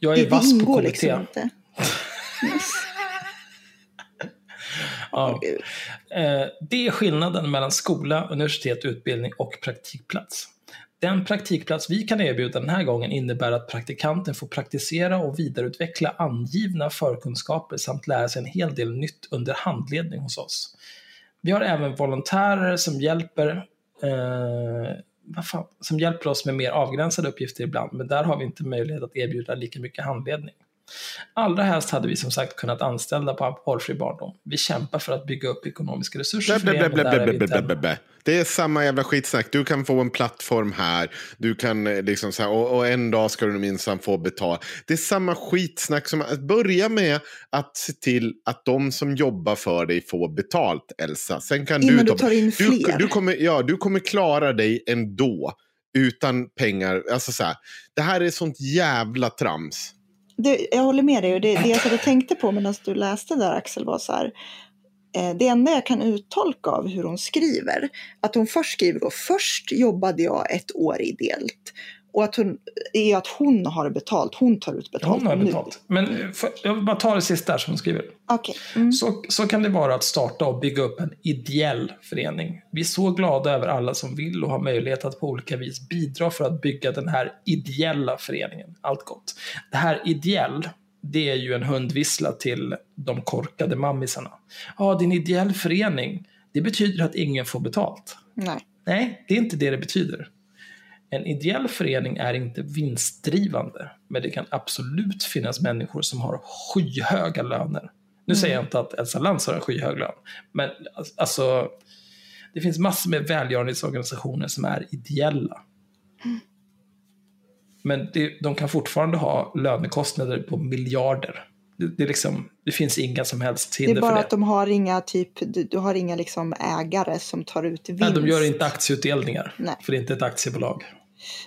Jag är det vass på KBT. liksom inte. Yes. Ja. Eh, Det är skillnaden mellan skola, universitet, utbildning och praktikplats. Den praktikplats vi kan erbjuda den här gången innebär att praktikanten får praktisera och vidareutveckla angivna förkunskaper samt lära sig en hel del nytt under handledning hos oss. Vi har även volontärer som hjälper, eh, vad fan, som hjälper oss med mer avgränsade uppgifter ibland, men där har vi inte möjlighet att erbjuda lika mycket handledning. Allra helst hade vi som sagt kunnat anställa på porrfri barndom. Vi kämpar för att bygga upp ekonomiska resurser Blä, för blä, det, blä, blä. Det är samma jävla skitsnack. Du kan få en plattform här. Du kan eh, liksom så här, och, och en dag ska du minsann få betala. Det är samma skitsnack som att börja med att se till att de som jobbar för dig får betalt, Elsa. Sen kan Innan du, du ta- tar in du, fler. du, kommer, ja, du kommer klara dig ändå. Utan pengar. Alltså så här, det här är sånt jävla trams. Det, jag håller med dig och det, det jag satt och tänkte på medan du läste där Axel var så här. Eh, det enda jag kan uttolka av hur hon skriver, att hon först skriver då, först jobbade jag ett år ideellt. Och att hon, är att hon har betalt, hon tar ut betalt Hon har nu. betalt. Men eh, för, jag bara ta det sista här som hon skriver. Okej. Mm. Så, så kan det vara att starta och bygga upp en ideell förening. Vi är så glada över alla som vill och har möjlighet att på olika vis bidra för att bygga den här ideella föreningen. Allt gott. Det här ideell, det är ju en hundvissla till de korkade mammisarna. Ja, är en ideell förening. Det betyder att ingen får betalt. Nej. Nej, det är inte det det betyder. En ideell förening är inte vinstdrivande, men det kan absolut finnas människor som har skyhöga löner. Nu säger jag inte att Elsa Lantz har en skyhög lön, men alltså, det finns massor med välgörenhetsorganisationer som är ideella. Men det, de kan fortfarande ha lönekostnader på miljarder. Det, det, liksom, det finns inga som helst Det hinder är bara för det. att de har inga typ, du, du har inga liksom ägare som tar ut vinst. Nej, de gör inte aktieutdelningar. Nej. För det är inte ett aktiebolag.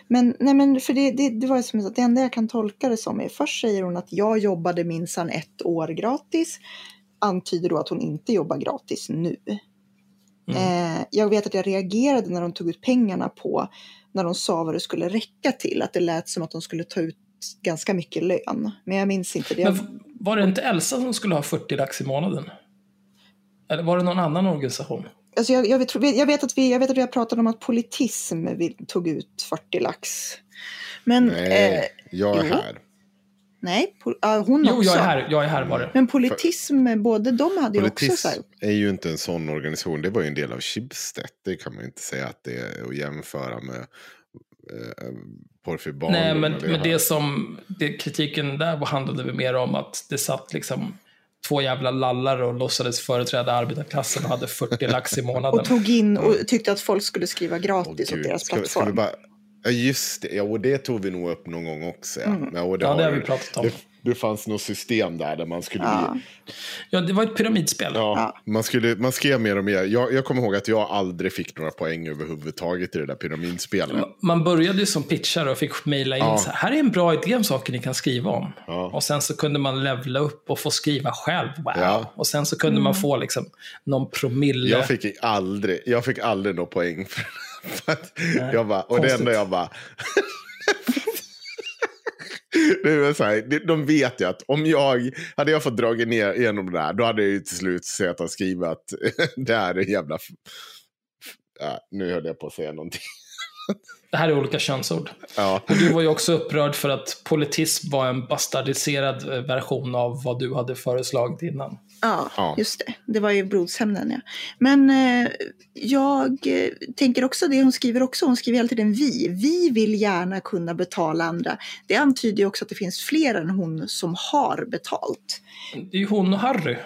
Men, nej men för det, det, det var som att det enda jag kan tolka det som är först säger hon att jag jobbade minsann ett år gratis. Antyder då att hon inte jobbar gratis nu. Mm. Eh, jag vet att jag reagerade när de tog ut pengarna på när de sa vad det skulle räcka till. Att det lät som att de skulle ta ut ganska mycket lön. Men jag minns inte det. Men var det inte Elsa som skulle ha 40 lax i månaden? Eller var det någon annan organisation? Alltså jag, jag, vet, jag, vet att vi, jag vet att vi har pratat om att politism vill, tog ut 40 lax. Men Nej, eh, jag är jo. här. nej, po, hon Jo, också. jag är här, jag är här var det. Men politism, båda de hade ju också så här, är ju inte en sån organisation. Det var ju en del av Schibsted. Det kan man ju inte säga att det är att jämföra med eh, Barnum Nej, men, men det som det, kritiken där handlade väl mer om att det satt liksom två jävla lallar och låtsades företräda arbetarklassen och hade 40 lax i månaden. och tog in och tyckte att folk skulle skriva gratis åt gud. deras Ska, ska plattform. vi bara... Ja, just det. Ja, och det tog vi nog upp någon gång också. Ja, Mm. ja, och det, Ja, det har vi pratat om. Det, det fanns något system där, där man skulle... Ja. Ja, det var ett pyramidspel. Ja, Man, skulle, man skrev mer och mer. Jag, jag kommer ihåg att jag aldrig fick några poäng överhuvudtaget i det där pyramidspelet. Man började ju som pitchare och fick mejla in Ja. så här, här är en bra idé om saker ni kan skriva om. Ja. Och sen så kunde man levla upp och få skriva själv. Wow. Ja. Och sen så kunde man få liksom någon promille. Jag fick aldrig, jag fick aldrig några poäng. För, för att jag bara, och det konstigt. enda jag bara... det var så här, de- vet ju att om jag hade jag fått dra ner igenom det där, då hade jag ju till slut sett att skriva att det här är jävla... Ja, nu höll jag på att säga någonting. Det här är olika könsord. Ja, Och du var ju också upprörd för att politism var en bastardiserad eh, version av vad du hade föreslagit innan. Ja, Ja. just det. Det var ju blodshämnden, ja. Men eh, jag eh, tänker också det hon skriver också. Hon skriver hela tiden vi. Vi vill gärna kunna betala andra. Det antyder ju också att det finns fler än hon som har betalt. Det är ju hon och Harry.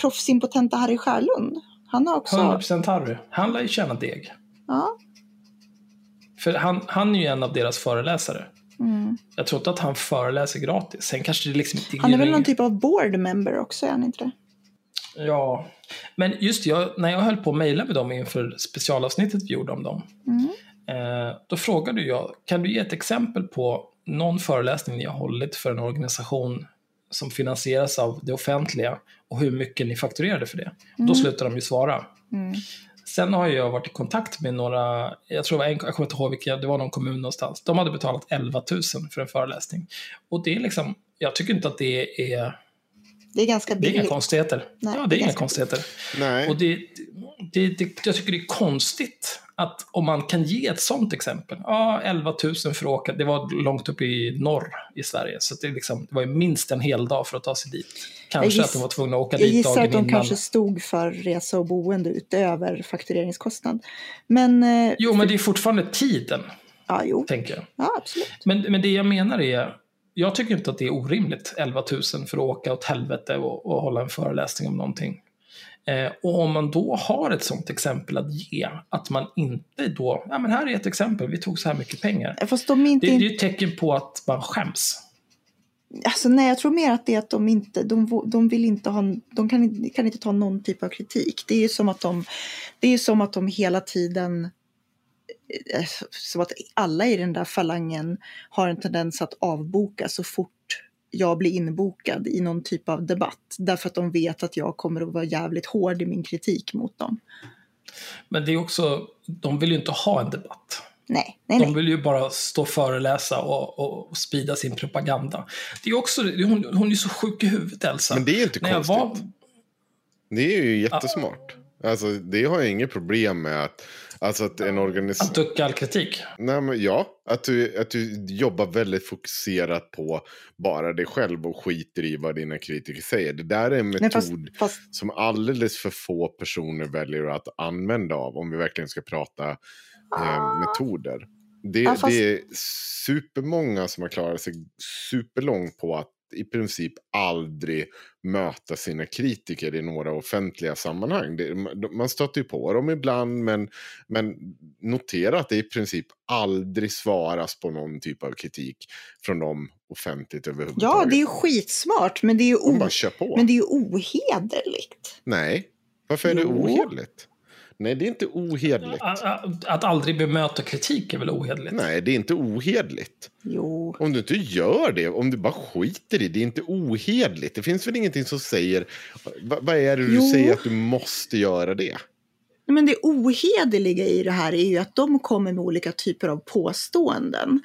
Proffsimpotenta Harry Skärlund. Han har också... 100% Harry. Han lär ju tjäna deg. Ja. För han, han är ju en av deras föreläsare. Mm. Jag tror inte att han föreläser gratis. Sen kanske det liksom inte Han är väl någon typ av board member också, är han inte det? Ja, men just jag, när jag höll på att mejla med dem inför specialavsnittet vi gjorde om dem. Mm. Eh, då frågade jag, kan du ge ett exempel på någon föreläsning ni har hållit för en organisation som finansieras av det offentliga och hur mycket ni fakturerade för det? Då slutade de ju svara. Mm. Sen har jag varit i kontakt med några, jag tror det var en, jag kommer inte ihåg vilka, det var någon kommun någonstans. De hade betalat 11 000 för en föreläsning. Och det är liksom, jag tycker inte att det är, Det är ganska det är inga billigt. konstigheter. Nej, ja, det det är är inga konstigheter. nej. Och det, det, det, jag tycker det är konstigt att om man kan ge ett sånt exempel. Ja, 11 000 för att åka. Det var långt upp i norr i Sverige. Så det, liksom, det var ju minst en hel dag för att ta sig dit. Kanske giss- att de var tvungna att åka Jag dit gissar dagen att de innan. kanske stod för resa och boende utöver faktureringskostnad. Men, eh, Jo, men det är fortfarande tiden, ja, jo. tänker jag. Ja, absolut. Men, men det jag menar är, jag tycker inte att det är orimligt, 11 000 för att åka åt helvete och, och hålla en föreläsning om någonting. Eh, och om man då har ett sånt exempel att ge, att man inte då, ja men här är ett exempel, vi tog så här mycket pengar. Fast de inte... Det, det är ju ett tecken på att man skäms. Alltså, nej, jag tror mer att det är att de inte, de, de vill inte ha, de kan, inte- kan inte ta någon typ av kritik. Det är ju som att de, det är ju som att de hela tiden, eh, som att alla i den där falangen har en tendens att avboka så fort jag blir inbokad i någon typ av debatt. Därför att de vet att jag kommer att vara jävligt hård i min kritik mot dem. Men det är också, de vill ju inte ha en debatt. Nej, nej, De vill ju bara stå och föreläsa och, och, och sprida sin propaganda. Det är också, hon, hon är så sjuk i huvudet Elsa. Men det är ju inte När konstigt. var, Det är ju jättesmart. Alltså, det har jag inget problem med. Att, alltså att en organisation... att ducka all kritik. Nej, men ja, att du, att du jobbar väldigt fokuserat på bara dig själv och skiter i vad dina kritiker säger. Det där är en metod nej fast, fast, som alldeles för få personer väljer att använda av om vi verkligen ska prata eh, metoder. Det, Ja, fast- det är supermånga som har klarat sig superlångt på att i princip aldrig möta sina kritiker i några offentliga sammanhang. Det, man stöter ju på dem ibland, men, men notera att det i princip aldrig svaras på någon typ av kritik från dem offentligt överhuvudtaget. Ja, det är ju skitsmart, men det är ju, o- bara men det är ju ohederligt. Nej, varför är det Jo. ohederligt? Nej, det är inte ohederligt. Att, att, att aldrig bemöta kritik är väl ohederligt? Nej, det är inte ohederligt. Jo. Om du inte gör det, om du bara skiter i det, det är inte ohederligt. Det finns väl ingenting som säger, va, vad är det du Jo. säger att du måste göra det? Men det ohederliga i det här är ju att de kommer med olika typer av påståenden.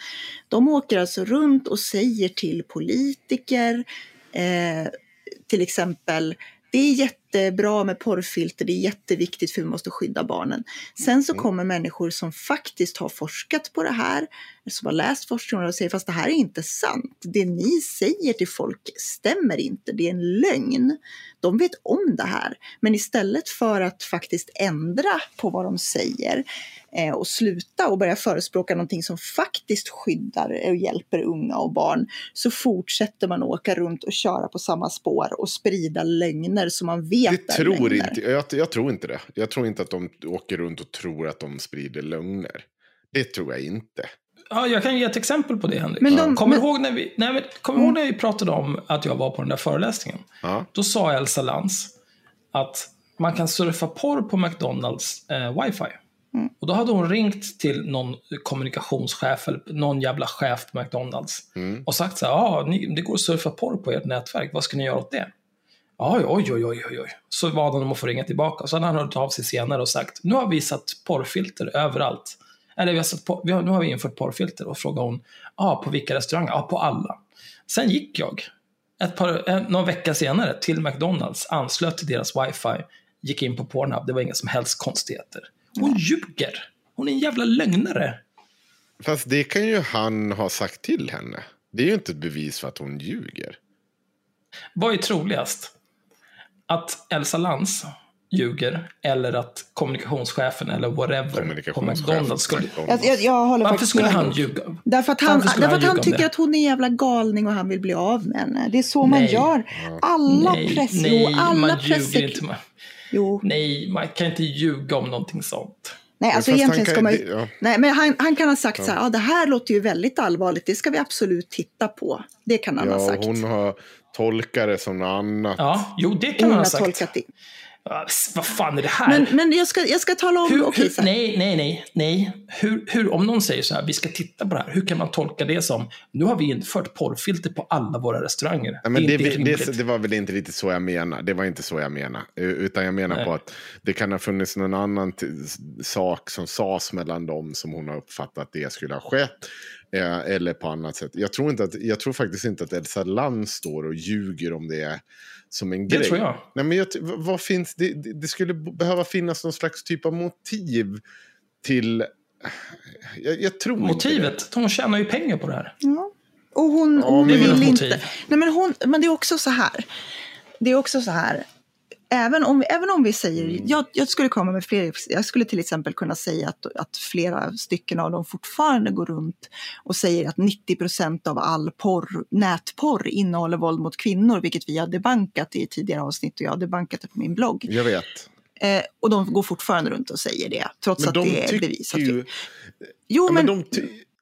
De åker alltså runt och säger till politiker, eh, till exempel, det är jättebra med porrfilter, det är jätteviktigt för vi måste skydda barnen. Sen så kommer människor som faktiskt har forskat på det här, som har läst forskningen och säger fast det här är inte sant. Det ni säger till folk stämmer inte, det är en lögn. De vet om det här, men istället för att faktiskt ändra på vad de säger eh, och sluta och börja förespråka någonting som faktiskt skyddar och hjälper unga och barn så fortsätter man åka runt och köra på samma spår och sprida lögner som man vet Det tror lögner. inte, jag, jag tror inte det. Jag tror inte att de åker runt och tror att de sprider lögner. Det tror jag inte. Ja, jag kan ge ett exempel på det, Henrik. Men de- kommer men- ihåg när vi, nej, men, kommer du ihåg när vi pratade om att jag var på den där föreläsningen? Ja. Då sa Elsa Lantz att man kan surfa porr på McDonalds eh, wifi. Mm. Och då hade hon ringt till någon kommunikationschef eller någon jävla chef på McDonalds Mm. och sagt så här, ja, ni- det går att surfa porr på ert nätverk, vad ska ni göra åt det? Ja, oj, oj, oj, oj, oj. Så bad han om att få ringa tillbaka. Så hade han hört av sig senare och sagt, nu har vi satt porrfilter överallt. Eller vi har satt por- vi har, nu har vi infört porrfilter. Och frågade hon, ja, på vilka restauranger? Ja, på alla. Sen gick jag, ett par, en, någon vecka senare, till McDonalds, anslöt till deras wifi, gick in på Pornhub, det var inga som helst konstigheter. Hon ljuger. Hon är en jävla lögnare. Fast det kan ju han ha sagt till henne. Det är ju inte ett bevis för att hon ljuger. Vad är troligast? Att Elsa Lantz ljuger eller att kommunikationschefen eller whatever på Kommunikationschefen. McDonalds skulle... Jag, jag, jag håller Varför skulle han ljuga? Därför att han, därför att han han om tycker det? att hon är en jävla galning och han vill bli av med henne. Det är så man Nej. gör. Alla nej, press... nej, jo, alla man ljuger presser... inte. Man, Jo. nej, man kan inte ljuga om någonting sånt. Nej, alltså Fast han egentligen kan- ska man ju... ja. Nej, men han, han kan ha sagt så här, ja det här låter ju väldigt allvarligt, det ska vi absolut titta på. Det kan han ha Ja, sagt. hon har tolkat det som något annat. Ja, jo, det kan man ha sagt. tolkat det. Vad fan är det här? Men, men jag, ska, jag ska tala om, hur, hur, här. nej, nej, nej, nej. Hur, hur, om någon säger så här, vi ska titta på det här, hur kan man tolka det som, nu har vi infört porrfilter på alla våra restauranger. Ja, men det, det, det, det var väl inte riktigt så jag menar. Det var inte så jag menar. Utan jag menar Nej. på att det kan ha funnits någon annan sak som sades mellan dem som hon har uppfattat att det skulle ha skett. Eh, eller på annat sätt. Jag tror, inte att, jag tror faktiskt inte att Elsa Land står och ljuger om det som en Det grej. tror jag. Nej, men jag, vad finns det, det, det skulle behöva finnas någon slags typ av motiv till... Jag, jag tror inte det. Motivet, hon tjänar ju pengar på det här. Ja. Och hon, Ja, hon men- vill inte... Nej, men, hon, men det är också så här. Det är också så här. Även om, även om vi säger, Mm. jag, jag skulle komma med fler, jag skulle till exempel kunna säga att, att flera stycken av dem fortfarande går runt och säger att 90 procent av all porr, nätporr innehåller våld mot kvinnor, vilket vi har debankat i tidigare avsnitt och jag har debankat det på min blogg. Jag vet. Eh, och de går fortfarande runt och säger det, trots Men att de det är bevisat. ju... Jo, Ja, men, men de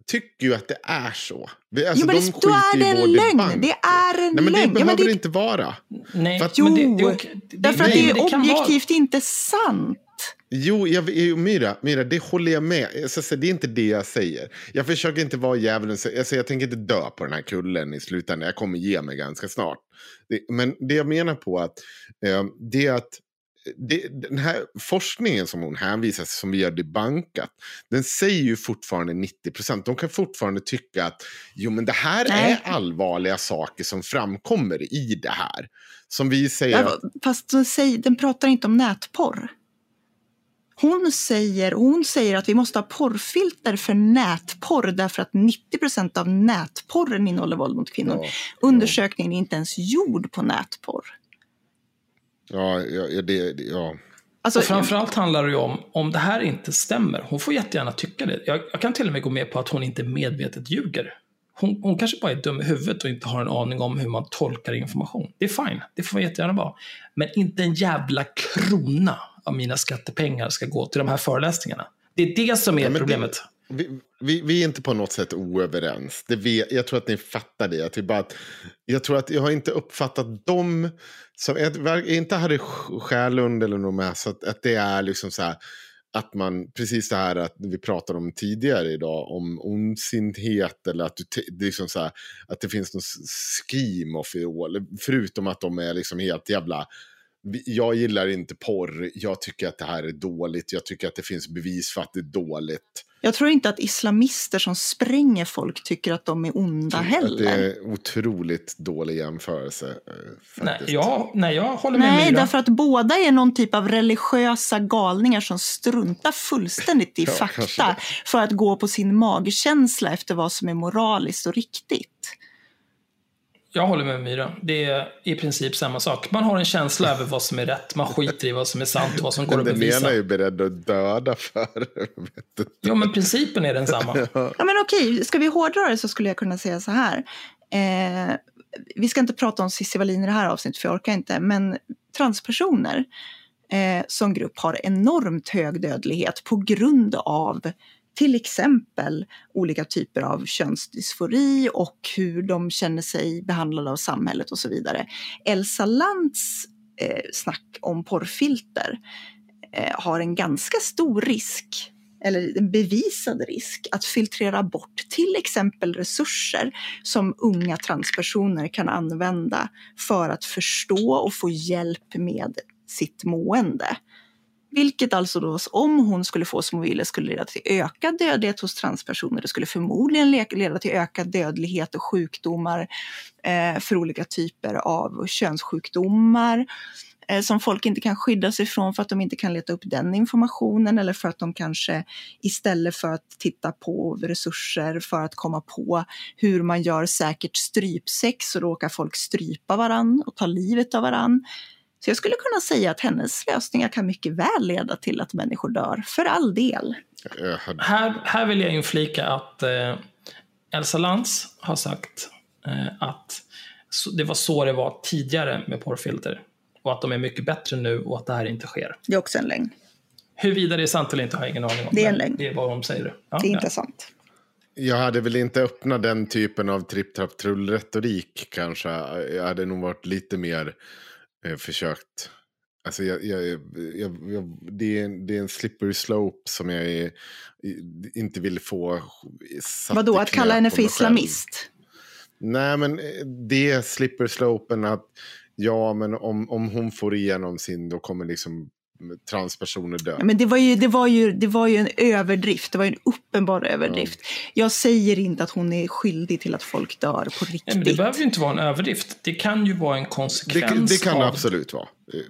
tycker ju att det är så. Alltså, jo, men de det, då är det en lögn. debank. Det är en Nej, men det lögn. Ja, behöver men det, det inte vara. Nej, För att- Jo, men det, det, det, Därför att nej, det men är kan vara- objektivt inte sant. Jo, jag, jo, Myra, Myra, det håller jag med. Säga, det är inte det jag säger. Jag försöker inte vara djävulen. Alltså, jag tänker inte dö på den här kullen i slutändan. Jag kommer ge mig ganska snart. Det, men det jag menar på att, eh, det är att det, den här forskningen som hon hänvisar till, som vi har debankat, den säger ju fortfarande 90 procent. De kan fortfarande tycka att jo, men det här Nej. är allvarliga saker som framkommer i det här. Som vi säger Ja, Fast den, säger, den pratar inte om nätporr. Hon säger, hon säger att vi måste ha porrfilter för nätporr därför att 90 procent av nätporren innehåller våld mot kvinnor. Ja, Undersökningen är inte ens gjord på nätporr. Ja, ja, det, ja. Alltså, Och framförallt handlar det ju om, om det här inte stämmer, hon får jättegärna tycka det. Jag, jag kan till och med gå med på att hon inte medvetet ljuger. hon, hon kanske bara är dum i huvudet och inte har en aning om hur man tolkar information. Det är fine, det får jättegärna vara. Men inte en jävla krona av mina skattepengar ska gå till de här föreläsningarna. Det är det som är Ja, men det- problemet. Vi, vi, vi är inte på något sätt oöverens. Det vi, jag tror att ni fattar det. Att vi bara, att- jag tror att jag har inte uppfattat dem som... Jag inte Harry Sjölund eller något med. Så att, att det är liksom så här. Att man, precis det här att vi pratade om tidigare idag. Om ondsinthet eller att, du, det liksom så här, att det finns något scheme of it all. Förutom att de är liksom helt jävla... Jag gillar inte porr. Jag tycker att det här är dåligt. Jag tycker att det finns bevis för att det är dåligt. Jag tror inte att islamister som spränger folk tycker att de är onda Att heller. det är otroligt dålig jämförelse. eh, Nej jag, nej, jag håller med Nej, Myra. därför att båda är någon typ av religiösa galningar som struntar fullständigt i Ja, fakta för att gå på sin magkänsla efter vad som är moraliskt och riktigt. Jag håller med Myra. Det är i princip samma sak. Man har en känsla över vad som är rätt. Man skiter i vad som är sant och vad som går att den bevisa. ena är ju beredd att döda för. du. Jo, men principen är densamma. Ja, men okej, ska vi hårdra det så skulle jag kunna säga så här. Eh, vi ska inte prata om Cissi Wallin i det här avsnittet, för jag orkar inte. Men transpersoner eh, som grupp har enormt hög dödlighet på grund av till exempel olika typer av könsdysfori och hur de känner sig behandlade av samhället och så vidare. Elsa Lantz eh, snack om porrfilter eh, har en ganska stor risk eller en bevisad risk att filtrera bort till exempel resurser som unga transpersoner kan använda för att förstå och få hjälp med sitt mående. Vilket alltså då, om hon skulle få som hon ville, skulle leda till ökad dödlighet hos transpersoner. Det skulle förmodligen leda till ökad dödlighet och sjukdomar eh, för olika typer av könssjukdomar eh, som folk inte kan skydda sig från för att de inte kan leta upp den informationen eller för att de kanske istället för att titta på resurser för att komma på hur man gör säkert strypsex så råkar folk strypa varann och ta livet av varann. Så jag skulle kunna säga att hennes lösningar kan mycket väl leda till att människor dör, för all del. Här, här vill jag inflika att eh, Elsa Lantz har sagt eh, att det var så det var tidigare med porrfilter. Och att de är mycket bättre nu och att det här inte sker. Det är också en lögn. Huruvida det är sant eller inte har jag ingen aning om. Det är en lögn. Det är vad de säger. Ja, Det är ja. inte sant. Jag hade väl inte öppnat den typen av tripp trapp trull retorik kanske. Jag hade nog varit lite mer eh, försökt. Alltså jag, jag, jag, jag, det, är, en- det är en slippery slope som jag är, inte vill få satt Vadå, att kalla henne för islamist? Nej, men eh, det slipper slopen att ja, men om, om hon får igenom sin, då kommer liksom transpersoner dö. Ja, men det var, ju, det, var ju, det var ju en överdrift, det var ju en uppenbar överdrift. Jag säger inte att hon är skyldig till att folk dör på Nej, riktigt. men det behöver ju inte vara en överdrift. Det kan ju vara en det, konsekvens det kan det av... absolut vara.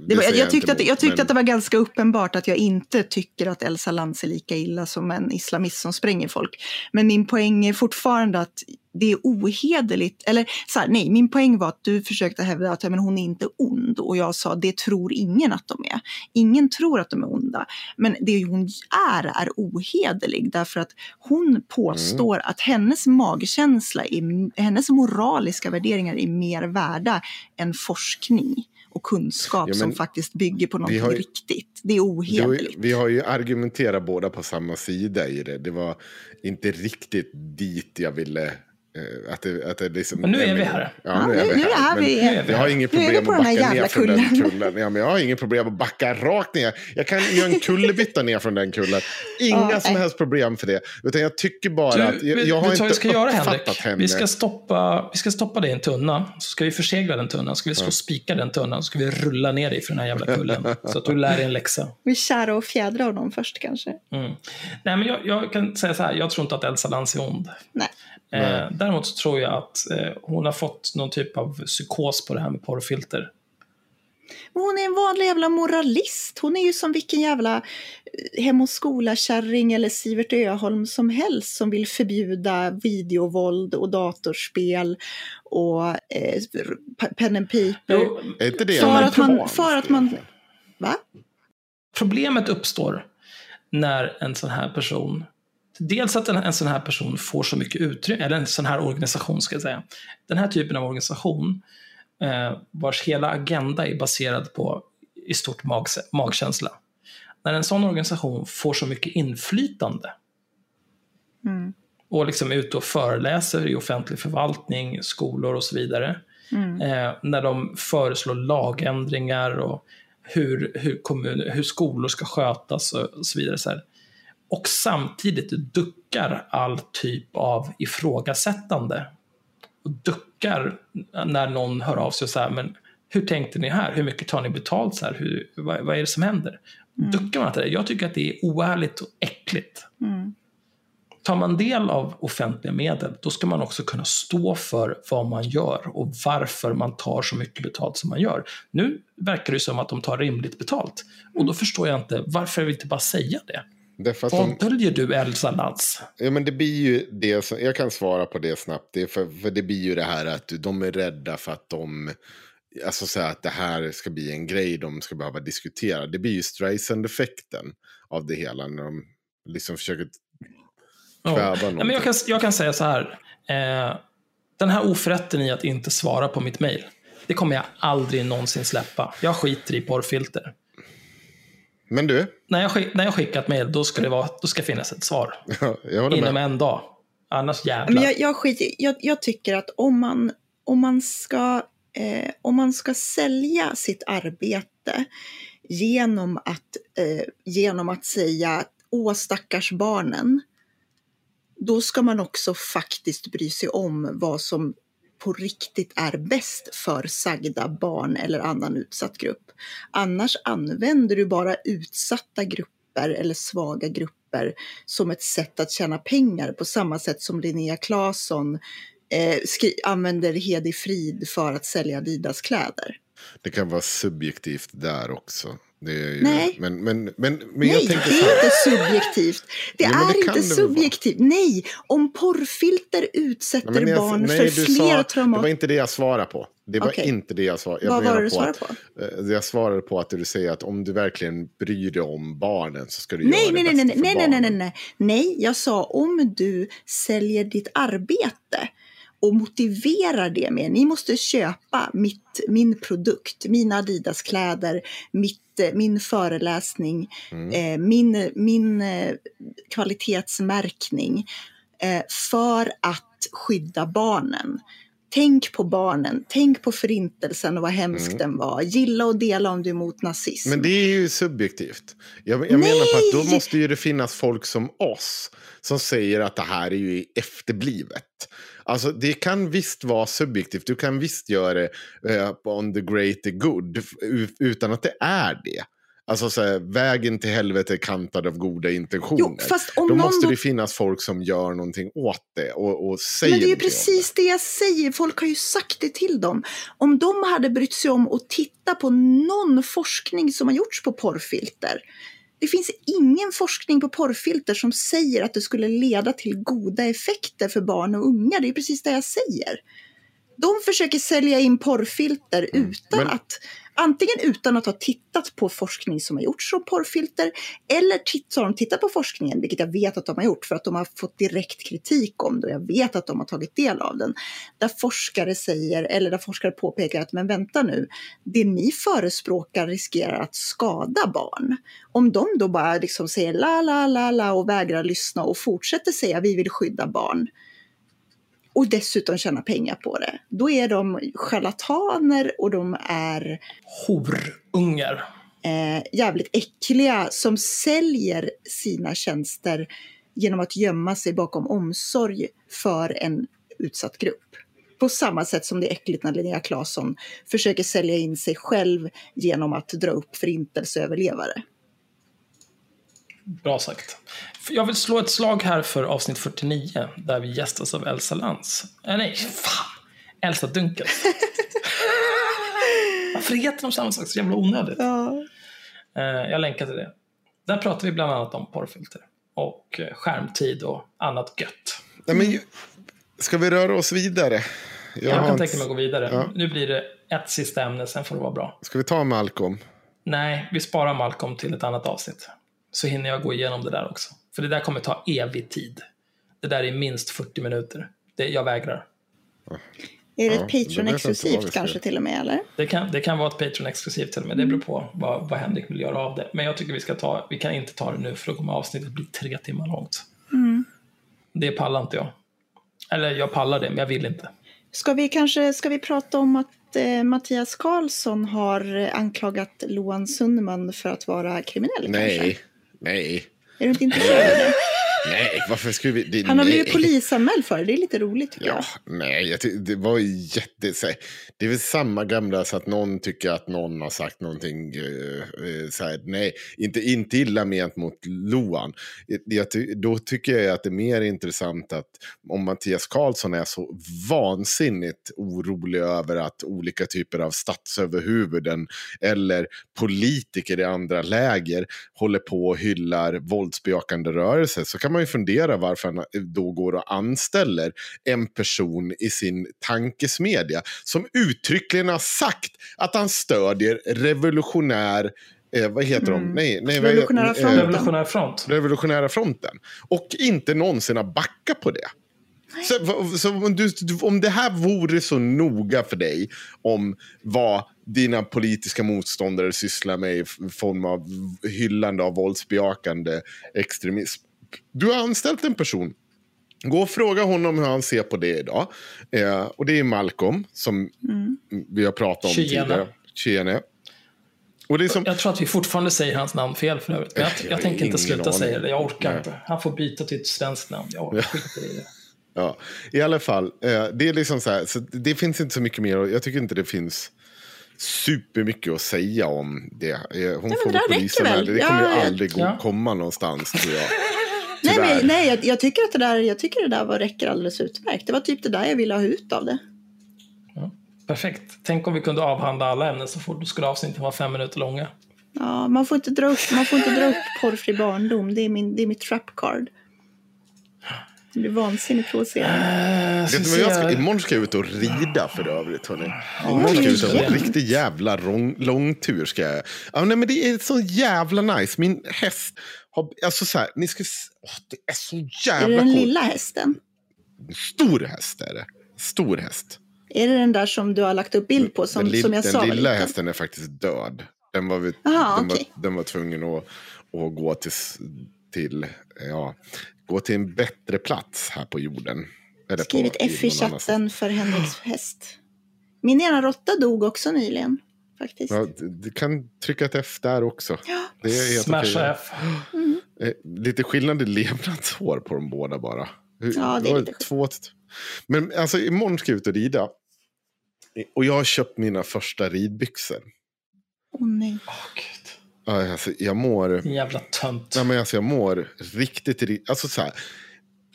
Det var, säger jag, tyckte, inte att, jag emot, tyckte men- att det var ganska uppenbart att jag inte tycker att Elsa Lantz är lika illa som en islamist som spränger folk. Men min poäng är fortfarande att det är ohederligt. Eller så här, nej, min poäng var att du försökte hävda att ja, men hon är inte ond. Och jag sa det tror ingen att de är. Ingen tror att de är onda. Men det hon är är ohederlig. Därför att hon påstår att hennes magkänsla, är, hennes moraliska värderingar är mer värda än forskning och kunskap Ja, som faktiskt bygger på något ju- riktigt. Det är ohederligt. vi har ju argumenterat båda på samma sida i det. Det var inte riktigt dit jag ville... eh, att det, att det liksom, Men nu är vi här. Ja, Ja, nu är nu- vi nu är här. nu är vi jag har inget problem att backa ner från den kullen. kullen. Ja, men jag har inget problem att backa rakt ner. Jag kan göra en kullerbytta ner från den kullen. Inga Ja, som helst problem för det. Utan jag tycker bara Du, att... Jag, jag har inte vi ska göra, uppfattat Henrik? henne. Vi ska, stoppa, vi ska stoppa dig i en tunna, så ska vi försegla den tunnan, så ska vi slå spika den tunnan, så ska vi rulla ner dig för den här jävla kullen. så att du lär dig en läxa. Vi kära och fjädra honom först kanske. Mm. Nej, men jag, jag kan säga så här, jag tror inte att Elsa Lantz är ond. Nej. Eh, däremot så tror jag att eh, hon har fått någon typ av psykos på det här med porrfilter. Men hon är en vanlig jävla moralist. Hon är ju som vilken jävla eh, Hem och skola-kärring eller Sivert Öholm som helst som vill förbjuda videovåld och datorspel och eh, pen and paper. Jo, Är inte det För att man- för att man- Va? Problemet uppstår när en sån här person Dels att en, en sån här person får så mycket utrymme, eller en sån här organisation ska jag säga. Den här typen av organisation, eh, vars hela agenda är baserad på i stort mag, magkänsla. När en sån organisation får så mycket inflytande Mm. och liksom är ute och föreläser i offentlig förvaltning, skolor och så vidare. Mm. Eh, när de föreslår lagändringar och hur, hur, kommun, hur skolor ska skötas och, och så vidare. Så här. Och samtidigt duckar all typ av ifrågasättande. Och duckar när någon hör av sig och säger men hur tänkte ni här? Hur mycket tar ni betalt? Så här? Hur, vad, vad är det som händer? Duckar man till det? Jag tycker att det är oärligt och äckligt. Mm. Tar man del av offentliga medel, då ska man också kunna stå för vad man gör och varför man tar så mycket betalt som man gör. Nu verkar det som att de tar rimligt betalt. Och då förstår jag inte, varför vill inte bara säga det? Därför att de, du, Elsa Lantz? ja, men det blir ju det som, jag kan svara på det snabbt. Det för, för det blir ju det här att de är rädda för att de, alltså så här, att det här ska bli en grej de ska behöva diskutera. Det blir ju Streisand-effekten av det hela när de liksom försöker kväva Ja, men jag, kan, jag kan säga så här. Eh, den här oförrätten i att inte svara på mitt mejl, det kommer jag aldrig någonsin släppa. Jag skiter i porrfilter. Men du, När jag, skick, när jag skickar ett mejl, då ska det vara, då ska finnas ett svar. jag håller Inom med. en dag. Annars jävlar. Men jag, jag, skiter, i- jag, jag tycker att om man, om, man ska, eh, om man ska sälja sitt arbete genom att, eh, genom att säga åh stackars barnen, då ska man också faktiskt bry sig om vad som på riktigt är bäst för sagda barn eller annan utsatt grupp. Annars använder du bara utsatta grupper eller svaga grupper som ett sätt att tjäna pengar på samma sätt som Linnea Claesson eh, använder Hedi Frid för att sälja Adidas kläder. Det kan vara subjektivt där också. Det är ju, Nej. Men, men, men, men Nej, det är inte subjektivt. Det men är det inte subjektivt. Nej, om porrfilter Nej, utsätter jag- barn nej, för fler sa- Det var traumat... inte det jag svarade på. Det var Okej. inte det jag svarade. Jag Vad var det du på svarade att- på? eh, Jag svarade på att du säger att om du verkligen bryr dig om barnen så ska du Nej, göra nej, det nej, bästa nej, för nej, nej, nej, barnen. nej, nej. Jag sa om du säljer ditt arbete och motiverar det med, ni måste köpa mitt, min produkt, mina Adidas-kläder, mitt, eh, min föreläsning, Mm. eh, min, min eh, kvalitetsmärkning eh, för att skydda barnen. Tänk på barnen, tänk på förintelsen och vad hemsk Mm. den var. Gilla och dela om du är emot nazism. Men det är ju subjektivt. Jag, jag menar på att då måste ju det finnas folk som oss som säger att det här är ju efterblivet. Alltså det kan visst vara subjektivt. Du kan visst göra det eh, on the greater good utan att det är det. Alltså så här, vägen till helvete är kantad av goda intentioner. Jo, fast om då någon måste det finnas folk som gör någonting åt det och, och säger Men det är ju precis det jag säger. Folk har ju sagt det till dem. Om de hade brytt sig om att titta på någon forskning som har gjorts på porrfilter. Det finns ingen forskning på porrfilter som säger att det skulle leda till goda effekter för barn och unga. Det är precis det jag säger. De försöker sälja in porrfilter utan men- att antingen utan att ha tittat på forskning som har gjorts om porrfilter eller så har de tittat på forskningen, vilket jag vet att de har gjort för att de har fått direkt kritik om det och jag vet att de har tagit del av den. Där forskare säger, eller där forskare påpekar att men vänta nu, det ni förespråkar riskerar att skada barn. Om de då bara liksom säger la la la la och vägrar lyssna och fortsätter säga vi vill skydda barn och dessutom tjäna pengar på det, då är de charlataner och de är Horungar. eh, jävligt äckliga som säljer sina tjänster genom att gömma sig bakom omsorg för en utsatt grupp. På samma sätt som det är äckligt när Linnea Claesson försöker sälja in sig själv genom att dra upp förintelseöverlevare. Bra sagt. Jag vill slå ett slag här för avsnitt 49, där vi gästas av Elsa Lantz. Äh, nej, fan! Elsa Dunkels. Varför heter de samma sak? Så jävla onödigt. Ja. Eh, jag länkar till det. Där pratar vi bland annat om porrfilter. Och eh, skärmtid och annat gött. Nej, men, ska vi röra oss vidare? Jag Jag, kan inte- tänka mig att gå vidare. Ja. Nu blir det ett sista ämne, sen får det vara bra. Ska vi ta Malcolm? Nej, vi sparar Malcolm till ett annat avsnitt. Så hinner jag gå igenom det där också. För det där kommer ta evig tid. Det där är minst 40 minuter. Det, jag vägrar. Är det Ja, ett Patreon-exklusivt kanske till och med, eller? Det kan, det kan vara ett Patreon-exklusivt till och med. Det beror på vad, vad Henrik vill göra av det. Men jag tycker vi ska ta, vi kan inte ta det nu för då kommer avsnittet bli tre timmar långt. Det pallar inte jag. Eller jag pallar det, men jag vill inte. Ska vi kanske ska vi prata om att eh, Mattias Karlsson har anklagat Loan Sundman för att vara kriminell? Nej, Kanske? Nej, Är du inte intresserad? Nej. Varför skulle vi... Det, Han har nej. blivit polisanmäld för det. Det är lite roligt tycker Ja, jag. nej, det var jätte... Det är väl samma gamla så att någon tycker att någon har sagt någonting. eh, eh, så här, nej, inte, inte illa ment mot Loan. Jag- Jag, då tycker jag att det är mer intressant att om Mattias Karlsson är så vansinnigt orolig över att olika typer av statsöverhuvuden eller politiker i andra läger håller på och hyllar våldsbejakande rörelser så kan man ju fundera varför han då går och anställer en person i sin tankesmedja som uttryckligen har sagt att han stödjer revolutionär Eh, vad heter de? Mm. Nej, nej, vad är- Revolutionära eh, fronten. Revolutionär front. Revolutionära fronten. Och inte någonsin har backat på det. Så, så om, du, om det här vore så noga för dig om vad dina politiska motståndare sysslar med i form av hyllande av våldsbejakande extremism. Du har anställt en person. Gå och fråga honom hur han ser på det idag. Eh, och det är Malcolm som vi har pratat om Tjene. tidigare. Tjene. Och det är som, Jag tror att vi fortfarande säger hans namn fel för övrigt. Men jag, Jag jag tänker inte sluta aning. säga det. Jag orkar Nej. inte. Han får byta till ett svenskt namn. Jag skiter i det. Ja, i alla fall. Eh, det är liksom så här, så det finns inte så mycket mer. och Jag tycker inte det finns supermycket att säga om det. Eh, Hon men får det polisen räcker här. Det kommer ju Ja, ja. aldrig Ja. komma någonstans tror jag. Nej, men, nej jag, jag, tycker att det där, jag tycker det där var, räcker alldeles utmärkt. Det var typ det där jag ville ha ut av det. Perfekt. Tänk om vi kunde avhandla alla ämnen så fort. Då skulle avsnitten vara fem minuter långa. Ja, man får inte dra upp, man får inte dra upp porrfri barndom. Det är, min, det är mitt trap card. Det blir vansinnigt provocerande. Vet du vad jag ska, imorgon ska jag ut och rida för övrigt. Hörni. Imorgon ska jag ut och en riktig jävla lång, långtur. Ska jag. Ja, nej, men det är så jävla nice. Min häst har... Alltså så här, ni ska... Åh, det är så Är det jävla den coolt. lilla hästen? Stor häst är det. Stor häst. Är det den där som du har lagt upp bild på som, den, som jag den sa var lilla hästen är faktiskt död. Den var, vi, Aha, den, okej. var, den var tvungen att, att gå till, till, ja, gå till en bättre plats här på jorden. Eller Skrivit på, F i chatten för Henriks häst. Min ena råtta dog också nyligen. Faktiskt. Ja, du- kan trycka ett F där också. Ja. Det är helt Smasha okej. F. Eh, Lite skillnad i levnadsår på de båda bara. Hur- Ja, det är lite två, Men alltså imorgon ska jag ut och rida. Och jag har köpt mina första ridbyxor. Åh nej. Åh, gud. Ja, Alltså, jag mår... Jävla tönt. Nej, men alltså, jag mår riktigt... ri- Alltså, så här,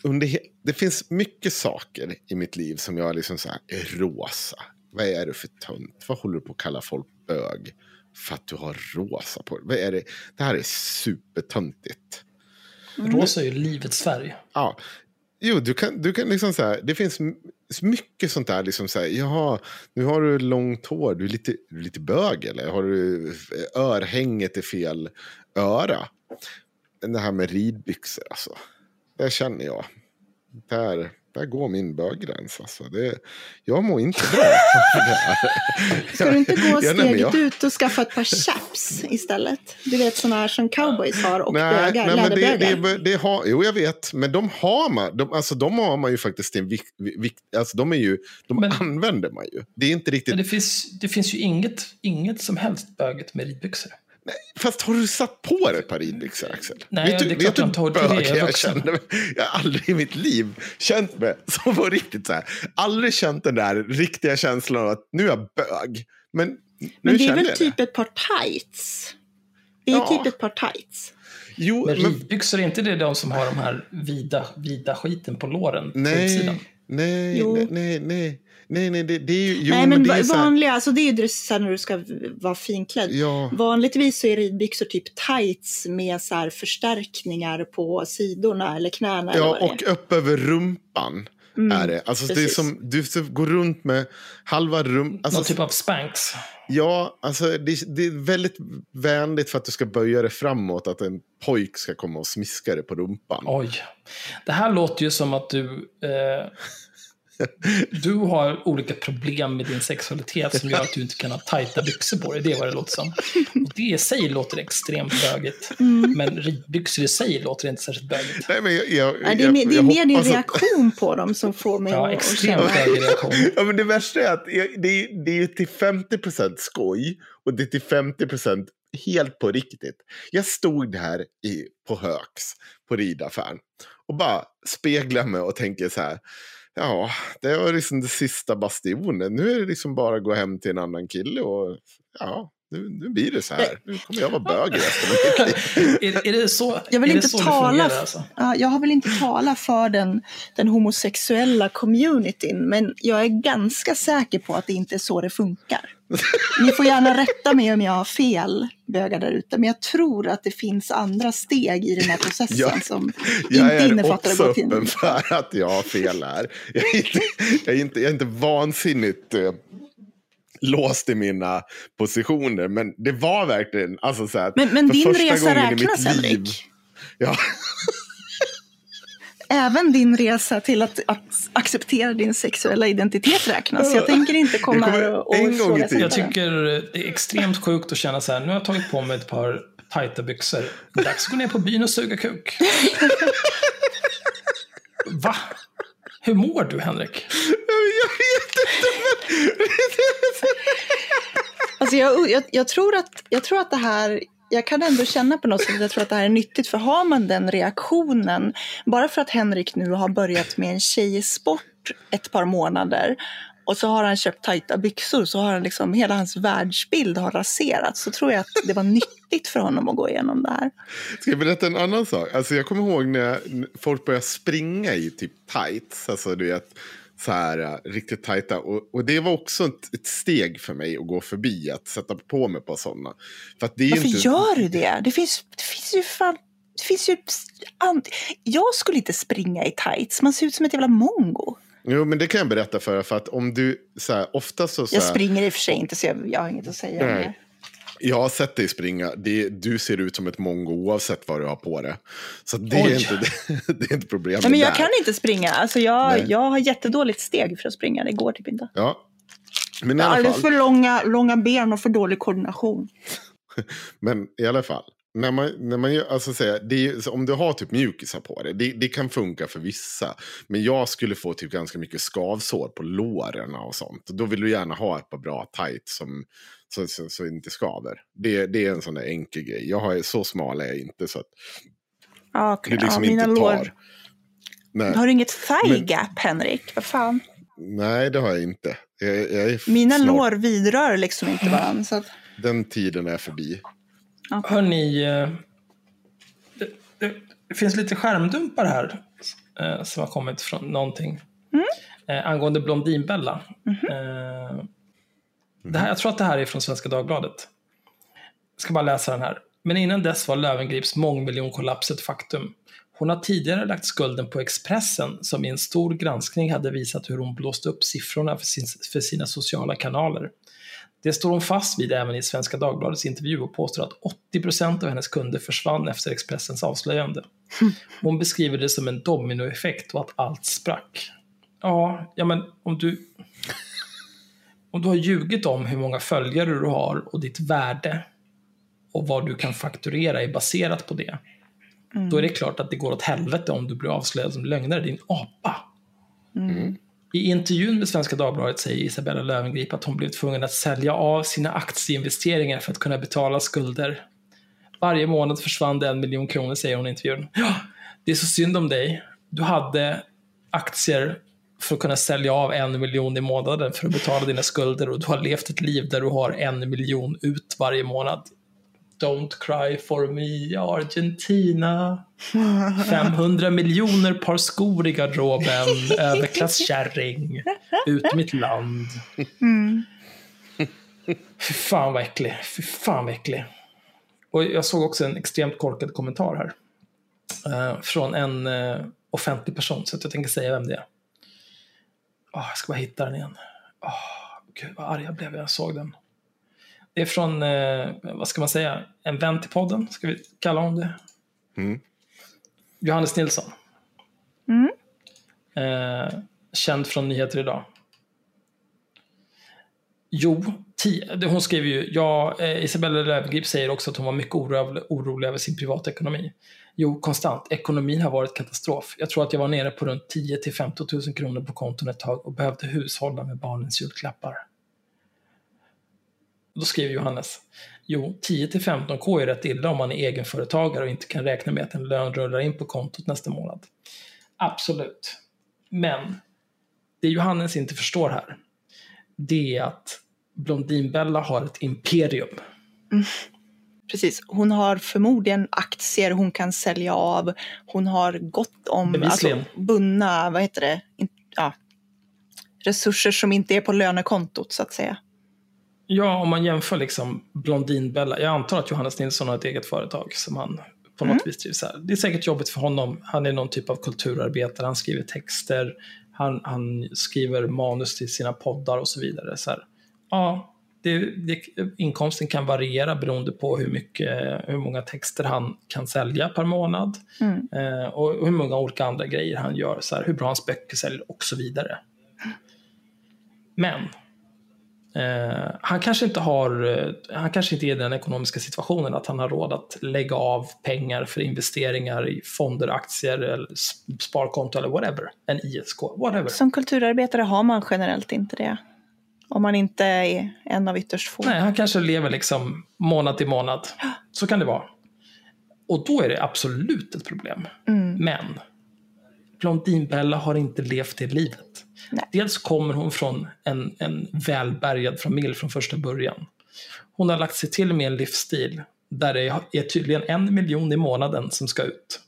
under det finns mycket saker i mitt liv som jag liksom så här, är rosa. Vad är det för tönt? Vad håller du på att kalla folk bög? För att du har rosa på dig? Vad är det? Det här är supertöntigt. Rosa är ju livets färg. Ja. Jo, du kan, du kan liksom så här, det finns mycket sånt där, liksom så här, jaha, nu har du långt hår, du är lite, du är lite bög eller? Har du örhänget i fel öra? Det här med ridbyxor alltså, det känner jag. Där, där går min böggräns alltså. Det, jag mår inte bra. Ska du inte gå Ja, nej, steget jag- ut och skaffa ett par chaps istället? Du vet sådana här som cowboys har och Nej, bögar, nej men det, det, det har, jo jag vet, men de har man, de, alltså, de har man ju faktiskt en vikt, vikt alltså de är ju, de Men- använder man ju. Det är inte riktigt, Men det finns, det finns ju inget, inget som helst böget med ridbyxor. Fast har du satt på dig ett par ridbyxor Axel? Nej, vet du, det är klart vet jag inte har det. bög Jag är jag vuxen. kände mig? Jag har aldrig i mitt liv känt mig som var riktigt så här, aldrig känt den där riktiga känslan av att nu är jag bög. Men nu Men det är väl jag typ det. ett par tights? Det är Ja. typ ett par tights. Jo, Men men, ridbyxor, är inte det de som har de här vida, vida skiten på låren nej, nej, nej, nej, nej, nej, nej, det, det är ju, jo, Nej, men, det är ju så här, vanliga, alltså det är ju det så här när du ska vara finklädd. ja. Vanligtvis så är ridbyxor typ tights med så här förstärkningar på sidorna eller knäna eller Ja, det är. och upp över rumpan. är det. Alltså, det är som, du går runt med halva rum. Alltså, Någon typ av spanks. Ja, alltså det, det är väldigt vänligt för att du ska böja dig framåt. Att en pojk ska komma och smiska dig på rumpan. Oj. Det här låter ju som att du... Eh, du har olika problem med din sexualitet som gör att du inte kan ha tajta byxor på dig. Det är vad det låter som. Och det i sig låter extremt bögigt. Men ridbyxor i sig låter inte särskilt bögigt. Nej, men jag, jag, Nej, det är, jag- det är jag mer din att- reaktion på dem som får mig Ja, att, extremt känna... hög reaktion. Ja, men det värsta är att det, är, det är till 50% skoj och det är till 50% helt på riktigt. Jag stod här i, på Högs, på ridaffären, och bara speglar mig och tänker så här. Ja, det var liksom det sista bastionen. Nu är det liksom bara att gå hem till en annan kille och ja, nu, nu blir det så här. Nu kommer jag vara bög resten av mitt liv. Är, är det så, Jag vill är inte tala alltså? Ja, jag har väl inte talat för den, den homosexuella communityn, men jag är ganska säker på att det inte är så det funkar. Ni får gärna rätta mig om jag har fel, bögar där ute, men jag tror att det finns andra steg i den här processen Ja, som Jag inte är innefattar att också gå till öppen för att jag har fel här. Jag är inte, jag är inte, jag är inte vansinnigt eh, låst i mina positioner. Men det var verkligen, alltså så här, Men, men för din första resa gången i mitt räknas, liv- Henrik. Ja, Även din resa till att, att acceptera din sexuella identitet räknas. Jag tänker inte komma Jag kommer här och, och en gång i ifrågasätta tiden- Jag tycker det är extremt sjukt att känna så här, nu har jag tagit på mig ett par tajta byxor. Dags att gå ner på byn och suga kuk. Va? Hur mår du, Henrik? jag vet inte. Alltså jag, jag, jag, tror att, jag tror att det här, jag kan ändå känna på något sätt att jag tror att det här är nyttigt. För har man den reaktionen, bara för att Henrik nu har börjat med en tjejsport ett par månader och så har han köpt tajta byxor så har han liksom, hela hans världsbild har raserats. Så tror jag att det var nyttigt för honom att gå igenom det här. Ska jag berätta en annan sak? Alltså jag kommer ihåg när folk började springa i typ tights. Alltså du vet, så här äh, riktigt tajta. Och, och det var också ett, ett steg för mig att gå förbi att sätta på mig på sådana. För det är Varför inte... gör du det? Det finns, det finns ju fan... Det finns ju... Jag skulle inte springa i tights. Man ser ut som ett jävla mongo. Jo, men det kan jag berätta för dig. För att om du, så här, ofta så... så Jag här, springer i och för sig inte så jag, jag har inget att säga Nej. Jag har sett dig springa. Det, du ser ut som ett mongo oavsett vad du har på dig. Så det Oj. är inte, det är inte problemet Nej, men jag där. kan inte springa. Alltså jag, Nej. jag har jättedåligt steg för att springa. Det går typ inte. Ja. Men i Jag har fall. för långa, långa ben och för dålig koordination. Men i alla fall. När man, när man alltså säga, är, om du har typ mjukisar på dig, det, det kan funka för vissa. Men jag skulle få typ ganska mycket skavsår på låren och sånt. Då vill du gärna ha ett par bra tights som så, så, så inte skaver. Det, det är en sån där enkel grej. Jag har, så smal är jag inte så att okej. det liksom ja, mina inte lår. tar. Nej, Har du inget thigh Men- gap, Henrik? Vad fan? nej, det har jag inte. Jag, jag Mina snart, lår vidrör liksom inte varandra. Att, Den tiden är förbi. Hörni, eh, det, det, det finns lite skärmdumpar här eh, som har kommit från någonting. Eh, angående Blondinbella. Eh, det här, jag tror att det här är från Svenska Dagbladet. Jag ska bara läsa den här. Men innan dess var Lövengrips mångmiljonkollaps ett faktum. Hon har tidigare lagt skulden på Expressen som i en stor granskning hade visat hur hon blåst upp siffrorna för, sin, för sina sociala kanaler. Det står hon fast vid även i Svenska Dagbladets intervju och påstår att 80% av hennes kunder försvann efter Expressens avslöjande. Hon beskriver det som en dominoeffekt och att allt sprack. Ja, ja men om du... Om du har ljugit om hur många följare du har och ditt värde och vad du kan fakturera är baserat på det. Då är det klart att det går åt helvete om du blir avslöjad som lögnare, din apa. I intervjun med Svenska Dagbladet säger Isabella Löwengrip att hon blev tvungen att sälja av sina aktieinvesteringar för att kunna betala skulder. Varje månad försvann det en miljon kronor, säger hon i intervjun. Ja, det är så synd om dig. Du hade aktier för att kunna sälja av en miljon i månaden för att betala dina skulder och du har levt ett liv där du har en miljon ut varje månad. Don't cry for me, Argentina. 500 miljoner par skor i garderoben, överklasskärring, ut mitt land. Fy fan vad äcklig, fy fan vad äcklig. Och jag såg också en extremt korkad kommentar här. eh, från en eh, offentlig person, så jag tänker säga vem det är. Oh, jag ska bara hitta den igen. Oh, Gud, vad arg jag blev när jag såg den. Det är från, eh, vad ska man säga, en vän till podden, ska vi kalla honom det. Mm. Johannes Nilsson. Mm. Eh, känd från Nyheter Idag. Jo, tio, hon skriver ju, ja, eh, Isabella Löwengrip säger också att hon var mycket orolig, orolig över sin privatekonomi. Jo, konstant. Ekonomin har varit katastrof. Jag tror att jag var nere på runt 10 till 15 000 kronor på konton ett tag och behövde hushålla med barnens julklappar. Då skriver Johannes, jo, 10 till 15 k är rätt illa om man är egenföretagare och inte kan räkna med att en lön rullar in på kontot nästa månad. Absolut. Men det Johannes inte förstår här, det är att Blondinbella har ett imperium. Precis. Hon har förmodligen aktier hon kan sälja av. Hon har gott om alltså, bundna, vad heter det, ja, resurser som inte är på lönekontot så att säga. Ja, om man jämför liksom Blondinbella. Jag antar att Johannes Nilsson har ett eget företag som han på något vis trivs här. Det är säkert jobbigt för honom. Han är någon typ av kulturarbetare. Han skriver texter. Han, han skriver manus till sina poddar och så vidare. Så här. Ja, det, det, inkomsten kan variera beroende på hur, mycket, hur många texter han kan sälja per månad. Mm. Eh, och hur många olika andra grejer han gör. Så här, hur bra hans böcker säljer och så vidare. Men Eh, han kanske inte har, eh, han kanske inte är i den ekonomiska situationen att han har råd att lägga av pengar för investeringar i fonder, aktier, eller sparkonto eller whatever. En ISK, whatever. Som kulturarbetare har man generellt inte det. Om man inte är en av ytterst få. Nej, han kanske lever liksom månad till månad. Så kan det vara. Och då är det absolut ett problem. Mm. Men Blondinbella har inte levt det livet. Nej. Dels kommer hon från en, en välbärgad familj från första början. Hon har lagt sig till med en livsstil där det är tydligen en miljon i månaden som ska ut.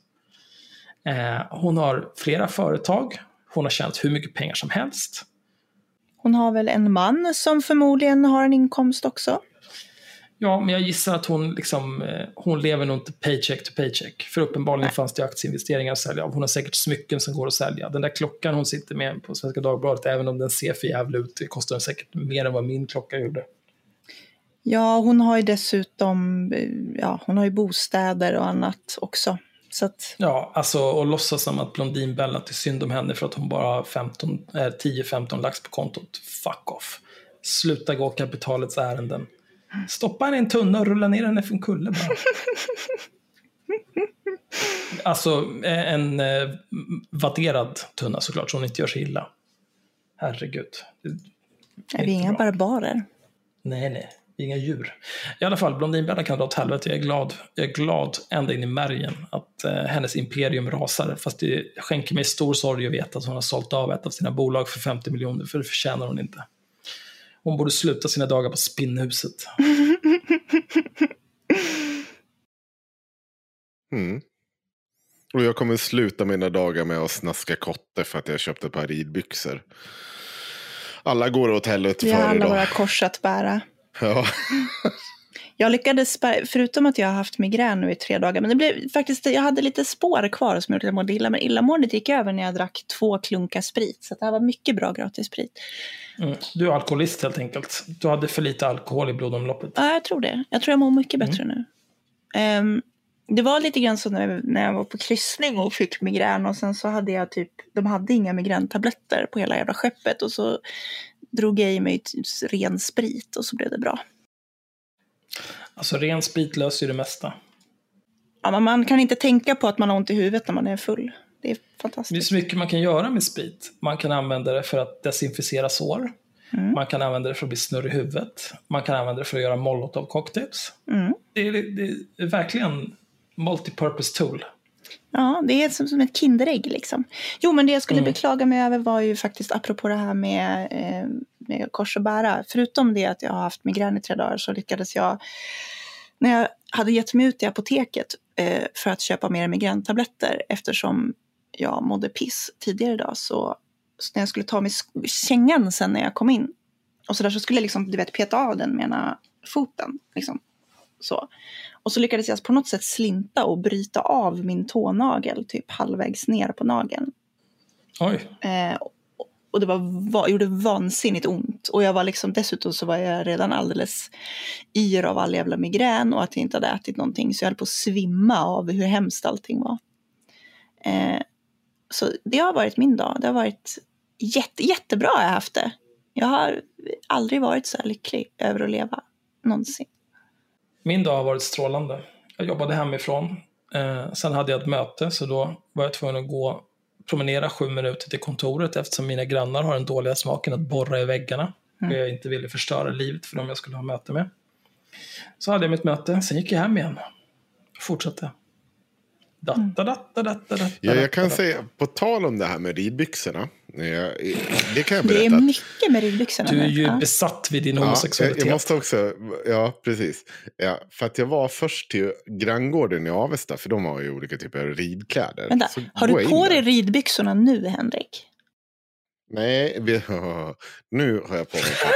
Eh, hon har flera företag. Hon har tjänat hur mycket pengar som helst. Hon har väl en man som förmodligen har en inkomst också. Ja, men jag gissar att hon, liksom, eh, hon lever nog inte paycheck to paycheck. För uppenbarligen Nej. fanns det aktieinvesteringar att sälja av. Hon har säkert smycken som går att sälja. Den där klockan hon sitter med på Svenska Dagbladet, även om den ser för jävla ut, det kostar den säkert mer än vad min klocka gjorde. Ja, hon har ju dessutom eh, ja, hon har ju bostäder och annat också. Så att, Ja, alltså och låtsas som att Blondinbella till synd om henne för att hon bara har 15, eh, 10-15 lax på kontot. Fuck off. Sluta gå kapitalets ärenden. Stoppa henne i en tunna och rulla ner henne för en kulle bara. alltså eh, en eh, vadderad tunna såklart, så hon inte gör sig illa. Herregud. Det är vi inte inga bra. barbarer? Nej, nej. Vi är Inga djur. I alla fall, Blondinbella kan dra åt helvete. Jag är glad, jag är glad ända in i märgen att eh, hennes imperium rasar. Fast det skänker mig stor sorg att veta att hon har sålt av ett av sina bolag för 50 miljoner, för det förtjänar hon inte. Hon borde sluta sina dagar på Spinnhuset. Mm. Och jag kommer sluta mina dagar med att snaska kotte för att jag köpte ett par ridbyxor. Alla går åt helvete Vi har för alla idag. våra kors att bära. Ja. Jag lyckades, förutom att jag har haft migrän nu i tre dagar, men det blev faktiskt, jag hade lite spår kvar som gjorde att jag mådde illa, men illamåendet gick över när jag drack två klunkar sprit. Så det här var mycket bra gratis sprit. Mm. Du är alkoholist helt enkelt. Du hade för lite alkohol i blodomloppet. Ja, jag tror det. Jag tror jag mår mycket bättre nu. Ehm, det var lite grann så när, när jag var på kryssning och fick migrän och sen så hade jag typ, de hade inga migräntabletter på hela jävla skeppet och så drog jag i mig ren sprit och så blev det bra. Alltså ren sprit löser ju det mesta. Ja, men man kan inte tänka på att man har ont i huvudet när man är full. Det är Det är fantastiskt. så mycket man kan göra med sprit. Man kan använda det för att desinficera sår. Mm. Man kan använda det för att bli snurrig i huvudet. Man kan använda det för att göra molotov cocktails. Mm. Det, är, det är verkligen multipurpose tool. Ja, det är som, som ett Kinderägg liksom. Jo, men det jag skulle Mm. beklaga mig över var ju faktiskt apropå det här med, eh, med kors och bära. Förutom det att jag har haft migrän i tre dagar så lyckades jag, när jag hade gett mig ut i apoteket eh, för att köpa mer migräntabletter eftersom jag mådde piss tidigare idag så, så när jag skulle ta mig kängan sen när jag kom in och så där så skulle jag liksom, du vet, peta av den med ena foten. Liksom. Så. Och så lyckades jag på något sätt slinta och bryta av min tånagel typ halvvägs ner på nageln. Oj, Eh, och det var, var, gjorde vansinnigt ont. Och jag var liksom, dessutom så var jag redan alldeles yr av all jävla migrän och att jag inte hade ätit någonting. Så jag höll på att svimma av hur hemskt allting var. Eh, så det har varit min dag. Det har varit jätte, jättebra jag har haft det. Jag har aldrig varit så här lycklig över att leva någonsin. Min dag har varit strålande. Jag jobbade hemifrån. Eh, sen hade jag ett möte, så då var jag tvungen att gå promenera sju minuter till kontoret eftersom mina grannar har den dåliga smaken att borra i väggarna. Mm. Och jag inte ville förstöra livet för dem jag skulle ha möte med. Så hade jag mitt möte, sen gick jag hem igen. Fortsatte. Datta, datta, datta, datta, ja, jag kan säga, på tal om det här med ridbyxorna. Det kan jag berätta. Det är mycket med ridbyxorna. Du är ju ja. besatt vid din homosexualitet. Ja, jag måste också, ja precis. Ja, för att jag var först till granngården i Avesta, för de har ju olika typer av ridkläder. Vänta, har du på dig ridbyxorna nu, Henrik? Nej, vi, nu har jag på mig, så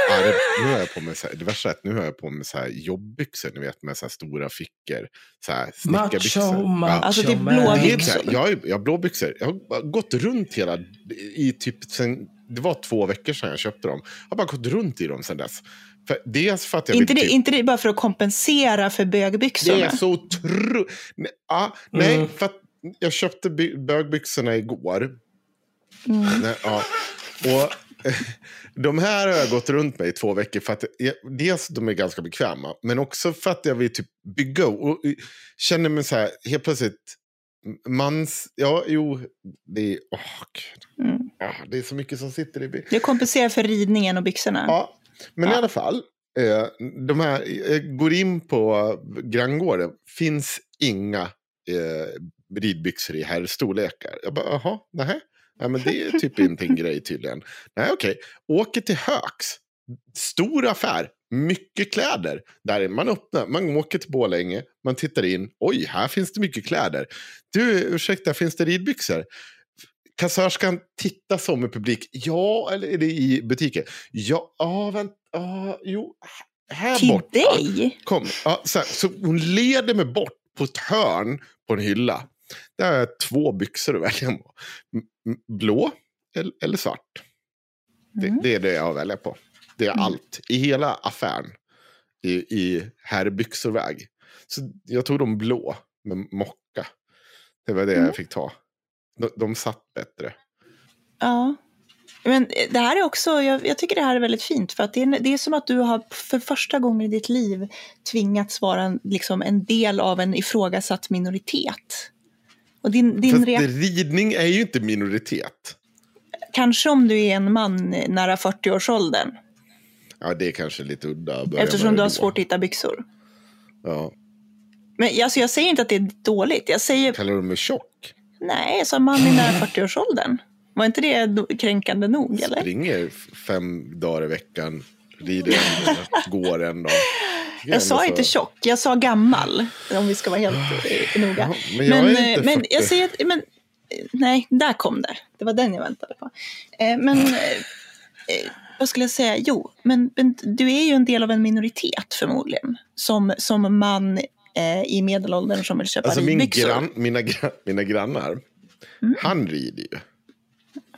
nu har jag på mig så här, det värsta är att nu har jag på mig så här jobbbyxor, ni vet med så här stora fickor. Så här snickarbyxor. Macho, ja. Alltså det är blåbyxor. Jag, jag, jag har blåbyxor. Jag har gått runt hela, i typ sen, det var två veckor sedan jag köpte dem. Jag har bara gått runt i dem sedan dess. För, dels för att jag inte, vill, det, typ, inte det bara för att kompensera för bögbyxorna? Det är så otroligt. Ja, nej, mm. för att jag köpte bögbyxorna igår. Mm. Nej, ja. Och de här har jag gått runt med i två veckor för att jag, dels de är ganska bekväma, men också för att jag vill typ bygga och känner mig så här helt plötsligt mans... Ja, jo, det är... Åh, Gud. Mm. Ja, det är så mycket som sitter i... Det kompenserar för ridningen och byxorna. Ja, men ja. i alla fall. Eh, de här, jag går in på granngården, finns inga eh, ridbyxor i herrstorlekar. Jag bara, jaha, nähä. Ja, men det är typ inte en grej tydligen. Nej, okej. Okay. Åker till Högs. Stor affär. Mycket kläder. Där man öppnar, man åker till Borlänge, man tittar in. Oj, här finns det mycket kläder. Du, ursäkta, finns det ridbyxor? Kassörskan tittar som i publik. Ja, eller är det i butiken? Ja, ah, vänta, ah, jo, här till bort. Till dig? Kom, ah, så, här, så hon leder mig bort på ett hörn på en hylla. Där har jag två byxor att välja på. Blå eller svart. Mm. Det, det, är det jag väljer på. Det är mm. allt i hela affären. I, i herrbyxorväg. Så jag tog de blå med mocka. Det var det mm. jag fick ta. De, de satt bättre. Ja. Men det här är också, jag, jag, tycker det här är väldigt fint för att det är, det är som att du har för första gången i ditt liv tvingats vara en, liksom en del av en ifrågasatt minoritet. Och din, din Fast ridning är ju inte minoritet. Kanske om du är en man nära 40-årsåldern. Ja, det är kanske lite udda. Eftersom du har svårt att hitta byxor. Ja. Men alltså, jag säger inte att det är dåligt. Jag säger... Kallar du mig tjock? Nej, jag sa man i nära 40-årsåldern. Var inte det kränkande nog? Eller? Springer fem dagar i veckan, rider en, går en dag. Jag sa inte tjock, jag sa gammal. Om vi ska vara helt oh, noga. Men jag, men, är inte men jag säger men, nej, där kom det. Det var den jag väntade på. Eh, men eh, vad skulle jag säga? Jo, men, men, du är ju en del av en minoritet förmodligen. Som, som man eh, i medelåldern som vill köpa alltså ridbyxor. Gran, mina, mina grannar, mm. han rider ju.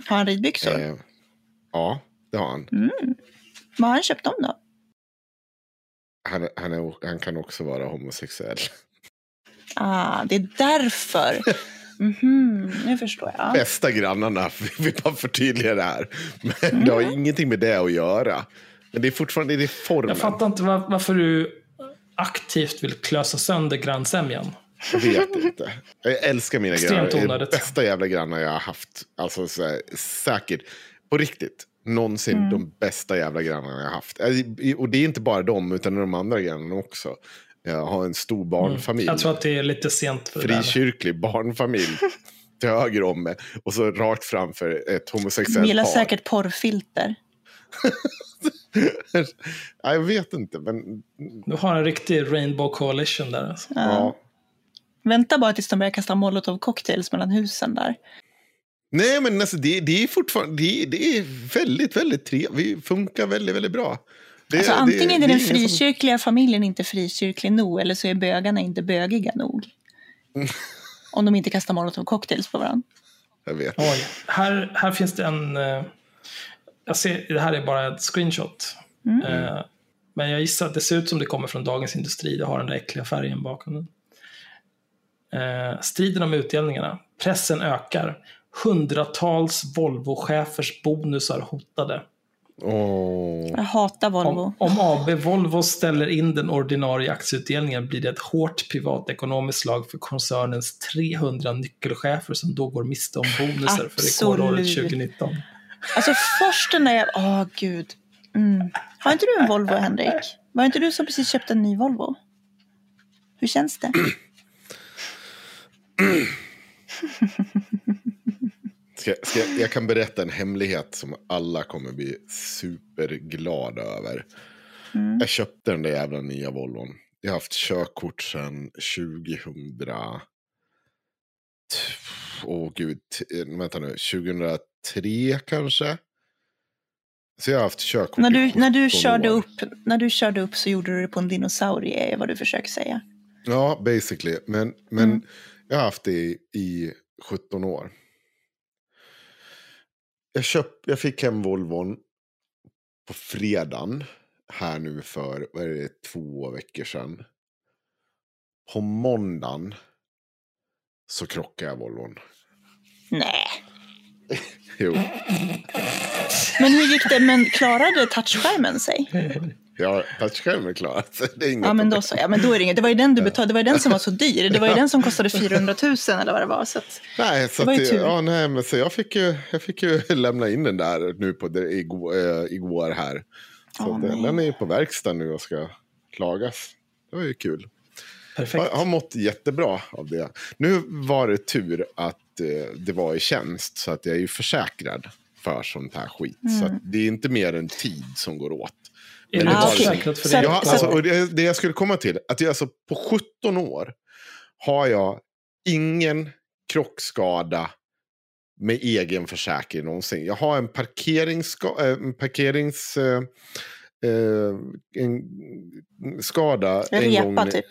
Har han ridbyxor? Eh, ja, det har han. Mm. Vad har han köpt dem då? Han, han, är, han kan också vara homosexuell. Ah, det är därför. Mm -hmm, nu förstår jag. Bästa grannarna, vi vill bara förtydliga det här. Men mm. det har ingenting med det att göra. Men det är fortfarande det är formen. Jag fattar inte var, varför du aktivt vill klösa sönder grannsämjan. Jag vet inte. Jag älskar mina grannar. Det är bästa jävla grannar jag har haft. Alltså så här, säkert. På riktigt någonsin mm. de bästa jävla grannarna jag haft. Äh, och det är inte bara de, utan de andra grannarna också. Jag har en stor mm. barnfamilj. Mm. Jag tror att det är lite sent för Frikyrklig det barnfamilj. till höger om mig. Och så rakt framför ett homosexuellt par. gillar säkert porrfilter. jag vet inte, men... Du har en riktig Rainbow Coalition där. Alltså. Ja. ja. Vänta bara tills de börjar kasta molotov cocktails mellan husen där. Nej, men alltså, det, det är fortfarande det, det är väldigt, väldigt trevligt. Vi funkar väldigt, väldigt bra. Det, alltså, antingen det, är den frikyrkliga som... familjen inte frikyrklig nog eller så är bögarna inte bögiga nog. Om de inte kastar molotov cocktails på varandra. Jag vet. Oj, här, här finns det en, eh, jag ser, det här är bara ett screenshot. Eh, men jag gissar att det ser ut som det kommer från Dagens Industri. Det har den där äckliga färgen bakom den. Eh, striden om utdelningarna. Pressen ökar. Hundratals Volvo-chefers bonusar hotade. Åh. Jag hatar Volvo. Om, om AB Volvo ställer in den ordinarie aktieutdelningen blir det ett hårt privatekonomiskt slag för koncernens 300 nyckelchefer som då går miste om bonusar för rekordåret Absolut. 2019. Alltså först när jag... Åh, gud. Mm. Har inte du en Volvo, Henrik? Var det inte du som precis köpte en ny Volvo? Hur känns det? Ska, ska, jag kan berätta en hemlighet som alla kommer bli superglada över. Jag köpte den där jävla nya Volvon. Jag har haft körkort sedan 2000... Åh gud, t- vänta nu. 2003 kanske? Så jag har haft körkort när, du, när, du 17 körde år. upp, när du körde upp så gjorde du det på en dinosaurie, är vad du försöker säga. Ja, basically. Men, men jag har haft det i, i 17 år. Jag, köp, jag fick hem Volvon på fredagen. Här nu för, vad är det, två veckor sedan. På måndagen så krockade jag Volvon. Nej. Jo, Men hur gick det? Men klarade touchskärmen sig? jag har touchskärmen klarat sig. Det är inget Ja, men då så. Ja, men då är det inget. Det var ju den du betalade. Det var ju den som var så dyr. Det var ju den som kostade 400 000 eller vad det var. Så att, Nej, så Det var ju tur. ja, nej, men så jag, fick ju, jag fick ju lämna in den där nu på det, igår, äh, igår här. Så att, den, den är ju på verkstad nu och ska klagas. Det var ju kul. Perfekt. Jag har mått jättebra av det. Nu var det tur att eh, det var i tjänst så att jag är ju försäkrad för sånt här skit. Så Mm. att det är inte mer än tid som går åt. För det? Jag, alltså, och det, det jag skulle komma till, att jag alltså på 17 år har jag ingen krockskada med egen försäkring någonsin. Jag har en parkeringsska, äh, en parkerings... Äh, en skada En en repa, gång, typ.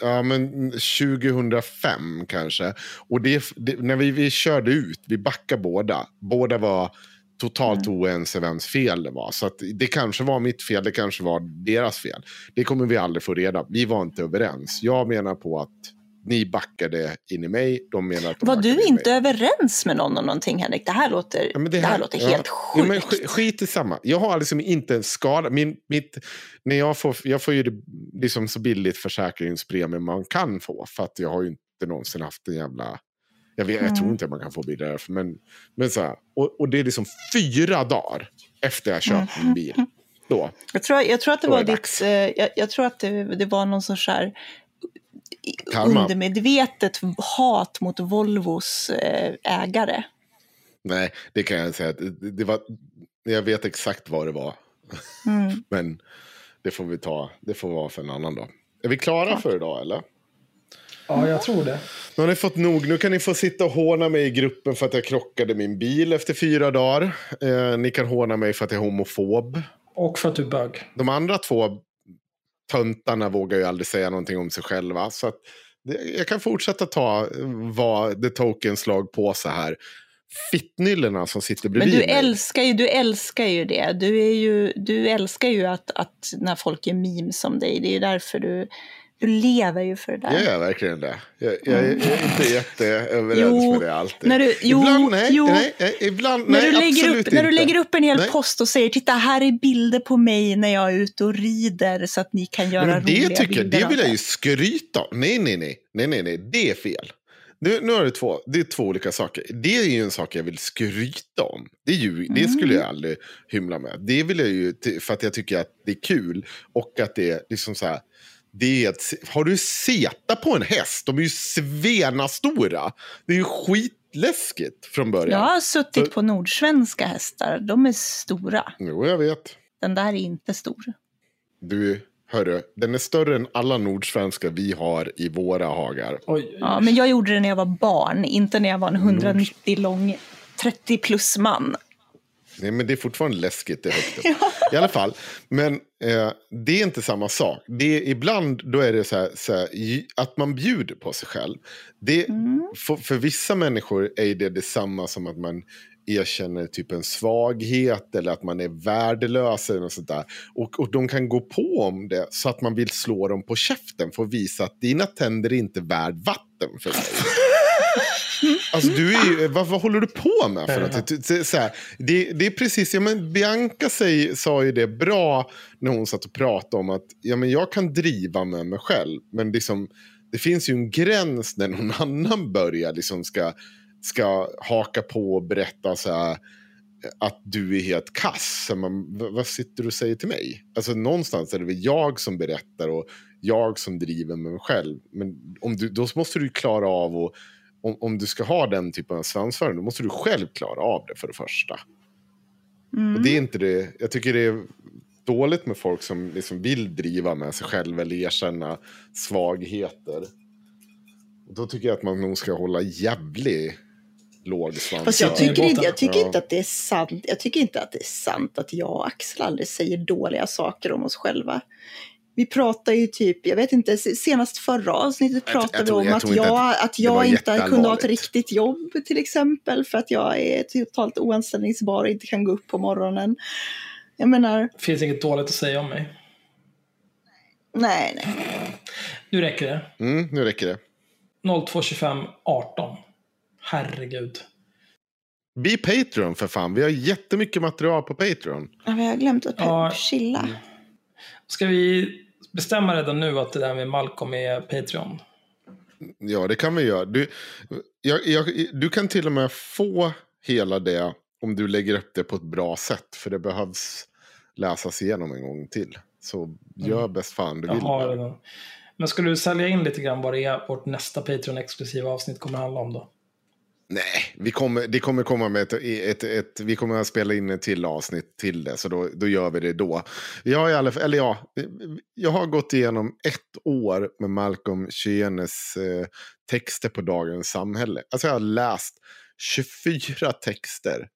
Ja, men 2005 kanske. Och det, det, när vi, vi körde ut, vi backade båda. Båda var totalt Mm. oense vems fel det var. Så att det kanske var mitt fel, det kanske var deras fel. Det kommer vi aldrig få reda. Vi var inte överens. Jag menar på att ni backade in i mig, de menar att de var du inte mig. överens med någon om någonting Henrik? Det här låter, Ja, men det här, låter ja, helt Ja, sjukt. men sk- skit i samma. Jag har liksom inte en skada. Min, mitt, när jag, får, jag får ju det liksom så billigt försäkringspremie man kan få. För att jag har ju inte någonsin haft en jävla... Jag, vet, jag Mm. tror inte man kan få bil därför. Men, men så här, och, och det är liksom fyra dagar efter jag köpt min bil. Då. Jag tror, jag tror att det var ditt, eh, jag, jag tror att det, det var någon sorts här Karma. undermedvetet hat mot Volvos eh, ägare. Nej, det kan jag säga. Det, det var, jag vet exakt vad det var. Mm. Men det får vi ta. Det får vara för en annan dag. Är vi klara för idag eller? Ja, jag tror det. Nu har ni fått nog. Nu kan ni få sitta och håna mig i gruppen för att jag krockade min bil efter fyra dagar. Eh, ni kan håna mig för att jag är homofob. Och för att du är bög. De andra två töntarna vågar ju aldrig säga någonting om sig själva. Så att det, jag kan fortsätta ta vad The Tokens lag på så här. Fittnyllorna som sitter Men bredvid du mig. älskar ju, du älskar ju det. Du, är ju, du älskar ju att, att när folk gör memes om dig. Det är ju därför du, du lever ju för det där. Jag gör verkligen det. Jag, jag, är- jag är inte jätteöverens Jo, med det alltid. när du- jo, ibland, nej, jo. nej, nej, ibland, När, nej, du lägger upp, när du inte. lägger upp en hel Nej. post och säger titta här är bilder på mig när jag är ute och rider så att ni kan göra men det roliga tycker jag, det vill jag ju skryta om. Nej, nej, nej, nej, nej, nej, det är fel. Nu, nu har du två, det är två olika saker. Det är ju en sak jag vill skryta om. Det, är ju, det skulle jag aldrig hymla med. Det vill jag ju, för att jag tycker att det är kul. Och att det är liksom så här. Det är ett, har du seta på en häst? De är ju svenastora. Det är ju skitläskigt från början. Jag har suttit på nordsvenska hästar. De är stora. Jo, jag vet. Den där är inte stor. Du, hörru, den är större än alla nordsvenska vi har i våra hagar. Oj, Ja, men jag gjorde det när jag var barn, inte när jag var en 190 lång 30 plus man. Nej, men det är fortfarande läskigt. Det högt upp. I alla fall. Men eh, det är inte samma sak. Det är, ibland då är det så här, så här, att man bjuder på sig själv. Det, för, för vissa människor är det detsamma som att man erkänner typ en svaghet eller att man är värdelös eller något sånt där. Och, och de kan gå på om det så att man vill slå dem på käften för att visa att dina tänder är inte värd vatten för mig. Alltså, du är, ju- vad, vad håller du på med för det- Så här, det, det är precis, ja, men Bianca säg, sa ju det bra när hon satt och pratade om att ja, men jag kan driva med mig själv. Men liksom, det finns ju en gräns när någon annan börjar liksom ska, ska haka på och berätta så här, att du är helt kass. Så Man, vad, sitter du och säger till mig? Alltså någonstans är det väl jag som berättar och jag som driver med mig själv. Men om du, då måste du klara av och om, om du ska ha den typen av svansföring, då måste du själv klara av det för det första. Mm. Och det är inte det, jag tycker det är dåligt med folk som liksom vill driva med sig själv eller erkänna svagheter. Och då tycker jag att man nog ska hålla jävlig låg svans. Fast jag Ja, tycker, inte, jag tycker Ja. inte att det är sant. Jag tycker inte att det är sant att jag och Axel aldrig säger dåliga saker om oss själva. Vi pratar ju typ, jag vet inte, senast förra avsnittet Jag- pratade jag vi jag om att jag, att att det var jag inte kunde ha ett riktigt jobb till exempel för att jag är totalt oanställningsbar och inte kan gå upp på morgonen. Jag menar, Det finns inget dåligt att säga om mig. nej, nej. Nu räcker det. Mm, nu räcker det. 0225 18. Herregud. Bli Patreon för fan. Vi har jättemycket material på Patreon. Ja, vi har glömt att Ja. chilla. Ska vi bestämma redan nu att det där med Malcolm är Patreon? Ja, det kan vi göra. Du, jag, jag, du kan till och med få hela det om du lägger upp det på ett bra sätt. För det behövs läsas igenom en gång till. Så gör bäst fan du Jag vill. har redan. Men ska du sälja in lite grann vad det är vårt nästa Patreon-exklusiva avsnitt kommer handla om då? Nej, vi kommer, det kommer komma med ett, ett, ett, vi kommer att spela in ett till avsnitt till det, så då, då gör vi det då. Jag har, i alla, fall- eller ja, jag har gått igenom ett år med Malcolm Kyenes eh, texter på Dagens Samhälle. Alltså jag har läst 24 texter.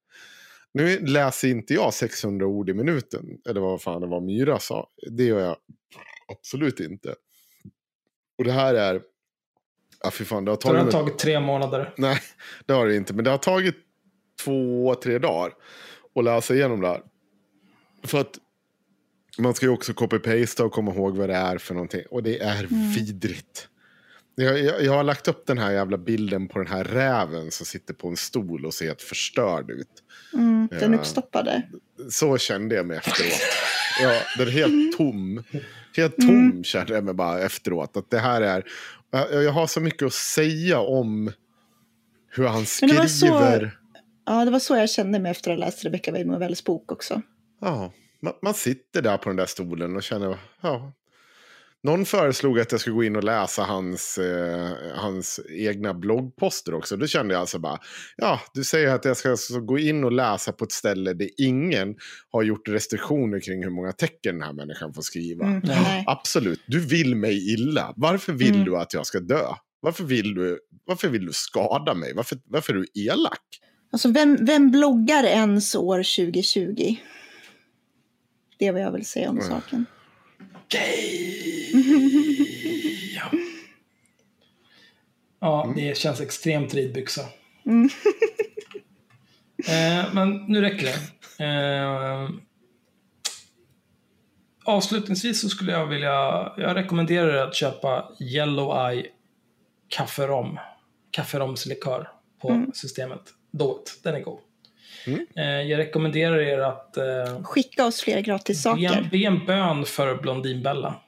Nu läser inte jag 600 ord i minuten, eller vad fan det var Myra sa. Det gör jag absolut inte. Och det här är, ja fy fan, det har Så det tagit har tagit tre månader. Nej, det har det inte. Men det har tagit två, tre dagar att läsa igenom det här. För att man ska ju också copy-pasta och komma ihåg vad det är för någonting. Och det är vidrigt. Jag, jag, jag har lagt upp den här jävla bilden på den här räven som sitter på en stol och ser helt förstörd ut. Mm, den Ja. uppstoppade. Så kände jag mig efteråt. Ja, den är helt tom. Helt tom kände jag mig bara efteråt. Att det här är... Jag, har så mycket att säga om hur han Men det så- skriver. Ja, det var så jag kände mig efter att ha läst Rebecca Weidmo-Wells bok också. Ja, man, man sitter där på den där stolen och känner... Ja. Någon föreslog att jag skulle gå in och läsa hans, eh, hans egna bloggposter också. Då kände jag alltså bara, ja, du säger att jag ska så gå in och läsa på ett ställe där ingen har gjort restriktioner kring hur många tecken den här människan får skriva. Mm. Absolut, du vill mig illa. Varför vill Mm. du att jag ska dö? Varför vill du, varför vill du skada mig? Varför, varför är du elak? Alltså, vem, vem bloggar ens år 2020? Det är vad jag vill säga om Mm. saken. Ja. Ja, det känns extremt ridbyxa. Mm. eh, men nu räcker det. Eh, avslutningsvis så skulle jag vilja, jag rekommenderar er att köpa Yellow Eye kafferom. Kafferomslikör på systemet. Do it, den är god. Mm. Eh, jag rekommenderar er att eh, Skicka oss fler gratis be, en, saker. be en bön för Blondinbella.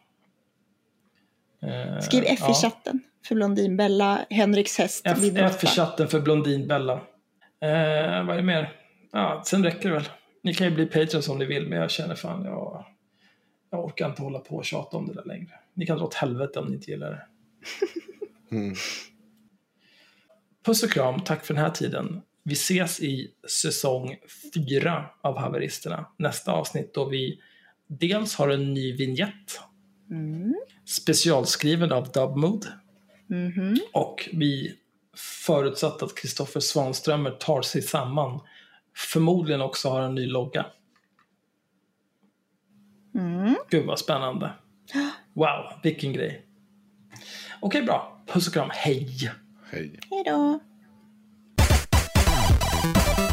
Eh, Skriv F i ja. chatten för Blondinbella, Henriks häst, F, F för råtta. chatten för Blondinbella. Eh, vad är det mer? Ja, sen räcker det väl. Ni kan ju bli Patreons om ni vill, men jag känner fan, jag, jag orkar inte hålla på och tjata om det där längre. Ni kan dra åt helvete om ni inte gillar det. Mm. Puss och kram, tack för den här tiden. Vi ses i säsong fyra av Haveristerna. Nästa avsnitt då vi dels har en ny vignett Mm. specialskriven av Dubmood. Mhm. Och vi förutsatt att Kristoffer Svanströmer tar sig samman. Förmodligen också har en ny logga. Mm. Gud vad spännande. Wow, vilken grej. Okej, bra. Puss och kram. Hej! Hej. Hej då. Bye.